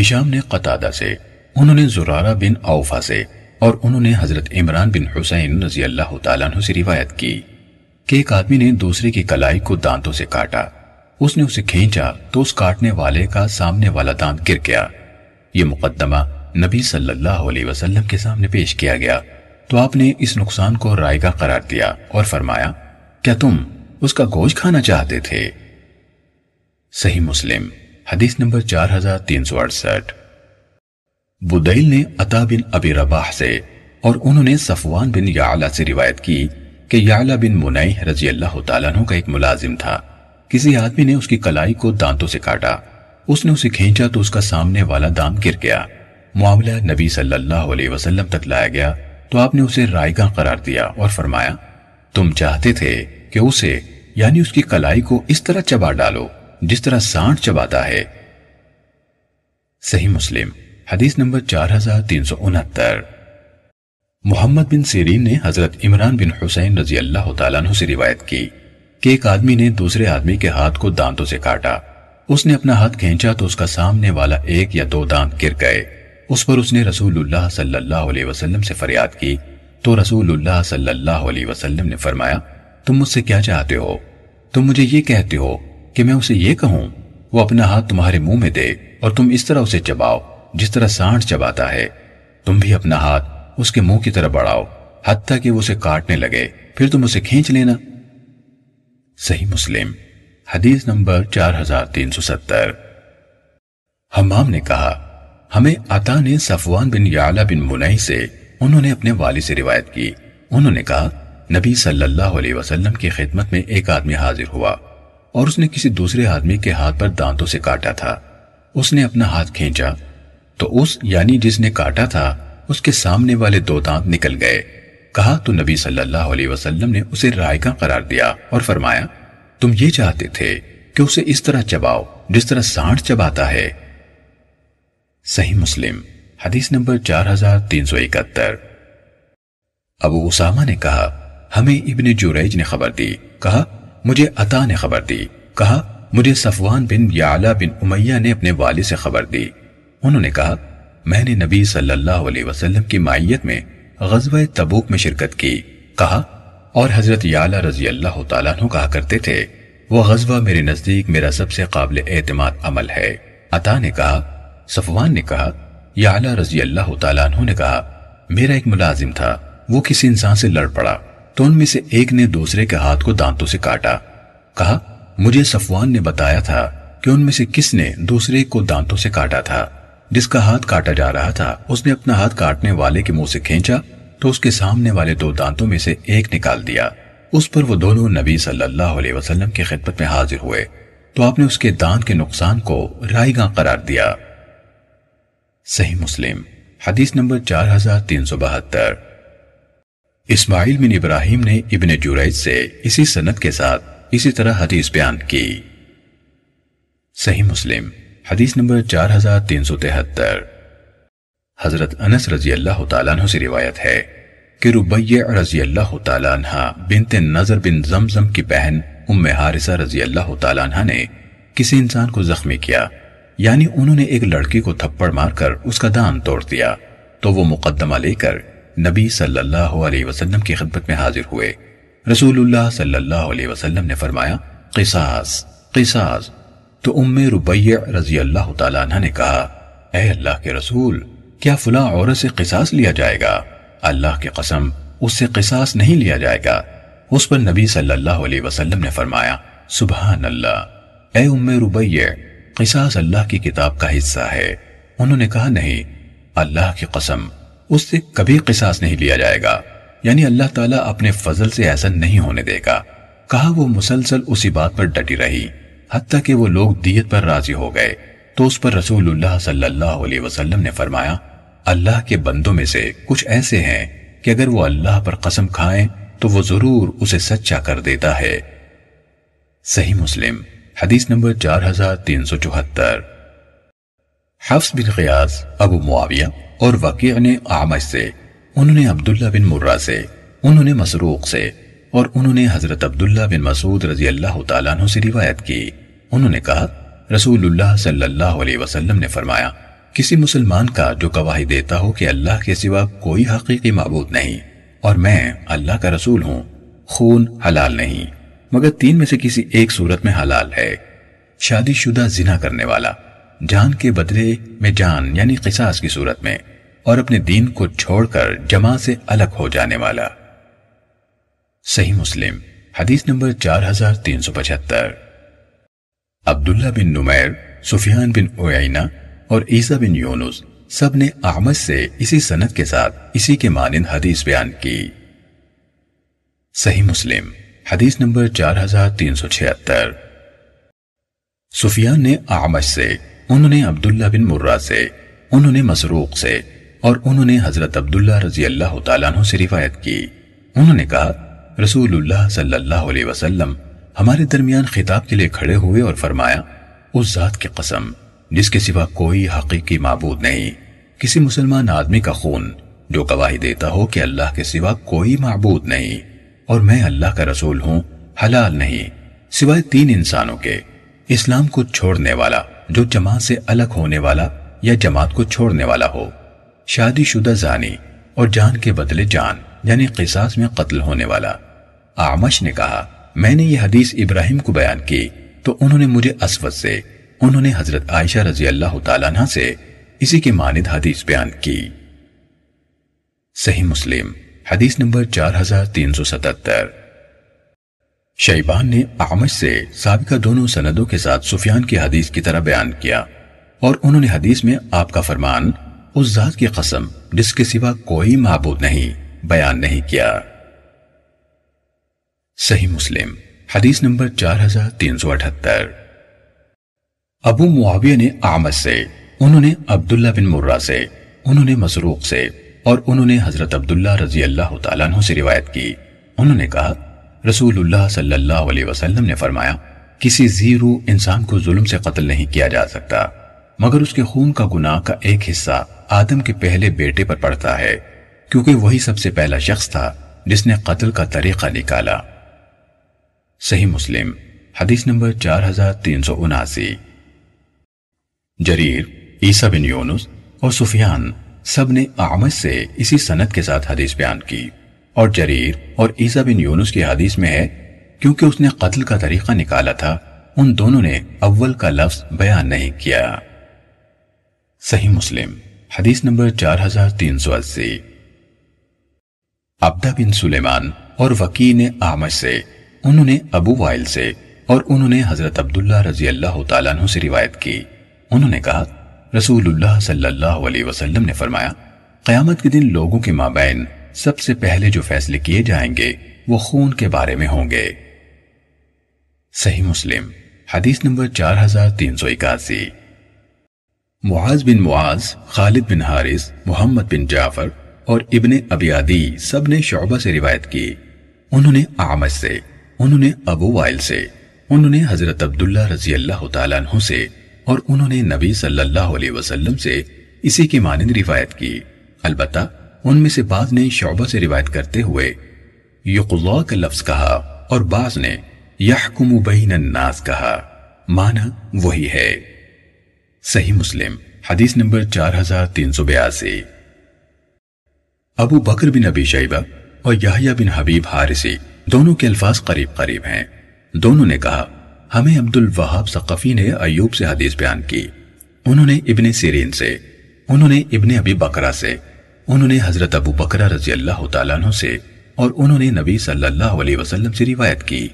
ہشام نے قطادہ سے، انہوں نے زرارہ بن اوفا سے، اور انہوں نے حضرت عمران بن حسین رضی اللہ تعالیٰ عنہ سے روایت کی کہ ایک آدمی نے دوسرے کی کلائی کو دانتوں سے کاٹا۔ اس نے اسے کھینچا تو اس کاٹنے والے کا سامنے والا دانت گر گیا۔ یہ مقدمہ نبی صلی اللہ علیہ وسلم کے سامنے پیش کیا گیا۔ تو آپ نے اس نقصان کو رائے کا قرار دیا اور فرمایا، کیا تم اس کا گوشت کھانا چاہتے تھے؟ صحیح مسلم، حدیث نمبر چار ہزار تین سو اڑسٹھ۔ بدیل نے عطا بن ابی رباح سے اور انہوں نے صفوان بن یعلا سے روایت کی کہ یعلا بن منائی رضی اللہ تعالیٰ عنہ کا ایک ملازم تھا۔ کسی آدمی نے اس کی کلائی کو دانتوں سے کاٹا۔ اس نے اسے کھینچا تو اس کا سامنے والا دانت گر گیا۔ معاملہ نبی صلی اللہ علیہ وسلم تک لایا گیا۔ تو آپ نے اسے رائے گاہ قرار دیا اور فرمایا، تم چاہتے تھے کہ اسے یعنی اس کی کلائی کو اس طرح چبا ڈالو، جس طرح سانٹ چباتا ہے۔ صحیح مسلم، حدیث نمبر چار ہزار تین سو انہتر۔ محمد بن سیرین نے حضرت عمران بن حسین رضی اللہ تعالیٰ عنہ سے روایت کی۔ کہ ایک آدمی نے دوسرے آدمی کے ہاتھ کو دانتوں سے کاٹا۔ اس نے اپنا ہاتھ کھینچا تو اس کا سامنے والا ایک یا دو دانت گر گئے۔ اس پر اس نے رسول اللہ صلی اللہ علیہ وسلم سے فریاد کی۔ تو رسول اللہ صلی اللہ علیہ وسلم نے فرمایا، تم مجھ سے کیا چاہتے ہو؟ تم مجھے یہ کہتے ہو کہ میں اسے یہ کہوں، وہ اپنا ہاتھ تمہارے منہ میں دے اور تم اس طرح اسے چباؤ، جس طرح سانٹ چباتا ہے۔ تم بھی اپنا ہاتھ اس کے منہ کی طرح بڑھاؤ، حتیٰ کہ وہ اسے کاٹنے لگے۔ پھر تم اسے کھینچ لینا۔ صحیح مسلم، حدیث نمبر چار ہزار تین سو ستر۔ حمام نے کہا، ہمیں عطا نے صفوان بن یعلا بن منعی سے انہوں نے اپنے والد سے روایت کی۔ انہوں نے کہا، نبی صلی اللہ علیہ وسلم کی خدمت میں ایک آدمی حاضر ہوا اور اس نے کسی دوسرے آدمی کے ہاتھ پر دانتوں سے کاٹا تھا۔ اس نے اپنا ہاتھ کھینچا تو اس یعنی جس نے کاٹا تھا، اس کے سامنے والے دو دانت نکل گئے۔ کہا تو نبی صلی اللہ علیہ وسلم نے اسے رائے کا قرار دیا اور فرمایا، تم یہ چاہتے تھے کہ اسے اس طرح چباؤ جس طرح سانٹ چباتا ہے۔ صحیح مسلم، حدیث نمبر چار ہزار تین سو اکہتر۔ ابو اسامہ نے کہا، ہمیں ابن جوریج نے خبر دی۔ کہا، مجھے عطا نے خبر دی۔ کہا، مجھے صفوان بن یعلا بن امیہ نے اپنے والد سے خبر دی۔ انہوں نے کہا، میں نے نبی صلی اللہ علیہ وسلم کی مائیت میں غزوہ تبوک میں شرکت کی، کہا، اور حضرت یعلا رضی اللہ تعالیٰ عنہ کہا کرتے تھے، وہ غزوہ میرے نزدیک میرا سب سے قابل اعتماد عمل ہے۔ عطا نے کہا، صفوان نے کہا، یعلا رضی اللہ تعالیٰ عنہ نے کہا، میرا ایک ملازم تھا، وہ کسی انسان سے لڑ پڑا، تو ان میں سے ایک نے دوسرے کے ہاتھ کو دانتوں سے کاٹا۔ کہا، مجھے صفوان نے بتایا تھا کہ ان میں سے کس نے دوسرے کو دانتوں سے کاٹا تھا۔ جس کا ہاتھ کاٹا جا رہا تھا، اس نے اپنا ہاتھ کاٹنے والے کے منہ سے کھینچا تو اس کے سامنے والے دو دانتوں میں سے ایک نکال دیا۔ اس پر وہ دونوں نبی صلی اللہ علیہ وسلم کی خدمت میں حاضر ہوئے۔ تو آپ نے اس کے دانت کے نقصان کو رائے گاہ قرار دیا۔ صحیح مسلم، حدیث نمبر چار ہزار تین سو بہتر۔ اسماعیل بن ابراہیم نے ابن جوریج سے اسی سنت کے ساتھ اسی طرح حدیث بیان کی۔ صحیح مسلم حدیث نمبر چار ہزار تین سو تہتر۔ حضرت انس رضی اللہ تعالیٰ عنہ سے روایت ہے کہ ربیع رضی اللہ تعالیٰ عنہ بنت نظر بن زمزم کی بہن ام حارثہ رضی اللہ تعالیٰ عنہ نے کسی انسان کو زخمی کیا یعنی انہوں نے ایک لڑکی کو تھپڑ مار کر اس کا دان توڑ دیا، تو وہ مقدمہ لے کر نبی صلی اللہ علیہ وسلم کی خدمت میں حاضر ہوئے۔ رسول اللہ صلی اللہ علیہ وسلم نے فرمایا، قصاص قصاص۔ تو ام ربیع رضی اللہ تعالیٰ عنہ نے کہا، اے اللہ کے رسول، کیا فلاں عورت سے قصاص لیا جائے گا؟ اللہ کی قسم، اس سے قصاص نہیں لیا جائے گا۔ اس پر نبی صلی اللہ علیہ وسلم نے فرمایا سبحان اللہ اے ام ربیع، قصاص اللہ کی کتاب کا حصہ ہے۔ انہوں نے کہا، نہیں، اللہ کی قسم، اس سے کبھی قصاص نہیں لیا جائے گا۔ یعنی اللہ تعالیٰ اپنے فضل سے ایسا نہیں ہونے دے گا۔ کہا وہ مسلسل اسی بات پر ڈٹی رہی۔ حتیٰ کہ وہ لوگ دیت پر راضی ہو گئے۔ تو اس پر رسول اللہ صلی اللہ علیہ وسلم نے فرمایا، اللہ کے بندوں میں سے کچھ ایسے ہیں کہ اگر وہ اللہ پر قسم کھائیں تو وہ ضرور اسے سچا کر دیتا ہے۔ صحیح مسلم، حدیث نمبر چار ہزار تین سو چوہتر۔ حفظ بن قیاس ابو معاویہ اور وقیع نے آمش سے، انہوں نے عبداللہ بن مرہ سے، انہوں نے مسروق سے۔ اور انہوں نے حضرت عبداللہ بن مسعود رضی اللہ تعالیٰ عنہ سے روایت کی۔ انہوں نے کہا، رسول اللہ صلی اللہ علیہ وسلم نے فرمایا، کسی مسلمان کا جو گواہی دیتا ہو کہ اللہ کے سوا کوئی حقیقی معبود نہیں اور میں اللہ کا رسول ہوں، خون حلال نہیں، مگر تین میں سے کسی ایک صورت میں حلال ہے۔ شادی شدہ زنا کرنے والا، جان کے بدلے میں جان یعنی قصاص کی صورت میں اور اپنے دین کو چھوڑ کر جماع سے الگ ہو جانے والا۔ صحیح مسلم، حدیث نمبر چار ہزار تین سو پچہتر۔ عبداللہ بن نمیر، سفیان بن اوینا اور عیسیٰ بن یونس سب نے احمد سے اسی سنت کے ساتھ اسی کے مانند حدیث بیان کی۔ صحیح مسلم، حدیث نمبر چار ہزار تین سو چھہتر۔ سفیان نے احمد سے، انہوں نے عبداللہ بن مرہ سے، انہوں نے مسروق سے اور انہوں نے حضرت عبداللہ رضی اللہ تعالیٰ عنہ سے روایت کی۔ انہوں نے کہا رسول اللہ صلی اللہ علیہ وسلم ہمارے درمیان خطاب کے لیے کھڑے ہوئے اور فرمایا، اس ذات کی قسم، جس کے سوا کوئی حقیقی معبود نہیں، کسی مسلمان آدمی کا خون جو گواہی دیتا ہو کہ اللہ کے سوا کوئی معبود نہیں اور میں اللہ کا رسول ہوں، حلال نہیں، سوائے تین انسانوں کے، اسلام کو چھوڑنے والا جو جماعت سے الگ ہونے والا یا جماعت کو چھوڑنے والا ہو، شادی شدہ زانی اور جان کے بدلے جان۔ یعنی قصاص میں قتل ہونے والا۔ آمش نے کہا، میں نے یہ حدیث ابراہیم کو بیان کی، تو انہوں نے مجھے اسود سے، انہوں نے حضرت عائشہ رضی اللہ تعالیٰ عنہ سے اسی کے ماند حدیث بیان کی۔ صحیح مسلم، حدیث نمبر چار ہزار تین سو ستتر۔ شیبان نے اعمش سے سابقہ دونوں سندوں کے ساتھ سفیان کی حدیث کی طرح بیان کیا، اور انہوں نے حدیث میں آپ کا فرمان، اس ذات کی قسم، جس کے سوا کوئی معبود نہیں۔ بیان نہیں کیا۔ صحیح مسلم، حدیث نمبر چار ہزار تین سو اٹھتر ابو معاویہ نے آمد سے، انہوں نے عبداللہ بن مرہ سے، انہوں نے مسروق سے، اور انہوں نے حضرت عبداللہ رضی اللہ تعالیٰ عنہ سے روایت کی۔ انہوں نے کہا، رسول اللہ صلی اللہ علیہ وسلم نے فرمایا، کسی زیرو انسان کو ظلم سے قتل نہیں کیا جا سکتا، مگر اس کے خون کا گناہ کا ایک حصہ آدم کے پہلے بیٹے پر پڑتا ہے۔ کیونکہ وہی سب سے پہلا شخص تھا جس نے قتل کا طریقہ نکالا۔ صحیح مسلم، حدیث نمبر چار ہزار تین سو اناسی۔ جریر، عیسیٰ بن یونس اور سفیان سب نے آمد سے اسی سنت کے ساتھ حدیث بیان کی۔ اور جریر اور عیسیٰ بن یونس کی حدیث میں ہے، کیونکہ اس نے قتل کا طریقہ نکالا تھا، ان دونوں نے اول کا لفظ بیان نہیں کیا۔ صحیح مسلم، حدیث نمبر چار ہزار تین سو اسی۔ عبدہ بن سلیمان اور وکی نے آمد سے، انہوں نے ابو وائل سے اور انہوں نے حضرت عبداللہ رضی اللہ تعالیٰ عنہ سے روایت کی۔ انہوں نے کہا، رسول اللہ صلی اللہ علیہ وسلم نے فرمایا، قیامت کے دن لوگوں کے مابین سب سے پہلے جو فیصلے کیے جائیں گے، وہ خون کے بارے میں ہوں گے۔ صحیح مسلم، حدیث نمبر چار ہزار تین سو اکاسی۔ معاذ بن معاذ، خالد بن حارث، محمد بن جعفر اور ابن ابیادی سب نے شعبہ سے روایت کی۔ انہوں نے آمد سے، انہوں نے ابو وائل سے، انہوں نے حضرت عبداللہ رضی اللہ تعالیٰ عنہ سے، اور انہوں نے نبی صلی اللہ علیہ وسلم سے اسی کی مانند روایت کی۔ البتہ ان میں سے بعض نے شعبہ سے روایت کرتے ہوئے یقضا کا لفظ کہا اور بعض نے یحکم بین الناس کہا۔ معنی وہی ہے۔ صحیح مسلم، حدیث نمبر چار ہزار تین سو بیاسی۔ ابو بکر بن ابی شیبہ اور یحییٰ بن حبیب حارسی دونوں کے الفاظ قریب قریب ہیں۔ دونوں نے کہا، ہمیں عبد الوہاب ثقفی نے ایوب سے حدیث بیان کی۔ انہوں نے ابن سیرین سے، انہوں نے ابن ابی بکرہ سے، انہوں نے حضرت ابو بکرہ رضی اللہ تعالیٰ عنہ سے، اور انہوں نے نبی صلی اللہ علیہ وسلم سے روایت کی۔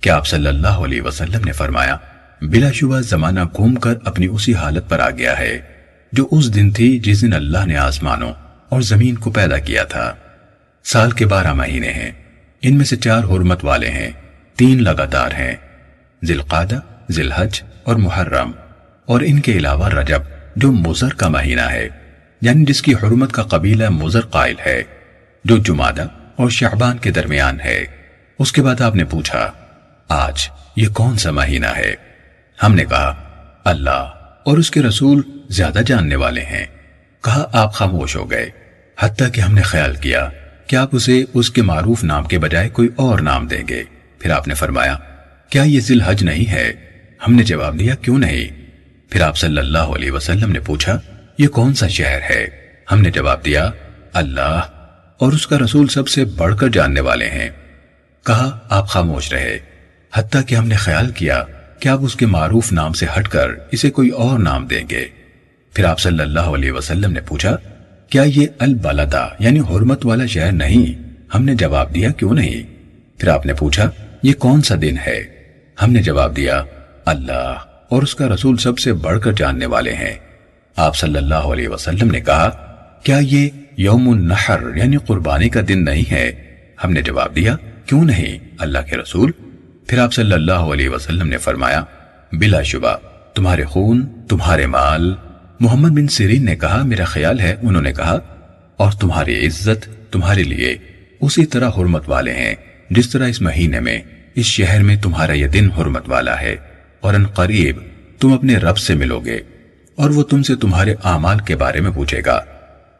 کہ آپ صلی اللہ علیہ وسلم نے فرمایا، بلا شبہ زمانہ گھوم کر اپنی اسی حالت پر آ گیا ہے، جو اس دن تھی جس دن اللہ نے آسمانوں اور زمین کو پیدا کیا تھا۔ سال کے بارہ مہینے ہیں۔ ان میں سے چار حرمت والے ہیں۔ تین لگاتار ہیں۔ ذلقادہ ذلحج اور محرم۔ اور ان کے علاوہ رجب، جو مزر کا مہینہ ہے۔ یعنی جس کی حرمت کا قبیلہ مزر قائل ہے۔ جو جمادہ اور شعبان کے درمیان ہے۔ اس کے بعد آپ نے پوچھا، آج یہ کون سا مہینہ ہے؟ ہم نے کہا، اللہ اور اس کے رسول زیادہ جاننے والے ہیں۔ کہا، آپ خاموش ہو گئے۔ حتیٰ کہ ہم نے خیال کیا کیا آپ اسے اس کے معروف نام کے بجائے کوئی اور نام دیں گے۔ پھر آپ نے فرمایا، کیا یہ ذی الحج نہیں ہے؟ ہم نے جواب دیا، کیوں نہیں؟ پھر آپ صلی اللہ علیہ وسلم نے پوچھا، یہ کون سا شہر ہے؟ ہم نے جواب دیا، اللہ، اور اس کا رسول سب سے بڑھ کر جاننے والے ہیں۔ کہا، آپ خاموش رہے۔ حتیٰ کہ ہم نے خیال کیا کہ آپ اس کے معروف نام سے ہٹ کر اسے کوئی اور نام دیں گے۔ پھر آپ صلی اللہ علیہ وسلم نے پوچھا، کیا یہ البلدہ یعنی حرمت والا شہر نہیں؟ ہم نے جواب دیا، کیوں نہیں؟ پھر آپ نے پوچھا، یہ کون سا دن ہے؟ ہم نے جواب دیا، اللہ اور اس کا رسول سب سے بڑھ کر جاننے والے ہیں۔ آپ صلی اللہ علیہ وسلم نے کہا، کیا یہ یوم النحر یعنی قربانی کا دن نہیں ہے؟ ہم نے جواب دیا، کیوں نہیں، اللہ کے رسول۔ پھر آپ صلی اللہ علیہ وسلم نے فرمایا، بلا شبہ، تمہارے خون، تمہارے مال محمد بن سیرین نے کہا، میرا خیال ہے، انہوں نے کہا، اور تمہاری عزت تمہارے لیے اسی طرح حرمت والے ہیں، جس طرح اس مہینے میں، اس شہر میں تمہارا یہ دن حرمت والا ہے، اور ان قریب تم اپنے رب سے ملو گے، اور وہ تم سے تمہارے اعمال کے بارے میں پوچھے گا۔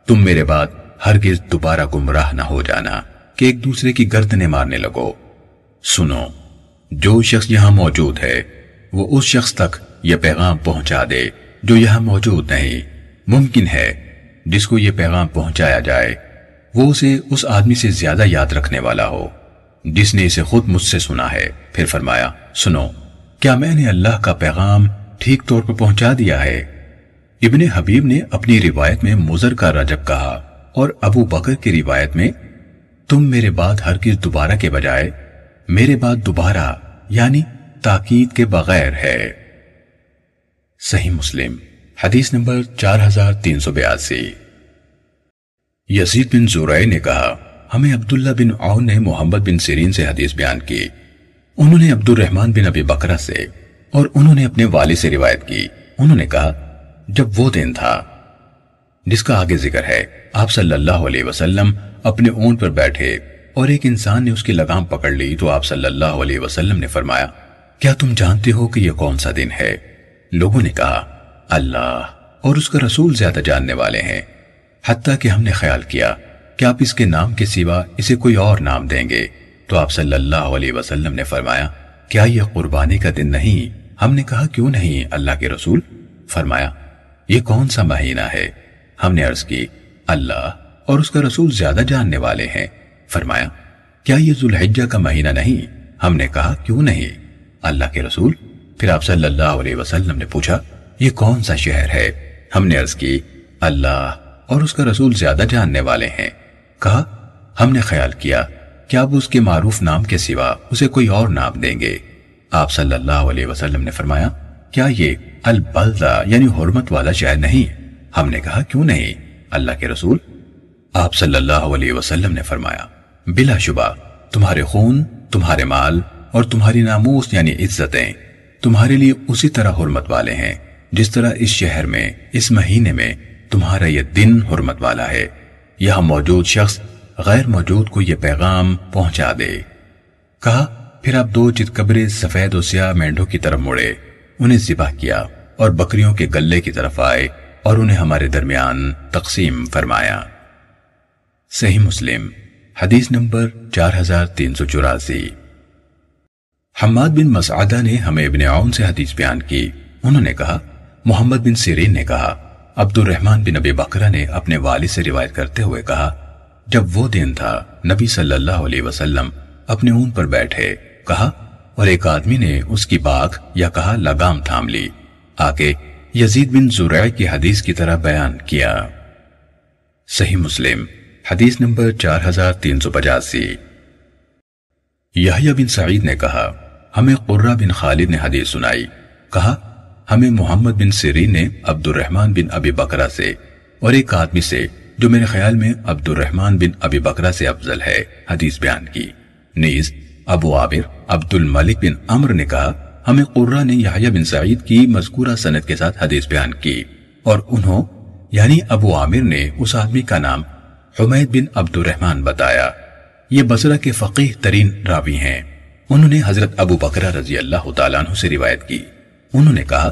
تم میرے بعد ہرگز دوبارہ گمراہ نہ ہو جانا کہ ایک دوسرے کی گردنے مارنے لگو۔ سنو، جو شخص یہاں موجود ہے، وہ اس شخص تک یہ پیغام پہنچا دے۔ جو یہاں موجود نہیں، ممکن ہے جس کو یہ پیغام پہنچایا جائے، وہ اسے اس آدمی سے زیادہ یاد رکھنے والا ہو، جس نے اسے خود مجھ سے سنا ہے۔ پھر فرمایا، سنو، کیا میں نے اللہ کا پیغام ٹھیک طور پر پہنچا دیا ہے؟ ابن حبیب نے اپنی روایت میں مزر کا رجب کہا اور ابو بکر کی روایت میں، تم میرے بعد ہر کس دوبارہ کے بجائے، میرے بعد دوبارہ یعنی تاکید کے بغیر ہے۔ صحیح مسلم، حدیث نمبر چار ہزار تین سو بیاسی۔ یزید بن زورائے نے کہا، ہمیں عبداللہ بن عون نے محمد بن سیرین سے حدیث بیان کی۔ انہوں نے عبد الرحمن بن ابی بکرہ سے اور انہوں نے اپنے والد سے روایت کی۔ انہوں نے کہا، جب وہ دن تھا، جس کا آگے ذکر ہے، آپ صلی اللہ علیہ وسلم اپنے اون پر بیٹھے اور ایک انسان نے اس کی لگام پکڑ لی تو آپ صلی اللہ علیہ وسلم نے فرمایا، کیا تم جانتے ہو کہ یہ کون سا دن ہے؟ لوگوں نے کہا، اللہ اور اس کا رسول زیادہ جاننے والے ہیں۔ حتیٰ کہ ہم نے خیال کیا کہ آپ اس کے نام کے سوا اسے کوئی اور نام دیں گے۔ تو آپ صلی اللہ علیہ وسلم نے فرمایا، کیا یہ قربانی کا دن نہیں؟ ہم نے کہا، کیوں نہیں اللہ کے رسول؟ فرمایا، یہ کون سا مہینہ ہے؟ ہم نے عرض کی، اللہ اور اس کا رسول زیادہ جاننے والے ہیں۔ فرمایا، کیا یہ ذوالحجہ کا مہینہ نہیں؟ ہم نے کہا، کیوں نہیں؟ اللہ کے رسول پھر آپ صلی اللہ علیہ وسلم نے پوچھا، یہ کون سا شہر ہے؟ ہم نے عرض کی، اللہ، اور اس کا رسول زیادہ جاننے والے ہیں۔ کہا، ہم نے خیال کیا کہ آپ اس کے معروف نام کے سوا اسے کوئی اور نام دیں گے؟ آپ صلی اللہ علیہ وسلم نے فرمایا، کیا یہ البلدہ یعنی حرمت والا شہر نہیں؟ ہم نے کہا، کیوں نہیں؟ اللہ کے رسول، آپ صلی اللہ علیہ وسلم نے فرمایا، بلا شبہ، تمہارے خون، تمہارے مال اور تمہاری ناموس یعنی عزتیں تمہارے لیے اسی طرح حرمت والے ہیں، جس طرح اس شہر میں، اس مہینے میں تمہارا یہ دن حرمت والا ہے۔ یہاں موجود شخص غیر موجود کو یہ پیغام پہنچا دے۔ کہا، پھر آپ دو چتکبرے سفید و سیاہ مینڈوں کی طرف مڑے انہیں ذبح کیا اور بکریوں کے گلے کی طرف آئے اور انہیں ہمارے درمیان تقسیم فرمایا۔ صحیح مسلم، حدیث نمبر چار ہزار تین سو چوراسی۔ حماد بن مسعدہ نے ہمیں ابن عون سے حدیث بیان کی۔ انہوں نے کہا، محمد بن سیرین نے کہا عبد الرحمن بن ابی بکرہ نے اپنے والد سے روایت کرتے ہوئے کہا، جب وہ دن تھا، نبی صلی اللہ علیہ وسلم اپنے اون پر بیٹھے، کہا، اور ایک آدمی نے اس کی باغ، یا کہا، لگام تھام لی۔ آگے یزید بن زرع کی حدیث کی طرح بیان کیا۔ صحیح مسلم، حدیث نمبر چار ہزار تین سو پچاسی۔ بن سعید نے کہا ہمیں قرہ بن خالد نے حدیث سنائی۔ کہا، ہمیں محمد بن سری نے عبد الرحمن بن ابی بکرہ سے اور ایک آدمی سے جو میرے خیال میں عبد الرحمن بن ابی بکرہ سے افضل ہے، حدیث بیان کی۔ نیز ابو عابر عبد الملک بن عمر نے کہا، ہمیں قرہ نے یحییٰ بن سعید کی مذکورہ سنت کے ساتھ حدیث بیان کی اور انہوں یعنی ابو عامر نے اس آدمی کا نام حمید بن عبد الرحمن بتایا۔ یہ بصرہ کے فقیح ترین راوی ہیں۔ انہوں نے حضرت ابو بکرہ رضی اللہ تعالیٰ عنہ سے روایت کی۔ انہوں نے کہا،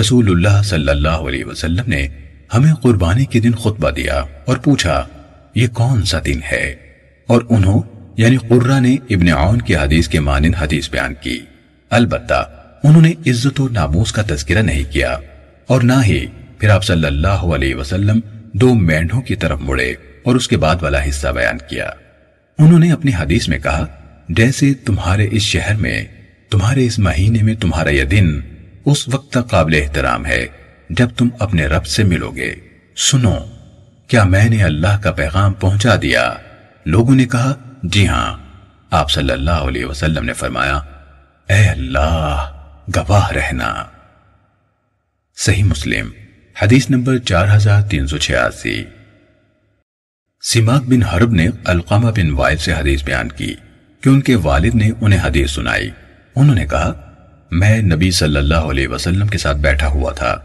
رسول اللہ صلی اللہ علیہ وسلم نے ہمیں قربانی کے دن خطبہ دیا اور پوچھا، یہ کون سا دن ہے؟ اور انہوں یعنی قرہ نے ابن عون کی حدیث کے مانند حدیث بیان کی۔ البتہ، انہوں نے عزت و ناموس کا تذکرہ نہیں کیا اور نہ ہی پھر آپ صلی اللہ علیہ وسلم دو مینڈوں کی طرف مڑے اور اس کے بعد والا حصہ بیان کیا۔ انہوں نے اپنی حدیث میں کہا جیسے تمہارے اس شہر میں، تمہارے اس مہینے میں تمہارا یہ دن اس وقت تک قابل احترام ہے جب تم اپنے رب سے ملو گے۔ سنو، کیا میں نے اللہ کا پیغام پہنچا دیا؟ لوگوں نے کہا جی ہاں۔ آپ صلی اللہ علیہ وسلم نے فرمایا، اے اللہ، گواہ رہنا۔ صحیح مسلم، حدیث نمبر چار ہزار تین سو چھیاسی۔ سماق بن حرب نے القامہ بن وائد سے حدیث بیان کی۔ کہ ان کے والد نے انہیں حدیث سنائی۔ انہوں نے کہا، میں نبی صلی اللہ علیہ وسلم کے ساتھ بیٹھا ہوا تھا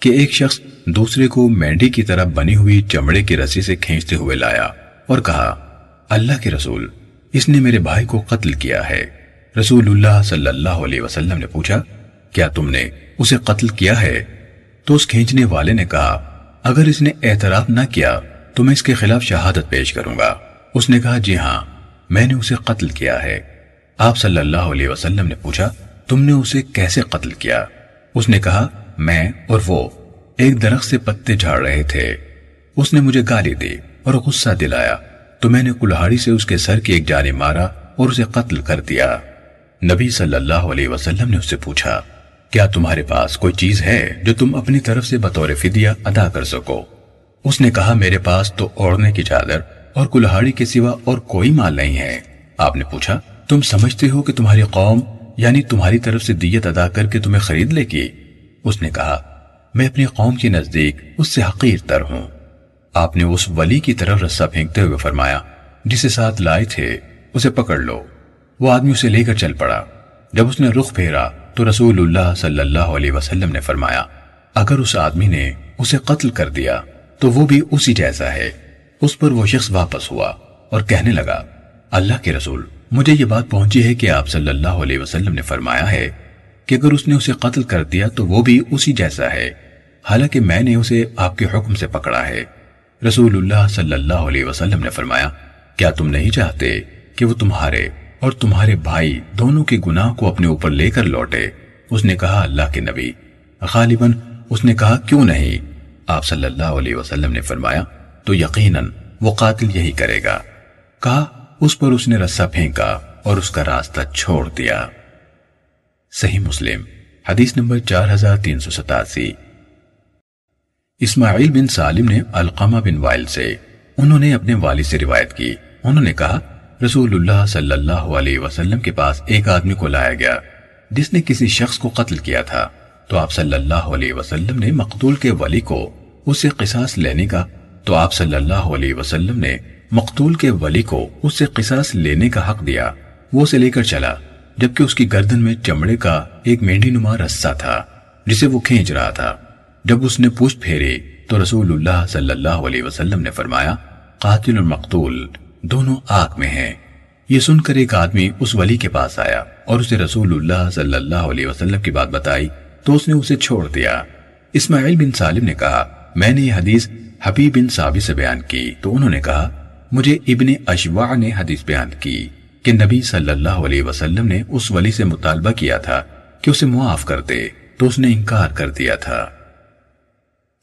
کہ ایک شخص دوسرے کو مینڈی کی طرح بنی ہوئی چمڑے کی رسی سے کھینچتے ہوئے لایا اور کہا، اللہ کے رسول، اس نے میرے بھائی کو قتل کیا ہے۔ رسول اللہ صلی اللہ علیہ وسلم نے پوچھا، کیا تم نے اسے قتل کیا ہے؟ تو اس کھینچنے والے نے کہا، اگر اس نے اعتراف نہ کیا تو میں اس کے خلاف شہادت پیش کروں گا۔ اس نے کہا جی ہاں۔ میں نے اسے قتل کیا ہے۔ آپ صلی اللہ علیہ وسلم نے پوچھا، تم نے اسے کیسے قتل کیا؟ اس نے کہا، میں اور وہ ایک درخت سے پتے جھاڑ رہے تھے۔ اس نے مجھے گالی دی اور غصہ دلایا۔ تو میں نے کلہاڑی سے اس کے سر کی ایک جانے مارا اور اسے قتل کر دیا۔ نبی صلی اللہ علیہ وسلم نے اس سے پوچھا، کیا تمہارے پاس کوئی چیز ہے جو تم اپنی طرف سے بطور فدیہ ادا کر سکو؟ اس نے کہا، میرے پاس تو اوڑنے کی چادر اور کلہاڑی کے سوا اور کوئی مال نہیں ہے۔ آپ نے پوچھا، تم سمجھتے ہو کہ تمہاری قوم یعنی تمہاری طرف سے دیت ادا کر کے تمہیں خرید لے گی؟ اس نے کہا، میں اپنی قوم کے نزدیک اس سے حقیر تر ہوں۔ آپ نے اس ولی کی طرف رسہ پھینکتے ہوئے فرمایا، جسے ساتھ لائے تھے، اسے پکڑ لو۔ وہ آدمی اسے لے کر چل پڑا۔ جب اس نے رخ پھیرا، تو رسول اللہ صلی اللہ علیہ وسلم نے فرمایا، اگر اس آدمی نے اسے قتل کر دیا، تو وہ بھی اسی جیسا ہے۔ اس پر وہ شخص واپس ہوا اور کہنے لگا، اللہ کے رسول، مجھے یہ بات پہنچی ہے کہ آپ صلی اللہ علیہ وسلم نے فرمایا ہے کہ اگر اس نے اسے قتل کر دیا تو وہ بھی اسی جیسا ہے۔ حالانکہ میں نے اسے آپ کے حکم سے پکڑا ہے۔ رسول اللہ صلی اللہ علیہ وسلم نے فرمایا، کیا تم نہیں چاہتے کہ وہ تمہارے اور تمہارے بھائی دونوں کے گناہ کو اپنے اوپر لے کر لوٹے؟ اس نے کہا، اللہ کے نبی، غالباً اس نے کہا، کیوں نہیں؟ آپ صلی اللہ علیہ وسلم نے فرمایا تو یقیناً وہ قاتل یہی کرے گا۔ کہا، اس پر اس نے رسا پھینکا اور اس کا راستہ چھوڑ دیا۔ صحیح مسلم، حدیث نمبر چار ہزار تین سو ستاسی۔ اسماعیل بن سالم نے القامہ بن وائل سے، انہوں نے اپنے والد سے روایت کی۔ انہوں نے کہا، رسول اللہ صلی اللہ علیہ وسلم کے پاس ایک آدمی کو لایا گیا، جس نے کسی شخص کو قتل کیا تھا۔ تو آپ صلی اللہ علیہ وسلم نے مقتول کے ولی کو اس سے قصاص لینے کا تو آپ صلی اللہ علیہ وسلم نے مقتول کے ولی کو اس سے قصاص لینے کا حق دیا۔ وہ اسے لے کر چلا، جبکہ اس کی گردن میں چمڑے کا ایک مینڈی نما رسہ تھا، جسے وہ کھینچ رہا تھا۔ جب اس نے پوچھ پھیری تو رسول اللہ صلی اللہ علیہ وسلم نے فرمایا، قاتل اور مقتول دونوں آگ میں ہیں۔ یہ سن کر ایک آدمی اس ولی کے پاس آیا اور اسے رسول اللہ صلی اللہ علیہ وسلم کی بات بتائی تو اس نے اسے چھوڑ دیا۔ اسماعیل بن سالم نے کہا، میں نے یہ حدیث حبیب بن صابی سے بیان کی تو انہوں نے کہا، مجھے ابن اشواع نے حدیث بیان کی کہ نبی صلی اللہ علیہ وسلم نے اس ولی سے مطالبہ کیا تھا کہ اسے معاف کر دے، تو اس نے انکار کر دیا تھا۔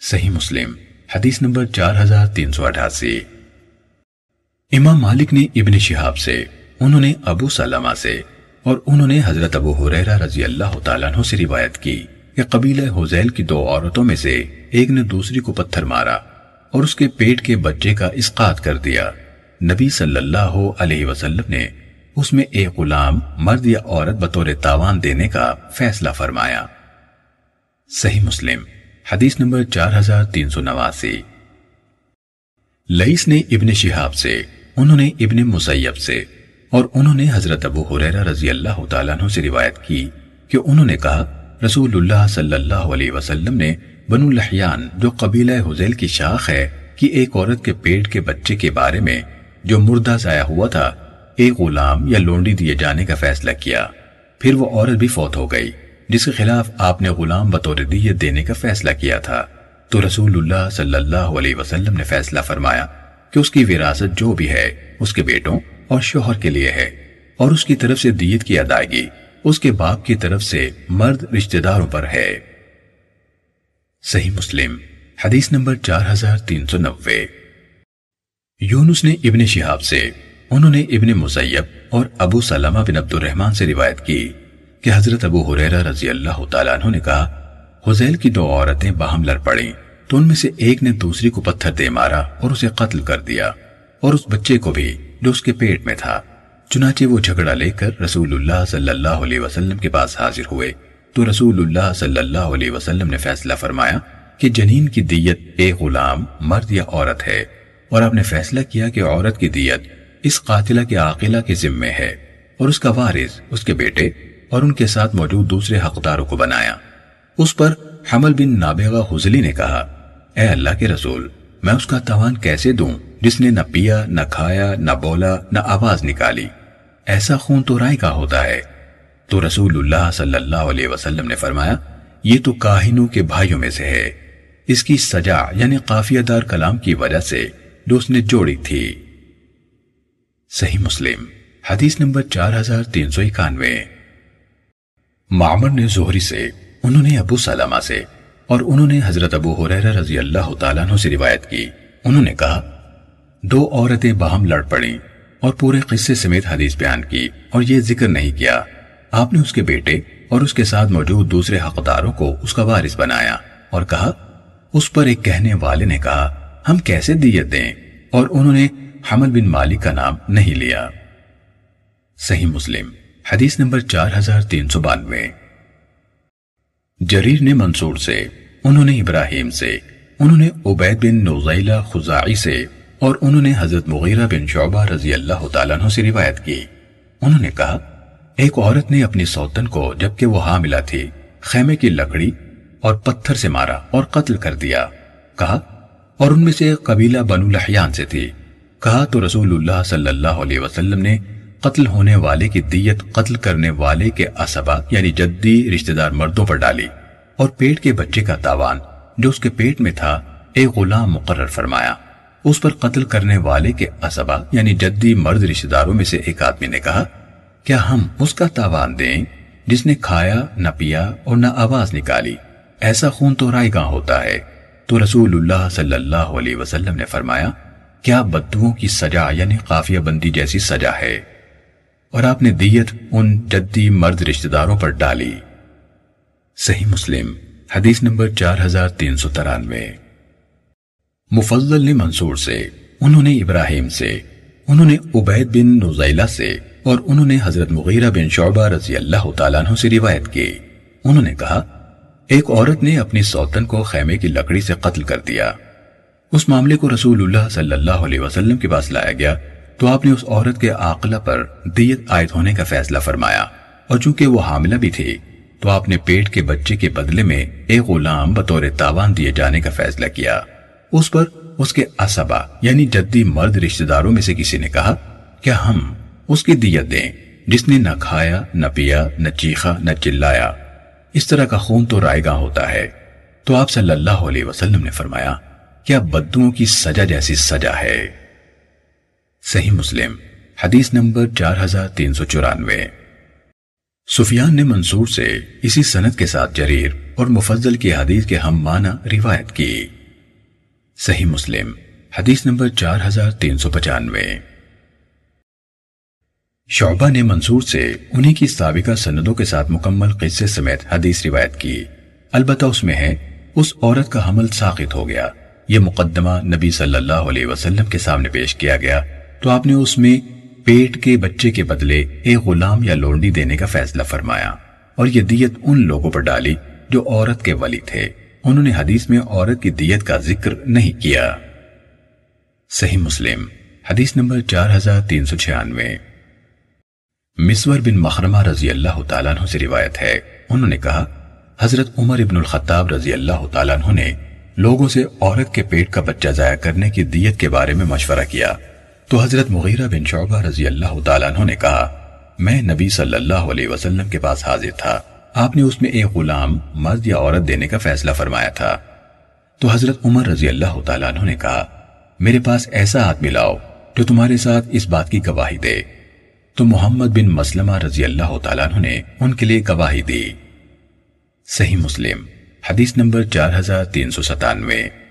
صحیح مسلم، حدیث نمبر چار ہزار تین سو اٹھاسی۔ امام مالک نے ابن شہاب سے، انہوں نے ابو سلمہ سے اور انہوں نے حضرت ابو حریرہ رضی اللہ تعالیٰ عنہ سے روایت کی کہ قبیلہ حزیل کی دو عورتوں میں سے ایک نے دوسری کو پتھر مارا۔ اور اس کے پیٹ کے بچے کا اسقات کر دیا۔ نبی صلی اللہ علیہ وسلم نے اس میں ایک غلام، مرد یا عورت بطور تاوان دینے کا فیصلہ فرمایا۔ صحیح مسلم، حدیث نمبر چار ہزار تین سو نواسی۔ لئیس نے ابن شہاب سے، انہوں نے ابن مسیب سے، اور انہوں نے حضرت ابو حریرہ رضی اللہ تعالیٰ عنہ سے روایت کی کہ انہوں نے کہا، رسول اللہ صلی اللہ علیہ وسلم نے بنو لحیان جو قبیلہ حزیل کی شاخ ہے کہ ایک عورت کے پیٹ کے بچے کے بارے میں جو مردہ ضائع ہوا تھا، ایک غلام یا لونڈی دیے جانے کا فیصلہ کیا۔ پھر وہ عورت بھی فوت ہو گئی، جس کے خلاف آپ نے غلام بطور دیت دینے کا فیصلہ کیا تھا۔ تو رسول اللہ صلی اللہ علیہ وسلم نے فیصلہ فرمایا کہ اس کی وراثت جو بھی ہے، اس کے بیٹوں اور شوہر کے لیے ہے۔ اور اس کی طرف سے دیت کی ادائیگی، اس کے باپ کی طرف سے مرد رشتہ داروں پر ہے۔ صحیح مسلم، حدیث نمبر چار ہزار تین سو نوے۔ یونس نے ابن شہاب سے، انہوں نے ابن مسیب اور ابو سلمہ بن عبد الرحمن سے روایت کی کہ حضرت ابو حریرہ رضی اللہ تعالیٰ عنہ نے کہا، حزیل کی دو عورتیں باہم لڑ پڑیں، تو ان میں سے ایک نے دوسری کو پتھر دے مارا اور اسے قتل کر دیا، اور اس بچے کو بھی جو اس کے پیٹ میں تھا، چنانچہ وہ جھگڑا لے کر رسول اللہ صلی اللہ علیہ وسلم کے پاس حاضر ہوئے۔ تو رسول اللہ صلی اللہ علیہ وسلم نے فیصلہ فرمایا کہ جنین کی دیت ایک غلام مرد یا عورت ہے، اور آپ نے فیصلہ کیا کہ عورت کی دیت اس قاتلہ کے عاقلہ کے ذمے ہے، اور اس کا وارث، اس کے بیٹے اور ان کے ساتھ موجود دوسرے حقداروں کو بنایا۔ اس پر حمل بن نابغہ حزلی نے کہا، اے اللہ کے رسول، میں اس کا توان کیسے دوں جس نے نہ پیا، نہ کھایا، نہ بولا، نہ آواز نکالی؟ ایسا خون تو رائے کا ہوتا ہے۔ تو رسول اللہ صلی اللہ علیہ وسلم نے فرمایا، یہ تو کاہنوں کے بھائیوں میں سے ہے۔ اس کی سجا یعنی قافیہ دار کلام کی وجہ سے جو اس نے جوڑی تھی۔ صحیح مسلم، حدیث نمبر چار ہزار تین سو اکانوے۔ معمر نے زہری سے، انہوں نے ابو سلامہ سے اور انہوں نے حضرت ابو حریرہ رضی اللہ تعالیٰ عنہ سے روایت کی۔ انہوں نے کہا، دو عورتیں باہم لڑ پڑیں اور پورے قصے سمیت حدیث بیان کی اور یہ ذکر نہیں کیا۔ آپ نے اس کے بیٹے اور اس کے ساتھ موجود دوسرے حقداروں کو اس کا وارث بنایا اور کہا، اس پر ایک کہنے والے نے کہا، ہم کیسے دیت دیں؟ اور انہوں نے حمل بن مالک کا نام نہیں لیا۔ صحیح مسلم، حدیث نمبر چار ہزار تین سو بانوے۔ جریر نے منصور سے، انہوں نے ابراہیم سے، انہوں نے عبید بن نوزیلہ خزاعی سے، اور انہوں نے حضرت مغیرہ بن شعبہ رضی اللہ تعالیٰ عنہ سے روایت کی۔ انہوں نے کہا ایک عورت نے اپنی سوتن کو جبکہ وہ حاملہ تھی، خیمے کی لکڑی اور پتھر سے مارا اور قتل کر دیا۔ کہا، اور ان میں سے ایک قبیلہ بنو لحیان سے تھی۔ کہا، تو رسول اللہ صلی اللہ علیہ وسلم نے قتل ہونے والے کی دیت قتل کرنے والے کے اسبا یعنی جدی رشتہ دار مردوں پر ڈالی اور پیٹ کے بچے کا تاوان جو اس کے پیٹ میں تھا، ایک غلام مقرر فرمایا۔ اس پر قتل کرنے والے کے اسبا یعنی جدی مرد رشتہ داروں میں سے ایک آدمی نے کہا کیا ہم اس کا تاوان دیں جس نے کھایا، نہ پیا اور نہ آواز نکالی؟ ایسا خون تو رائے گاہ ہوتا ہے۔ تو رسول اللہ صلی اللہ علیہ وسلم نے فرمایا، کیا بدووں کی سجا یعنی قافیہ بندی جیسی سجا ہے؟ اور آپ نے دیت ان جدی مرد رشتہ داروں پر ڈالی۔ صحیح مسلم، حدیث نمبر چار ہزار تین سو ترانوے۔ مفضل نے منصور سے، انہوں نے ابراہیم سے، انہوں نے عبید بن نزیلہ سے اور انہوں نے حضرت مغیرہ بن شعبہ رضی اللہ تعالیٰ عنہ سے روایت کی۔ انہوں نے کہا، ایک عورت نے اپنی سوتن کو خیمے کی لکڑی سے قتل کر دیا۔ اس معاملے کو رسول اللہ صلی اللہ علیہ وسلم کے پاس لایا گیا۔ تو آپ نے اس عورت کے عاقلہ پر دیت عائد ہونے کا فیصلہ فرمایا۔ اور چونکہ وہ حاملہ بھی تھی، تو آپ نے پیٹ کے بچے کے بدلے میں ایک غلام بطور تاوان دیے جانے کا فیصلہ کیا۔ اس پر اس کے اسبا یعنی جدی مرد رشتہ داروں میں سے کسی نے کہا کیا ہم اس کی دیت دیں۔ جس نے نہ کھایا، نہ پیا، نہ چیخا، نہ چلایا۔ اس طرح کا خون تو رائے گاہ ہوتا ہے۔ تو آپ صلی اللہ علیہ وسلم نے فرمایا، کیا بدوؤں کی سجا جیسی سجا ہے؟ صحیح مسلم، حدیث نمبر چار ہزار تین سو چورانوے۔ سفیان نے منصور سے اسی سنت کے ساتھ جریر اور مفضل کی حدیث کے ہم معنی روایت کی۔ صحیح مسلم، حدیث نمبر چار ہزار تین سو پچانوے۔ شعبہ نے منصور سے انہی کی سابقہ سندوں کے ساتھ مکمل قصے سمیت حدیث روایت کی۔ البتہ اس میں ہے، اس عورت کا حمل ساقط ہو گیا۔ یہ مقدمہ نبی صلی اللہ علیہ وسلم کے سامنے پیش کیا گیا۔ تو آپ نے اس میں پیٹ کے بچے کے بدلے ایک غلام یا لونڈی دینے کا فیصلہ فرمایا۔ اور یہ دیت ان لوگوں پر ڈالی جو عورت کے ولی تھے۔ انہوں نے حدیث میں عورت کی دیت کا ذکر نہیں کیا۔ صحیح مسلم، حدیث نمبر چار ہزار تین سو چھیانوے۔ مسور بن مخرمہ رضی اللہ تعالیٰ عنہ سے روایت ہے۔ انہوں نے کہا، حضرت عمر ابن الخطاب رضی اللہ تعالیٰ عنہ نے لوگوں سے عورت کے پیٹ کا بچہ ضائع کرنے کی دیت کے بارے میں مشورہ کیا۔ تو حضرت مغیرہ بن شعبہ رضی اللہ تعالیٰ عنہ نے کہا، میں نبی صلی اللہ علیہ وسلم کے پاس حاضر تھا۔ آپ نے اس میں ایک غلام، مرد یا عورت دینے کا فیصلہ فرمایا تھا۔ تو حضرت عمر رضی اللہ تعالیٰ عنہ نے کہا، میرے پاس ایسا آدمی لاؤ جو تمہارے ساتھ اس بات کی گواہی دے۔ تو محمد بن مسلمہ رضی اللہ تعالیٰ عنہ نے ان کے لیے گواہی دی۔ صحیح مسلم، حدیث نمبر چار ہزار تین سو ستانوے۔